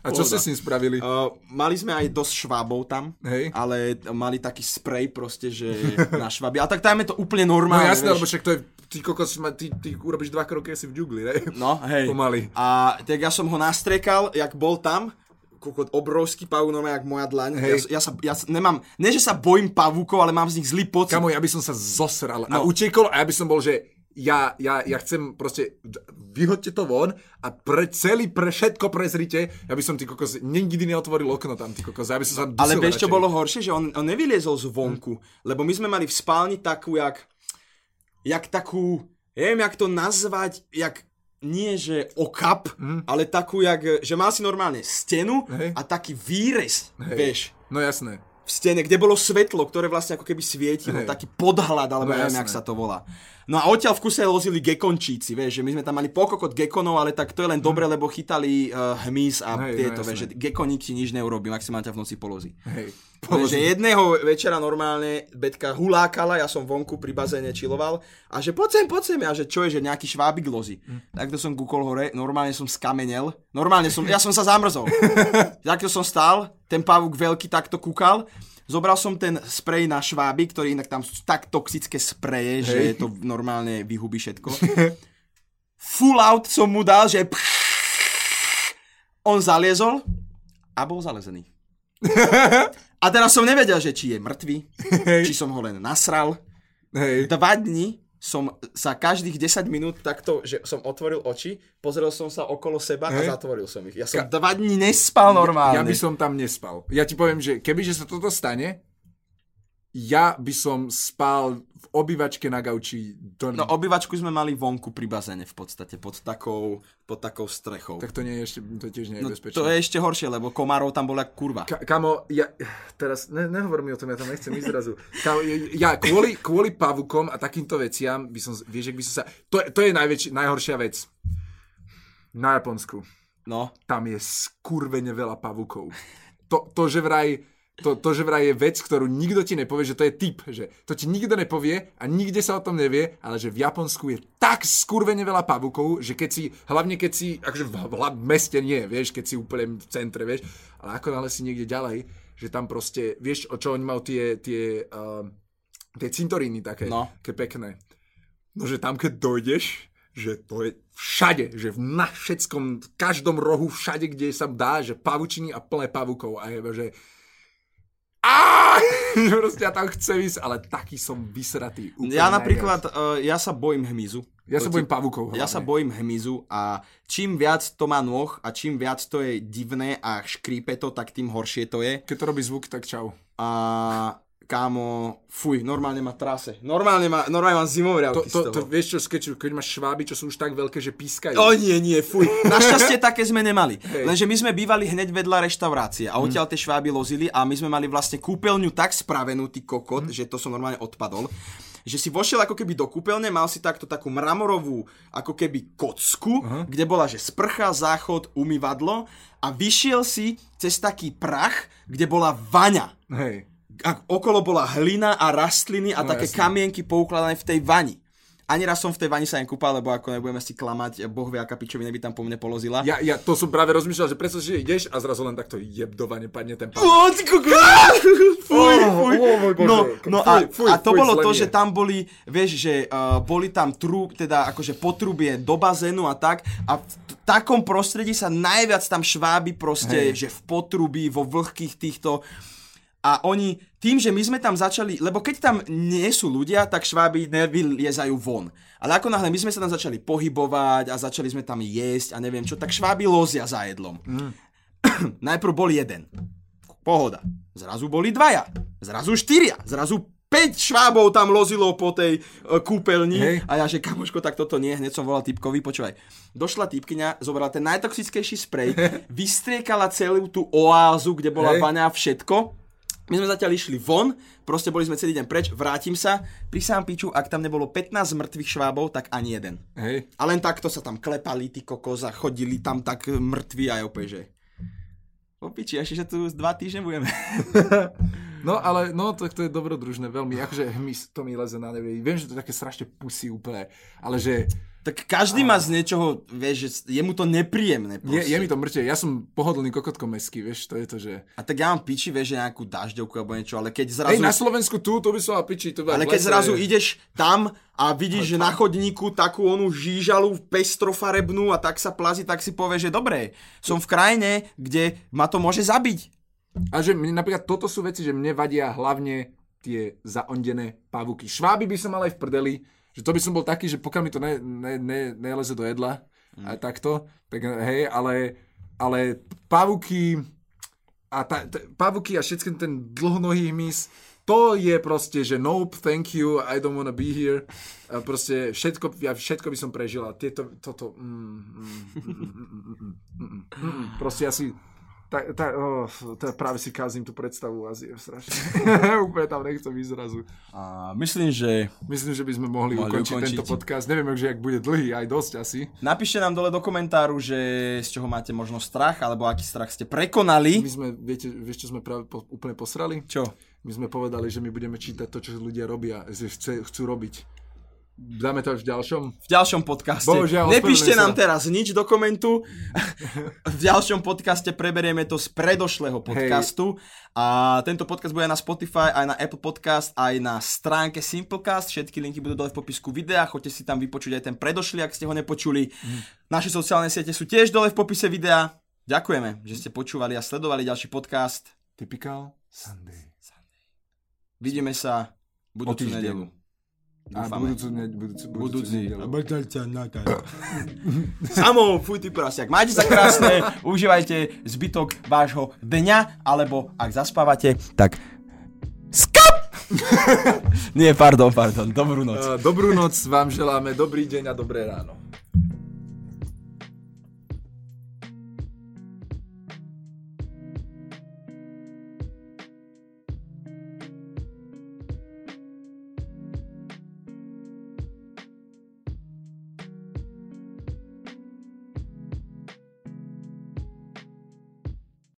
Speaker 2: A čo ste s ním spravili?
Speaker 1: Uh, mali sme aj dosť švábov tam,
Speaker 2: Hej.
Speaker 1: ale mali taký sprej proste, že na šváby. A tak tam je to úplne
Speaker 2: No
Speaker 1: normálne,
Speaker 2: jasné,
Speaker 1: vieš.
Speaker 2: lebo však to je... Ty kokos, ty, ty urobíš dva kroky asi v džungli, ne?
Speaker 1: No, hej.
Speaker 2: Pomaly.
Speaker 1: A tak ja som ho nastrekal, jak bol tam, kokot, obrovský pavúk, normálne jak moja dlaň. Ja,
Speaker 2: Hej.
Speaker 1: ja, sa, ja sa, nemám, ne že sa bojím pavúkov, ale mám z nich zlý pocit.
Speaker 2: Kamo, ja by som sa zosral a
Speaker 1: No.
Speaker 2: utekol a ja by som bol, že ja, ja, ja chcem proste, vyhoďte to von a pre celý, pre všetko prezrite, ja by som ty kokos, nikdy neotvoril okno tam, ty kokos, ja by som sa
Speaker 1: Ale vieš, čo bolo horšie? Že on, on nevyliezol zvonku, lebo my sme mali v spálni takú, jak, jak takú, neviem, jak to nazvať, jak nie že okap, ale takú, jak, že mal si normálne stenu
Speaker 2: Hej.
Speaker 1: a taký výrez,
Speaker 2: Hej.
Speaker 1: vieš.
Speaker 2: No jasné.
Speaker 1: V stene, kde bolo svetlo, ktoré vlastne ako keby svietilo,
Speaker 2: Hej.
Speaker 1: taký podhľad, alebo
Speaker 2: No,
Speaker 1: neviem, jak sa to volá. No a odtiaľ v kuse lozili gekončíci, vieš, že my sme tam mali pokokot gekonov, ale tak to je len dobre, lebo chytali uh, hmyz a
Speaker 2: Mhm. Hej, no
Speaker 1: tieto,
Speaker 2: jasné.
Speaker 1: vieš, že gekoník ti nič neurobí, maximálne ťa v noci polozí.
Speaker 2: Hej.
Speaker 1: Že jedného večera normálne Betka hulákala, ja som vonku pri bazéne čiloval a že poď sem, poď sem, a že čo je, že nejaký švábik lozi. Takto som kúkol hore, normálne som skamenel, normálne som, ja som sa zamrzol. Takto som stál, ten pavúk veľký takto kúkal, zobral som ten sprej na šváby, ktorý inak tam sú tak toxické spreje, že
Speaker 2: Hej.
Speaker 1: to normálne vyhubí všetko. Full out som mu dal, že on zaliezol a bol zalezený. A teraz som nevedel, že či je mŕtvý, či som ho len nasral.
Speaker 2: Hej.
Speaker 1: Dva dni som sa každých 10 minút takto, že som otvoril oči, pozrel som sa okolo seba a
Speaker 2: Hej.
Speaker 1: zatvoril som ich. Ja som dva dni nespal normálne.
Speaker 2: Ja by som tam nespal. Ja ti poviem, že kebyže sa toto stane, ja by som spal v obývačke na gauči. Do...
Speaker 1: No obývačku sme mali vonku pri bazéne v podstate, pod takou, pod takou strechou.
Speaker 2: Tak to nie je ešte, to tiež nie je
Speaker 1: no,
Speaker 2: bezpečné.
Speaker 1: to je ešte horšie, lebo komárov tam bola kurva.
Speaker 2: Ka- kamo, ja, teraz, ne, nehovor mi o tom, ja tam nechcem ísť zrazu. Kamo, ja kvôli, kvôli pavukom a takýmto veciam, by som, vieš, by som sa, to, je- to je najväčší, najhoršia vec. Na Japonsku.
Speaker 1: No,
Speaker 2: Tam je skurvene veľa pavukov. To, to, že vraj, to, to, že vraj je vec, ktorú nikto ti nepovie, že to je typ, že to ti nikto nepovie a nikde sa o tom nevie, ale že v Japonsku je tak skurvene veľa pavukov, že keď si, hlavne keď si, akože v, v, v meste nie, vieš, keď si úplne v centre, vieš, ale ako náhle si niekde ďalej, že tam proste, vieš, o čo oni majú tie, tie, uh, tie cintoríny také,
Speaker 1: No.
Speaker 2: také pekné. No, že tam keď dojdeš, že to je všade, že v na všetkom, v každom rohu, všade, kde sa dá, že pavučiny a plné pavukov a je, že Á, proste ja tam chcem ísť, ale taký som vysratý.
Speaker 1: ja napríklad, uh, ja sa bojím hmyzu.
Speaker 2: Ja sa bojím pavukov.
Speaker 1: Ja sa
Speaker 2: hlavne.
Speaker 1: bojím hmyzu a čím viac to má nôh a čím viac to je divné a škrípe to, tak tým horšie to je.
Speaker 2: Keď to robí zvuk, tak čau.
Speaker 1: A kámo, fuj, normálne ma trase. Normálne ma, normálne mám zimové
Speaker 2: To, to, to, vieš čo, keď, keď máš šváby, čo sú už tak veľké, že pískajú.
Speaker 1: O nie, nie, fuj. Našťastie také sme nemali.
Speaker 2: Hej.
Speaker 1: Lenže my sme bývali hneď vedľa reštaurácie a odtiaľ tie šváby lozili a my sme mali vlastne kúpeľňu tak spravenú, ty kokot, že to som normálne odpadol že si vošiel ako keby do kúpeľne, mal si takto takú mramorovú ako keby kocku, kde bola, že sprcha, záchod, umývadlo a vyšiel si cez taký prach, kde bola vaňa.
Speaker 2: Hej.
Speaker 1: A okolo bola hlina a rastliny a
Speaker 2: No,
Speaker 1: také
Speaker 2: jasné.
Speaker 1: kamienky poukladané v tej vani. Ani raz som v tej vani sa nekúpal, lebo ako nebudeme si klamať, boh vie, aká pičovina by tam po mne polozila.
Speaker 2: Ja, ja to som práve rozmýšľal, že predstav, že ideš a zrazu len takto jebdovane padne ten pavúk.
Speaker 1: O, ty kokos! Fuj, fuj.
Speaker 2: oh.
Speaker 1: No, no a, a to bolo to, že tam boli, vieš, že uh, boli tam trú, teda akože potrubie do bazénu a tak a v takom prostredí sa najviac tam šváby proste,
Speaker 2: Hej.
Speaker 1: že v potrubí, vo vlhkých týchto a oni, tým, že my sme tam začali, lebo keď tam nie sú ľudia, tak šváby nevyliezajú von. Ale ako náhle my sme sa tam začali pohybovať a začali sme tam jesť a neviem čo, tak šváby lozia za jedlom. Najprv bol jeden. Pohoda. Zrazu boli dvaja. Zrazu štyria. Zrazu 5 švábov tam lozilo po tej e, kúpeľni
Speaker 2: Hej.
Speaker 1: a ja, že kamoško, tak toto nie, hneď som volal typkovi, počúvaj. Došla typkyňa, zobrala ten najtoxickejší sprej, vystriekala celú tú oázu, kde bola
Speaker 2: Hej.
Speaker 1: vaňa a všetko. My sme zatiaľ išli von, proste boli sme celý deň preč, vrátim sa, pri sám piču, ak tam nebolo 15 mŕtvych švábov, tak ani jeden.
Speaker 2: Hej.
Speaker 1: A len takto sa tam klepali, ty kokos, a chodili tam tak mŕtvi a ja úplne, že... O piči, ešte, že tu dva týždne budeme.
Speaker 2: No ale, no to, to je dobrodružné veľmi, akože hmyz, to mi leze na nevie. Viem, že to je také strašne pusy úplne, ale že
Speaker 1: Tak každý má z niečoho, vieš, že je mu to nepríjemné
Speaker 2: je, je mi to mŕte. Ja som pohodlný kokotko meský, vieš, to je to, že...
Speaker 1: A tak ja mám piči, vieš, že nejakú dažďovku alebo niečo, ale keď zrazu...
Speaker 2: Hej, na Slovensku tu, to by som mal piči, to
Speaker 1: ale keď zrazu ideš tam a vidíš, že na chodníku takú onú žížalu pestrofarebnú a tak sa plazí, tak si povieš, že dobre, som v krajine, kde ma to môže zabiť.
Speaker 2: A že mne, napríklad toto sú veci, že mne vadia hlavne tie zaondené pavuky. Šváby by som mal aj v prdeli, že to by som bol taký, že pokiaľ mi to ne, ne, ne, neleze do jedla, mm. a takto, tak hej, ale, ale pavuky a ta, ta, pavuky a všetky ten dlhonohý hmyz, to je proste, že nope, thank you, I don't wanna be here. A proste všetko, ja všetko by som prežil a tieto, toto, mm, mm, mm, mm, mm, mm, mm, mm, mm, proste ja si, Tak, tak, oh, to práve si kázim tú predstavu Ázie strašne. Úplne tam nechcem ísť zrazu.
Speaker 1: A myslím, že
Speaker 2: Myslím, že by sme mohli,
Speaker 1: Mohli
Speaker 2: ukončiť,
Speaker 1: ukončiť.
Speaker 2: tento podcast. Neviem, že ak bude dlhý, aj dosť asi.
Speaker 1: napíšte nám dole do komentáru, že z čoho máte možno strach, alebo aký strach ste prekonali.
Speaker 2: My sme, viete, vieš, čo sme práve po, úplne posrali?
Speaker 1: Čo?
Speaker 2: My sme povedali, že my budeme čítať to, čo ľudia robia, že chce, chcú robiť. Dáme to až v ďalšom?
Speaker 1: v ďalšom podcaste.
Speaker 2: Bohužiaľ,
Speaker 1: Nepíšte nám
Speaker 2: sa.
Speaker 1: teraz nič do komentu. v ďalšom podcaste preberieme to z predošlého podcastu. A tento podcast bude aj na Spotify, aj na Apple Podcast, aj na stránke Simplecast. Všetky linky budú dole v popisku videa. Choďte si tam vypočuť aj ten predošlý, ak ste ho nepočuli. Naše sociálne siete sú tiež dole v popise videa. Ďakujeme, že ste počúvali a sledovali ďalší podcast.
Speaker 2: Typical Sunday.
Speaker 1: Vidíme sa budúcu
Speaker 2: týždeň.
Speaker 1: Nedelu.
Speaker 2: A
Speaker 1: Dúfame.
Speaker 2: budúcu, ne, budúcu, budúcu,
Speaker 1: Budúci.
Speaker 2: nedelu.
Speaker 1: Samo, fuj ty prasiak. Majte sa krásne, užívajte zbytok vášho dňa, alebo ak zaspávate, tak skap! Nie, pardon, pardon, dobrú noc.
Speaker 2: Uh, Dobrú noc vám želáme, dobrý deň a dobré ráno.